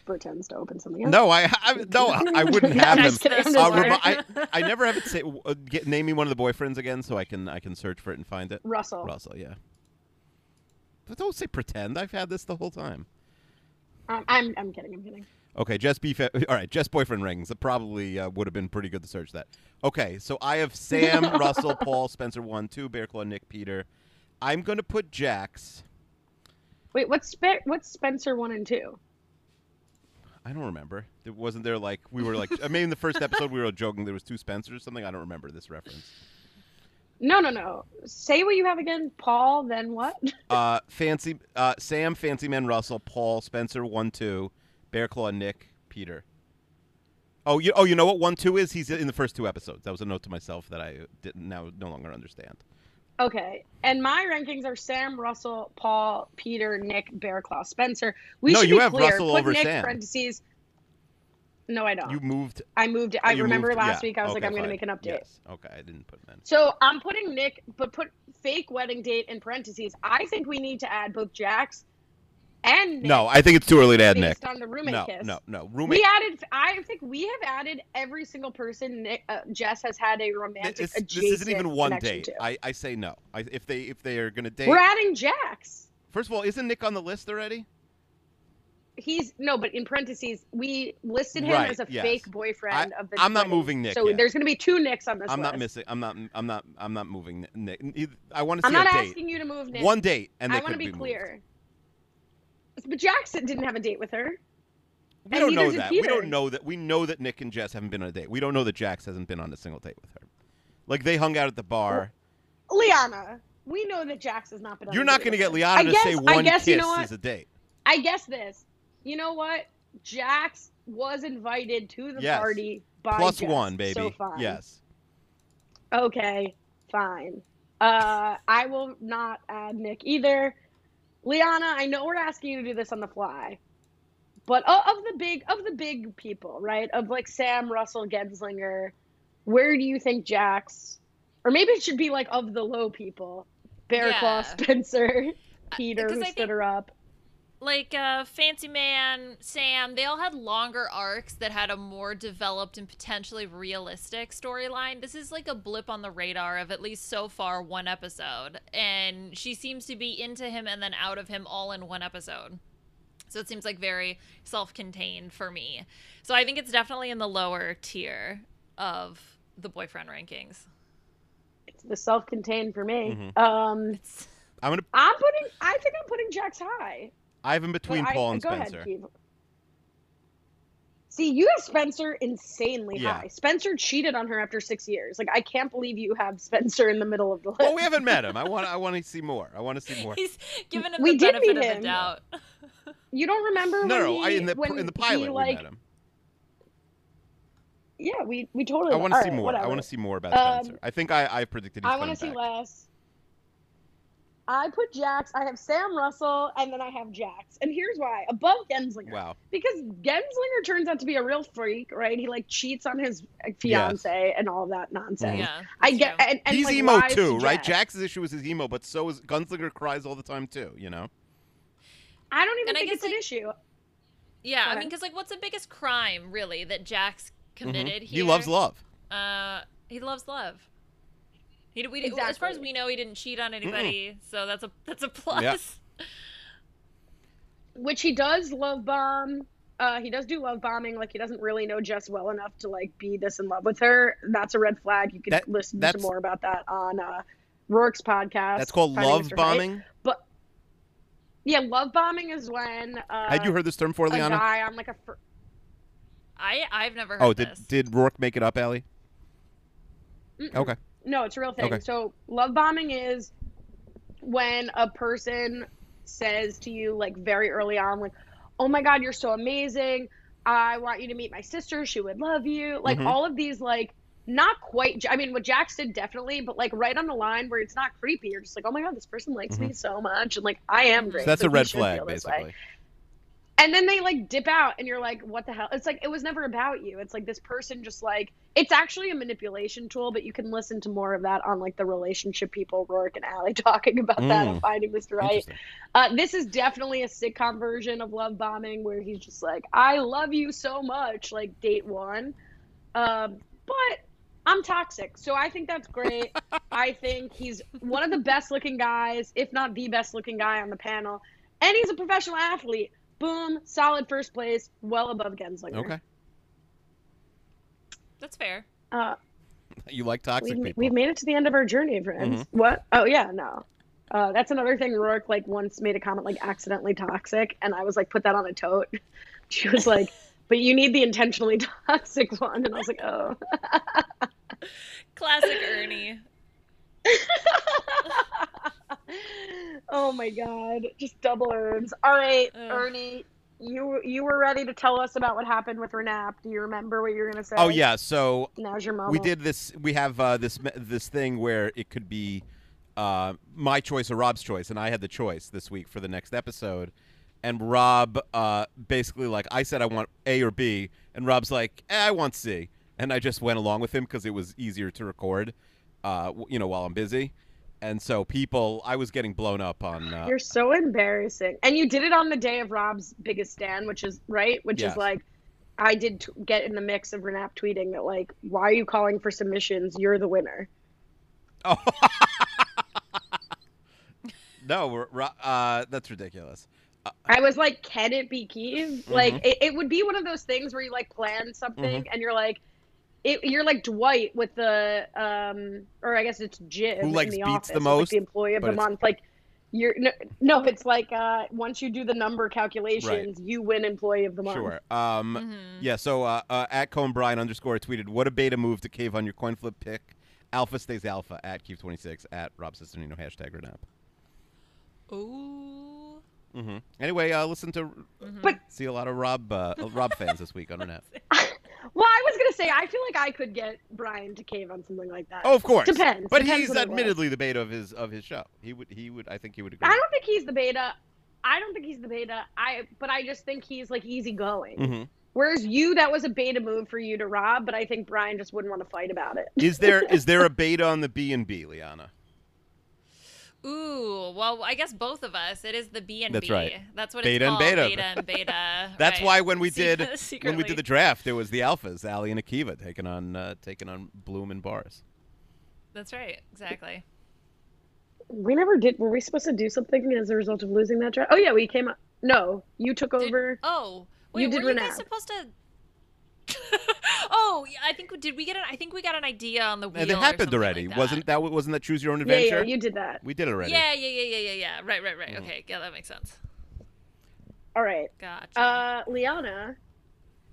Pretends to open something else. No, I, I no, I wouldn't have them. Uh, remi- I, I never have it say uh, get, name me one of the boyfriends again, so I can I can search for it and find it. Russell. Russell, yeah. But don't say pretend. I've had this the whole time. Um, I'm, I'm kidding. I'm kidding. Okay, Jess beef. All right, Jess boyfriend rings. That probably uh, would have been pretty good to search that. Okay, so I have Sam, Russell, Paul, Spencer, one, two, Bear Claw, Nick, Peter. I'm gonna put Jax. Wait, what's Spe- what's Spencer one and two? I don't remember. It wasn't there like we were like I mean in the first episode we were joking there was two Spencers or something. I don't remember this reference. No, no, no. Say what you have again. Paul. Then what? Uh, fancy uh, Sam, Fancy Man, Russell, Paul, Spencer, one, two, Bear Claw, Nick, Peter. Oh, you oh you know what one two is? He's in the first two episodes. That was a note to myself that I didn't now no longer understand. Okay. And my rankings are Sam, Russell, Paul, Peter, Nick, Bearclaw, Spencer. We No, should you be have clear. Russell Put over Nick Sam. parentheses. No, I don't. You moved. I moved. I remember moved- last yeah, week I was like, I'm going to make an update. Yes. Okay, I didn't put in. So I'm putting Nick, but put fake wedding date in parentheses. I think we need to add both Jax and Nick No, I think it's too early to add Nick. on the roommate No, kiss. no, no. Roommate. We added. I think we have added every single person. Nick, uh, Jess has had a romantic This, this isn't even one date. to. I, I say no. I, if they if they are gonna date, We're adding Jax. first of all, isn't Nick on the list already? He's no, but in parentheses, we listed him Right, as a yes. fake boyfriend I- of the. I'm not moving Nick So yet. there's going to be two Nicks on this I'm list. not missing. I'm not. I'm not. I'm not moving Nick. I want to I'm see not a date. asking you to move Nick. One date, and I want to be moved. But Jackson didn't have a date with her. We don't know that. We don't know that. We know that Nick and Jess haven't been on a date. We don't know that Jax hasn't been on a single date with her. Like they hung out at the bar. Liana, we know that Jax has not been. on You're not going to get. Liana I to guess, say I one guess, kiss you know what? is a date. I guess this. You know what? Jax was invited to the Yes. party by Plus Jess, one, baby. So fine. Yes. Okay, fine. Uh, I will not add Nick either. Liana, I know we're asking you to do this on the fly, but of, the big of the big people, right? Of like Sam, Russell, Genzlinger, where do you think Jax, or maybe it should be like of the low people, Bearclaw, Yeah. Spencer, Peter, uh, who I stood think- her up. Like uh, Fancy Man, Sam, they all had longer arcs that had a more developed and potentially realistic storyline. This is like a blip on the radar of at least so far one episode, and she seems to be into him and then out of him all in one episode. So it seems like very self-contained for me. So I think it's definitely in the lower tier of the boyfriend rankings. It's the self-contained for me. Mhm. Um, I'm gonna. I'm putting. I think I'm putting Jax high. I have him between But I- Paul and go Spencer. Ahead, Keeve. See, you have Spencer insanely Yeah. high. Spencer cheated on her after six years. Like, I can't believe you have Spencer in the middle of the list. well, we haven't met him. I want. I want to see more. I want to see more. he's given him We the did benefit meet of him. the doubt. You don't remember No, when no. he, I, in the when in the he, pilot, we met him. Yeah, we we totally. I want to see right, more. I want to see more about Um, Spencer. I think I I predicted he's I want to see less. I put Jax. I have Sam Russell, and then I have Jax. And here's why: above Genzlinger, Wow. because Genzlinger turns out to be a real freak, right? He like cheats on his fiance and all of that nonsense. Yeah, I get, and, and he's like, emo lies to too, right? Jax. Jax's issue is his emo, but so is Gunslinger cries all the time too. You know. I don't even And I think guess, it's an issue. Yeah, I mean, because like, what's the biggest crime really that Jax committed Mhm. here? He loves love. Uh, he loves love. He we, as far as we know, he didn't cheat on anybody, so that's a that's a plus. Which he does love bomb. Uh, he does do love bombing. Like he doesn't really know Jess well enough to like be this in love with her. That's a red flag. You can That- listen to more about that on uh, Rourke's podcast. That's called Finding love Mr. Right. bombing. But yeah, love bombing is when uh, Had you heard this term before, a Liana? guy on like a fir- I I've never heard Oh, did this. did Rourke make it up, Allie? Mm-mm. Okay. No, it's a real thing. Okay. So love bombing is when a person says to you like very early on, like, "Oh my God, you're so amazing. I want you to meet my sister. She would love you." Like Mhm. all of these like not quite. I mean, what Jax did definitely, but like right on the line where it's not creepy. You're just like, "Oh my God, this person likes me so much," and like I am great. So that's so a red flag, basically. way. And then they like dip out, and you're like, what the hell? It's like, it was never about you. It's like this person just like, it's actually a manipulation tool, but you can listen to more of that on like the relationship people, Rourke and Allie, talking about that Mm. and finding Mr. Right. Uh, this is definitely a sitcom version of love bombing where he's just like, I love you so much, like date one. Um, but I'm toxic, so I think that's great. I think he's one of the best looking guys, if not the best looking guy on the panel. And he's a professional athlete. Boom, solid first place, well above Genzlinger. Okay. That's fair. Uh, You like toxic we've, people. we've made it to the end of our journey, friends. Mm-hmm. What? Oh yeah, no. Uh, that's another thing. Rourke like once made a comment like accidentally toxic, and I was like, put that on a tote. She was like, but you need the intentionally toxic one, and I was like, oh. Classic Ernie. oh my god, just double herbs. All right, Ugh. Ernie, you you were ready to tell us about what happened with Renap. Do you remember what you were gonna say? oh yeah, so Now's your moment. we did this. We have uh, this this thing where it could be uh, my choice or Rob's choice, and I had the choice this week for the next episode. And Rob uh, basically like I said I want A or B, and Rob's like eh, I want C, and I just went along with him because it was easier to record, uh, you know, while I'm busy. And so people, I was getting blown up on. Uh, You're so embarrassing. And you did it on the day of Rob's biggest stand, which is right, which Yes. is like I did t- get in the mix of Renap tweeting that like, why are you calling for submissions? You're the winner. Oh. no, we're, uh, that's ridiculous. I was like, can it be Keeve? Mm-hmm. Like, it, it would be one of those things where you like plan something Mm-hmm. and you're like, it, you're like Dwight with the, um, or I guess it's Jim Who, like, in the beats office, the most, like, the employee of the month. Like, you're no, no, it's like uh, once you do the number calculations, you win employee of the month. Sure. Um, Yeah, so uh, uh, at Cohen Brian underscore tweeted, what a beta move to cave on your coin flip pick. Alpha stays alpha at Cube26 at Rob Cesternino, hashtag Renap. Ooh. hmm Anyway, uh, listen to But- see a lot of Rob uh, Rob fans this week on Renap. Well, I was gonna say I feel like I could get Brian to cave on something like that. Oh, of course. Depends. But Depends he's what it was. admittedly the beta of his of his show. He would he would I think he would agree. I don't think he's the beta. I don't think he's the beta. I but I just think he's like easygoing. Mhm. Whereas you, that was a beta move for you to rob, but I think Brian just wouldn't want to fight about it. Is there is there a beta on the B and B, Liana? Ooh, well, I guess both of us. It is the B and That's B. right. That's what Beta it's and called. beta. Beta and beta. That's right. why when we did when we did the draft, it was the alphas, Ali and Akiva, taking on uh, taking on Bloom and Bars. That's right. Exactly. We never did. Were we supposed to do something as a result of losing that draft? Oh yeah, we came up. No, you took Did- over. oh, wait, You did were you guys supposed to? oh, yeah, I think did we get an? I think we got an idea on the wheel. And it happened something already, like that. wasn't that? Wasn't that choose your own adventure? yeah, you did that. we did it already. Yeah, yeah, yeah, yeah, yeah, yeah. Right, right, Mm. right. Okay, yeah, that makes sense. All right. Gotcha. Uh, Liana,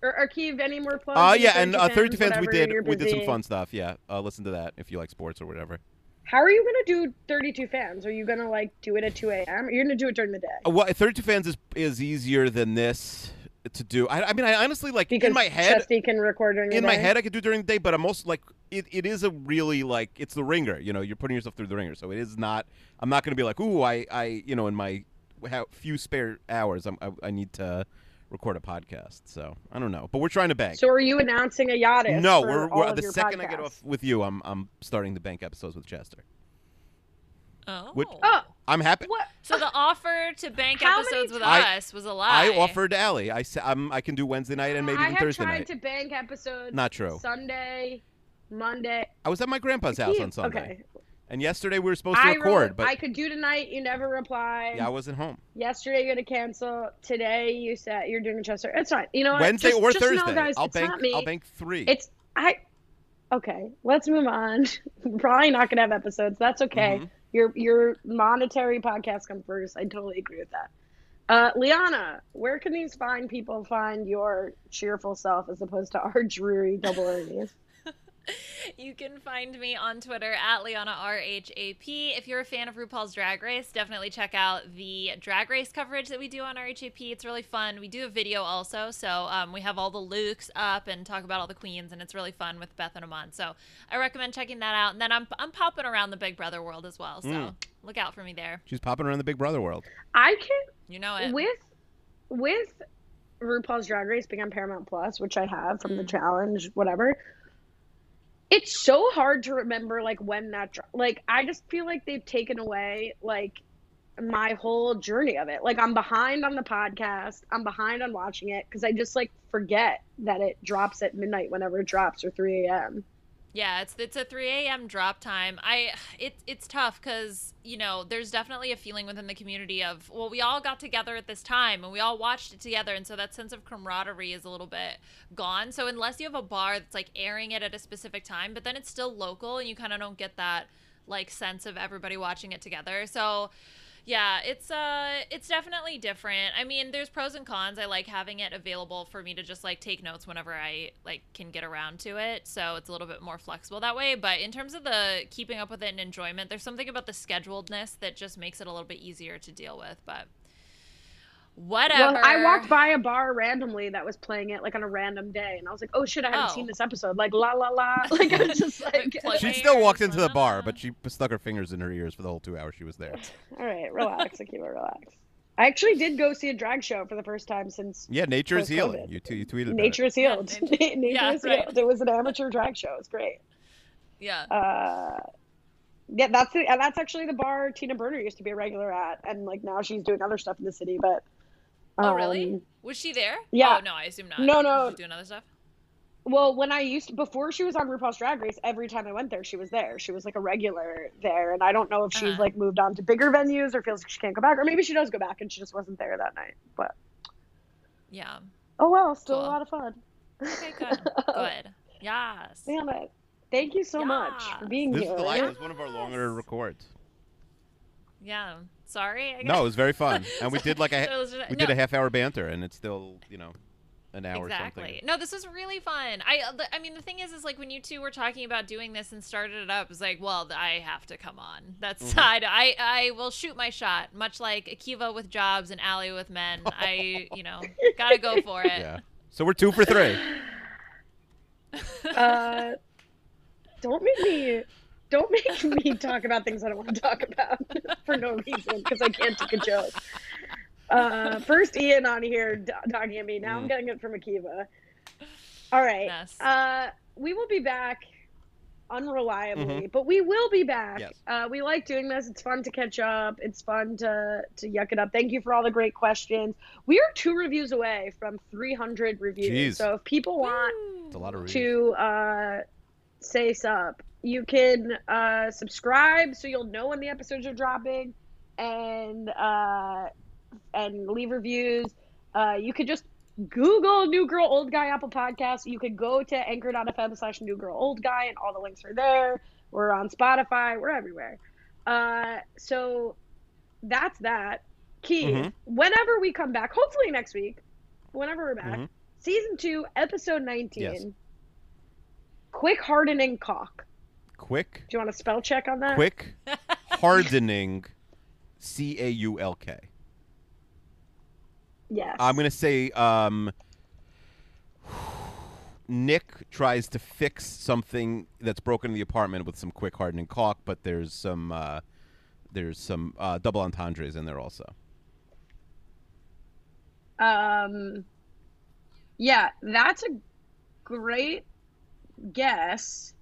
or Akiva, any more plugs? Uh, yeah, and 32 uh, 32 fans, we did we did some fun stuff. Yeah, uh, listen to that if you like sports or whatever. How are you gonna do 32 fans? Are you gonna like do it at 2 a.m.? Or you're gonna do it during the day? Uh, well, 32 fans is is easier than this to do. I, I mean, I honestly like Because in my head. Chesty can record during the in my head, I could do during the day, but I'm also like, it, it is a really like, it's the ringer. You know, you're putting yourself through the ringer, so it is not. I'm not going to be like, ooh, I, I, you know, in my few spare hours, I'm, I, I need to record a podcast. So I don't know, but we're trying to bank. So are you announcing a Yachtis? no, we're, we're the second I get off with you, I'm, I'm starting the bank episodes with Chester. Oh. which- Oh, I'm happy. what? So the offer to bank How episodes with I- us was a lie. I offered Allie. I said I'm, I can do Wednesday night and maybe I even have Thursday tried night. to bank episodes. Not true. Sunday, Monday. I was at my grandpa's house on Sunday, Okay. and yesterday we were supposed to I record, wrote, but I could do tonight. You never replied. yeah, I wasn't home. Yesterday you're gonna cancel. Today you said you're doing Chester. It's fine. You know what? Wednesday Just- or just know, Thursday. guys, I'll it's bank. not me. I'll bank three. It's I. Okay, let's move on. Probably not gonna have episodes. That's okay. Mhm. Your your monetary podcast come first. I totally agree with that. Uh, Liana, where can these fine people find your cheerful self as opposed to our dreary double Ernies? You can find me on Twitter at Liana RHAP. If you're a fan of RuPaul's Drag Race, definitely check out the drag race coverage that we do on RHAP. It's really fun. We do a video also, so um, we have all the looks up and talk about all the queens, and it's really fun with Beth and Amon. So I recommend checking that out. And then I'm I'm popping around the Big Brother world as well, so Mm. look out for me there. She's popping around the Big Brother world. I can You know it. with with RuPaul's Drag Race being on Paramount Plus, which I have from the Mm. challenge, whatever. It's so hard to remember like when that like I just feel like they've taken away like my whole journey of it. Like I'm behind on the podcast. I'm behind on watching it because I just like forget that it drops at midnight whenever it drops or 3 a.m. Yeah, it's it's a 3 a.m. drop time. I it's it's tough because you know there's definitely a feeling within the community of well we all got together at this time and we all watched it together and so that sense of camaraderie is a little bit gone. So unless you have a bar that's like airing it at a specific time, but then it's still local and you kind of don't get that like sense of everybody watching it together. So yeah, it's uh it's definitely different. I mean, there's pros and cons. I like having it available for me to just like take notes whenever I like can get around to it. So it's a little bit more flexible that way, but in terms of the keeping up with it and enjoyment, there's something about the scheduledness that just makes it a little bit easier to deal with, but whatever. Well, I walked by a bar randomly that was playing it like on a random day, and I was like, "Oh shit, I haven't Oh. seen this episode." Like la la la. Like I was just like, She still walked into the bar, but she stuck her fingers in her ears for the whole two hours she was there. All right, relax, Akiva, relax. I actually did go see a drag show for the first time since Yeah, nature is Post-COVID. healing. You, t- you tweeted Nature it. is Healed. Yeah, nature nature- yeah, is right. Healed. It was an amateur drag show. It was great. Yeah. Uh, yeah, that's the, and that's actually the bar Tina Burner used to be a regular at, and like now she's doing other stuff in the city. But oh, um, really? Was she there? yeah. Oh, no, I assume not. No, no. Was she doing other stuff? Well, when I used before she was on RuPaul's Drag Race, every time I went there, she was there. She was like a regular there, and I don't know if she's Uh-huh. like moved on to bigger venues or feels like she can't go back, or maybe she does go back and she just wasn't there that night. But Yeah. oh well, still Cool. a lot of fun. Okay, good. good. Yes. Damn it! Thank you so much for being This here. is, the, like, Yeah. this is one of our longer records. Yeah. Sorry. I No, it was very fun, and we did like a It was just- we no. did a half hour banter, and it's still you know an hour or exactly. something. No, this was really fun. I, uh, I mean, the thing is, is like when you two were talking about doing this and started it up, it was like, well, I have to come on. That's Mm-hmm. side. I, I will shoot my shot, much like Akiva with jobs and Ali with men. I, you know, gotta go for it. Yeah. So we're two for three. Uh, don't make me. Don't make me talk about things I don't want to talk about for no reason because I can't take a joke. Uh, first Ian on here dogging at me. Now I'm Mm. getting it from Akiva. All right. Yes. Uh, we will be back unreliably, but we will be back. Yes. Uh, we like doing this. It's fun to catch up. It's fun to to yuck it up. Thank you for all the great questions. We are two reviews away from 300 reviews. Jeez. So if people want a lot of reviews. to uh, say sup, you can uh, subscribe so you'll know when the episodes are dropping, and uh, and leave reviews. Uh, you could just Google New Girl Old Guy Apple Podcast. You could go to anchor.fm slash New Girl Old Guy, and all the links are there. We're on Spotify. We're everywhere. Uh, so that's that. Key. Mhm. Whenever we come back, hopefully next week, whenever we're back, Mhm. season two, episode 19. Yes. Quick hardening cock. Quick, Do you want a spell check on that? quick, hardening, C A U L K. Yes. I'm gonna say um, Nick tries to fix something that's broken in the apartment with some quick hardening caulk, but there's some uh, there's some uh, double entendres in there also. Um, yeah, that's a great guess.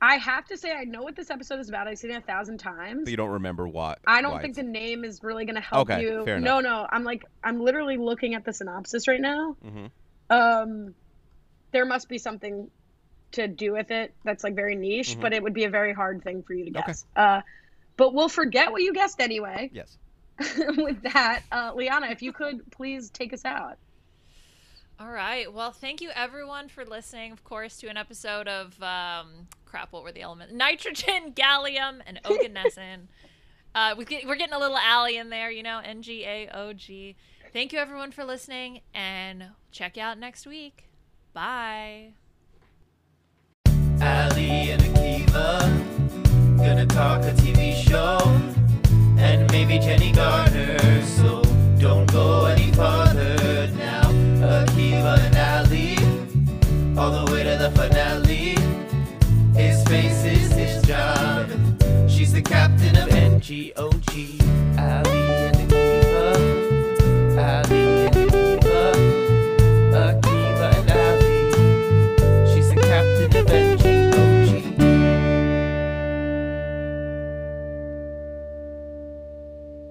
I have to say, I know what this episode is about. I've seen it a thousand times. But you don't remember what? I don't why think the name is really going to help Okay, you. fair no, enough. no, I'm like, I'm literally looking at the synopsis right now. Mhm. Um, there must be something to do with it that's like very niche, Mhm. but it would be a very hard thing for you to Okay. guess. Uh, but we'll forget what you guessed anyway. Yes. With that, uh, Liana, if you could please take us out. All right. Well, thank you everyone for listening, of course, to an episode of um, crap. What were the elements? Nitrogen, gallium, and oganesson. uh, we get, we're getting a little alley in there, you know. N G A O G. Thank you everyone for listening, and check you out next week. Bye. Ali and Akiva gonna talk a TV show and maybe Jenny Garner. So don't go any farther now. Akiva and Ali, all the way to the finale. His face is his job. She's the captain of NGOG.